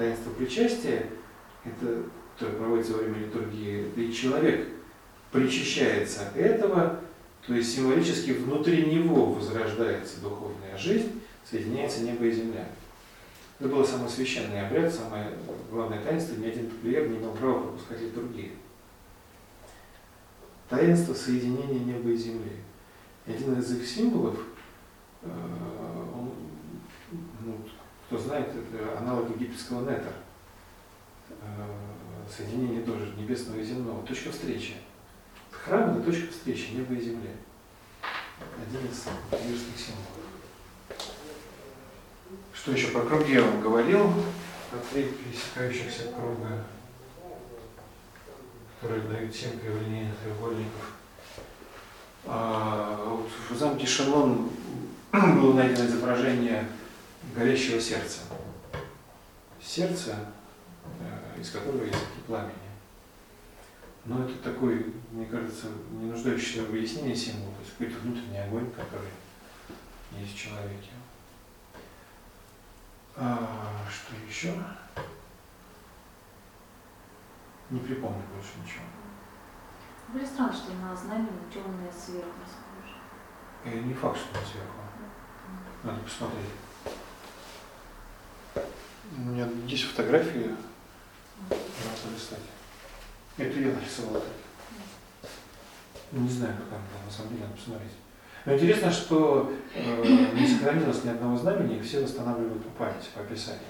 Таинство причастия, это, которое проводится во время литургии, и человек причащается этого, то есть символически внутри него возрождается духовная жизнь, соединяется небо и земля. Это был самый священный обряд, самое главное таинство, ни один тамплиер не имел права пропускать литургию. Таинство соединения неба и земли. Один из их символов, э, он, ну, кто знает, это аналог египетского нетер. Э, Соединение тоже небесного и земного. Точка встречи. Храм – это точка встречи неба и земли. Один из верхних символов. Что еще про круги я вам говорил? Про три пересекающихся круга, которые дают семь криволинейных треугольников. А, вот в замке Шенон [clears throat] было найдено изображение горящего сердца. Сердце, э, из которого есть пламени. Но это такой, мне кажется, не нуждающийся в выяснении символ, то есть какой-то внутренний огонь, который есть в человеке. А, что еще? Не припомню больше ничего. Были странно, что на знамени темное сверху расположено. Э, не факт, что он сверху. Надо посмотреть. У меня есть фотографии. Надо полистать. Это я нарисовал так. Не знаю, как там было, на самом деле, надо посмотреть. Но интересно, что э, не сохранилось ни одного знамени, их все восстанавливают по памяти, по описанию.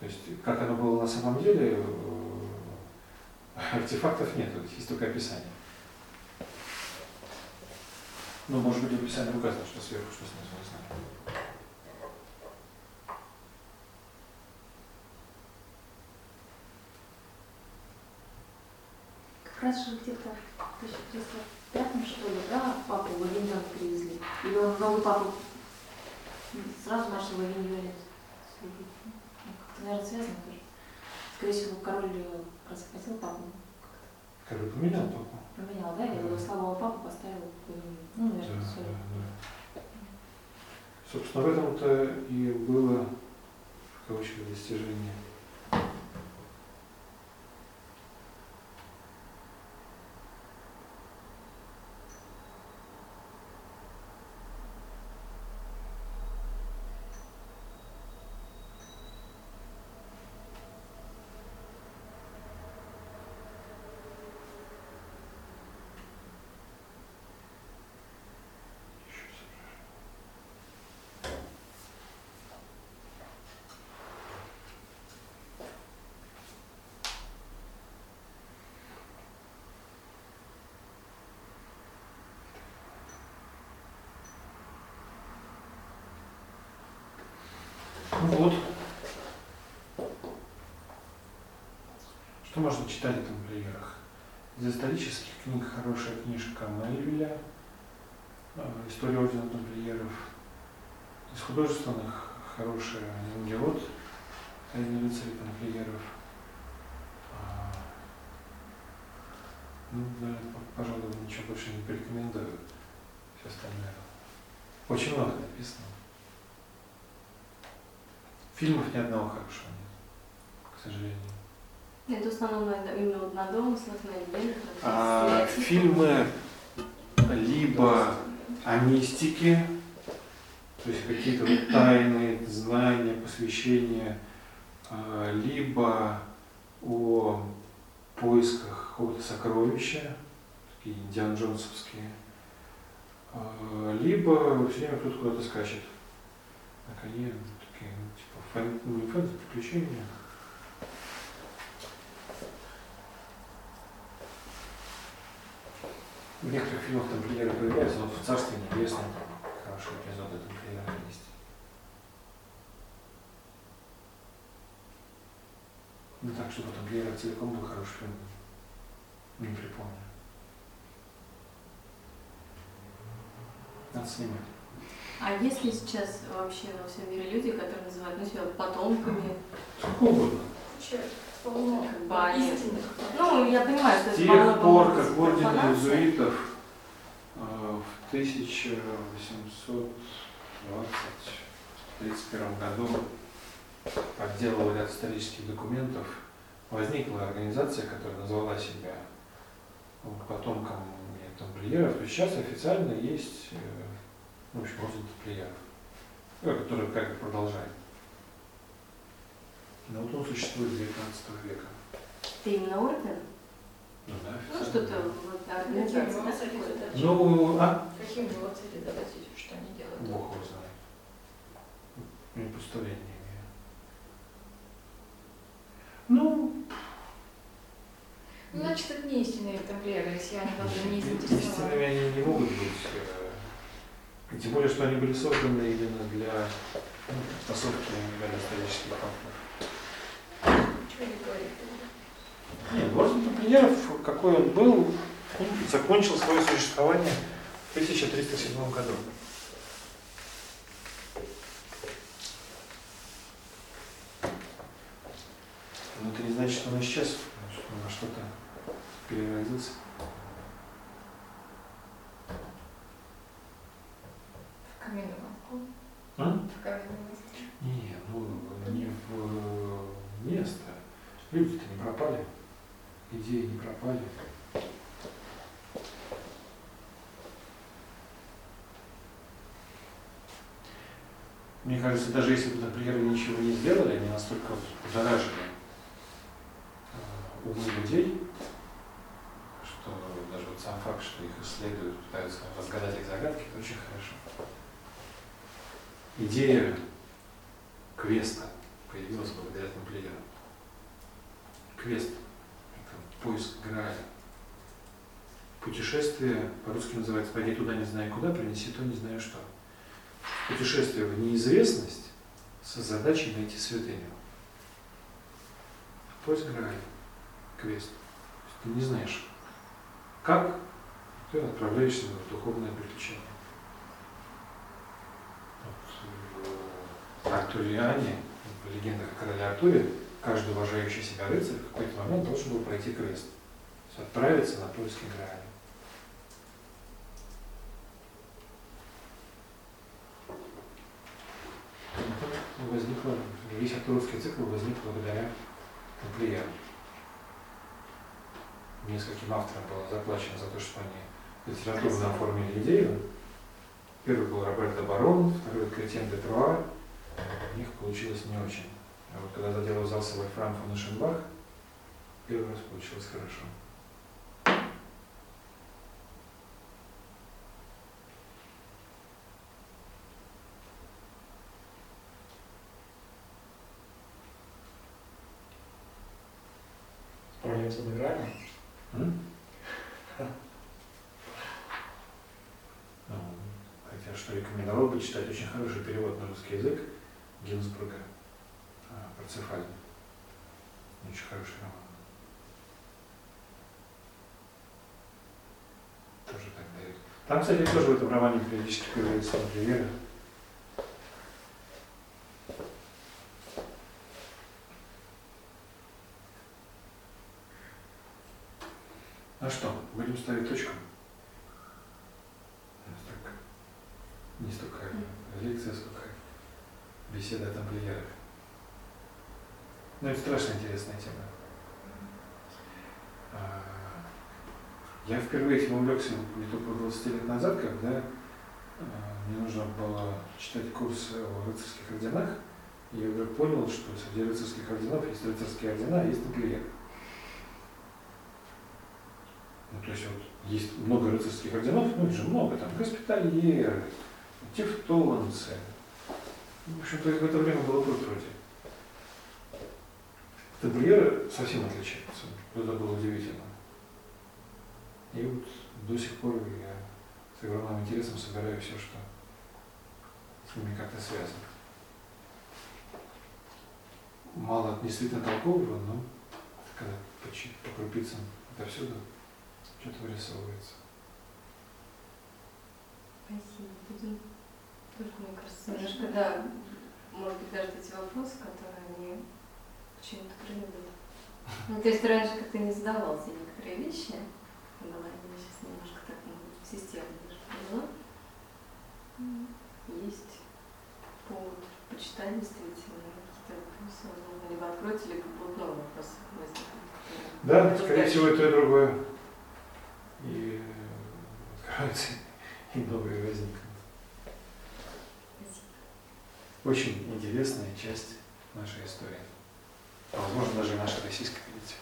То есть, как оно было на самом деле, э, артефактов нет, есть только описание. Ну, может быть, в описании указано, что сверху, что снизу, не знаю. Раз же где-то в 1305 что ли, да, папу в Авиньон привезли. Или он новый папу сразу начал в Авиньоне служить. Ну, Как-то, наверное, связано тоже. Скорее всего, король э, раз хотел папу Король поменял папу. поменял, да, и его слабого папу поставил в Авиньон. Ну, Да, наверное, да, все. да. Собственно, в этом-то и было, в кавычках, достижение. Ну вот. Что можно читать о тамплиерах? Из исторических книг хорошая книжка Мельвиля, э, «История ордена тамплиеров». Из художественных хорошая «Ангелот», «Тайны рыцарей тамплиеров». А, Ну, да, пожалуй, ничего больше не порекомендую. Все остальное. Очень много написано. Фильмов ни одного хорошего нет, к сожалению. Это в основном именно на домыслах, на на А, фильмы либо о мистике, то есть какие-то вот тайны, знания, посвящения, а, либо о поисках какого-то сокровища, такие Индиан Джонсовские, а, либо все время кто-то куда-то скачет на коне, такие, ну, типа не фэнтези, приключения. В некоторых фильмах тамплиеры появляются, вот в «Царстве небесном» хорошие эпизоды тамплиера есть. Ну так, чтобы тамплиера целиком был хороший фильм, не припомню. Надо снимать. А есть ли сейчас вообще во всем мире люди, которые называют ну, себя потомками? Сколько угодно. Полно Как бы они- истинных. Ну, я понимаю, что С это тех пор, как орден иезуитов э, в 1831 году подделывал ряд исторических документов, возникла организация, которая назвала себя ну, потомком тамплиеров, то сейчас официально есть, э, ну, в общем, тамплиеров, э, который как бы продолжает. Но вот он существует с 19 века. Это именно орден? Ну, да, Ну, что-то вот организация, да, какой-то? Ну, а? Какие у него цели задачи, что они делают? Бог его знает. Не представления не имею. Ну, Ну, значит, это не истинные тамплиеры, если они даже не истинными заинтересованы. они не могут быть. И Тем более, что они были созданы именно для реально исторических фактов. Чего не говорит? Нет, орден тамплиеров, какой он был, он закончил свое существование в 1307 году. Но это не значит, что он исчез, что он во что-то переродился. В каменном мозгу. А? В каменном мозгу. Не, ну не в место. Люди-то не пропали, идеи не пропали. Мне кажется, даже если бы, например, ничего не сделали, они настолько заражены э, умы людей, что даже вот сам факт, что их исследуют, пытаются разгадать их загадки, это очень хорошо. Идея квеста появилась благодаря тамплиерам. Квест – это поиск Грааля. Путешествие по-русски называется «Пойди туда, не зная куда, принеси то, не знаю что». Путешествие в неизвестность с задачей найти святыню. Поиск Грааля. Квест. Ты не знаешь, как ты отправляешься в духовное приключение. Вот, в Артуриане, в легендах о короле Артуре, каждый уважающий себя рыцарь в какой-то момент должен был пройти есть отправиться на поиски Грааля. Это возникло, весь артуровский цикл возник благодаря тамплиерам. Нескольким авторам было заплачено за то, что они литературно оформили идею. Первый был Роберто Барон, второй Кретен де Труа. У них получилось не очень. А вот когда за дело взялся Вольфрам фон Эшенбах, первый раз получилось хорошо. Справляемся с играми. М? [laughs] Ну, Хотя что рекомендовал бы читать очень хороший перевод на русский язык Гинзбурга а, Парцефаль. Очень хороший роман. Тоже так дает. Там, кстати, тоже в этом романе периодически появляется Вера. Ну что, будем ставить точку? Не столько лекция, сколько беседа о тамплиерах. Ну, это страшно интересная тема. А, Я впервые этим увлекся где-то около 20 лет назад, когда а, мне нужно было читать курс о рыцарских орденах. И я вдруг понял, что среди рыцарских орденов есть рыцарские ордена, а есть тамплиеры. Ну, то есть вот есть много рыцарских орденов, ну, их же много, там, госпитальеры, тевтонцы. В общем-то, в это время было пруд вроде. Тамплиеры совсем отличаются. Это было удивительно. И вот до сих пор я с огромным интересом собираю все, что с ними как-то связано. Мало действительно толкового, но когда по, по крупицам отовсюду что-то вырисовывается. Спасибо. Только, мне кажется, немножко, да, может быть, даже эти вопросы, которые они почему-то приведут. Ну, то есть раньше как-то не задавался некоторые вещи в голове, сейчас немножко так ну, системно даже поняла. Есть повод почитать действительно какие-то вопросы, возможно, либо откроете, либо будут новые вопросы возникнут. Да, скорее всего, и то, и другое. И э, откроются, и новые возникнут. Спасибо. Очень интересная часть нашей истории. А возможно, даже нашей российской, видите.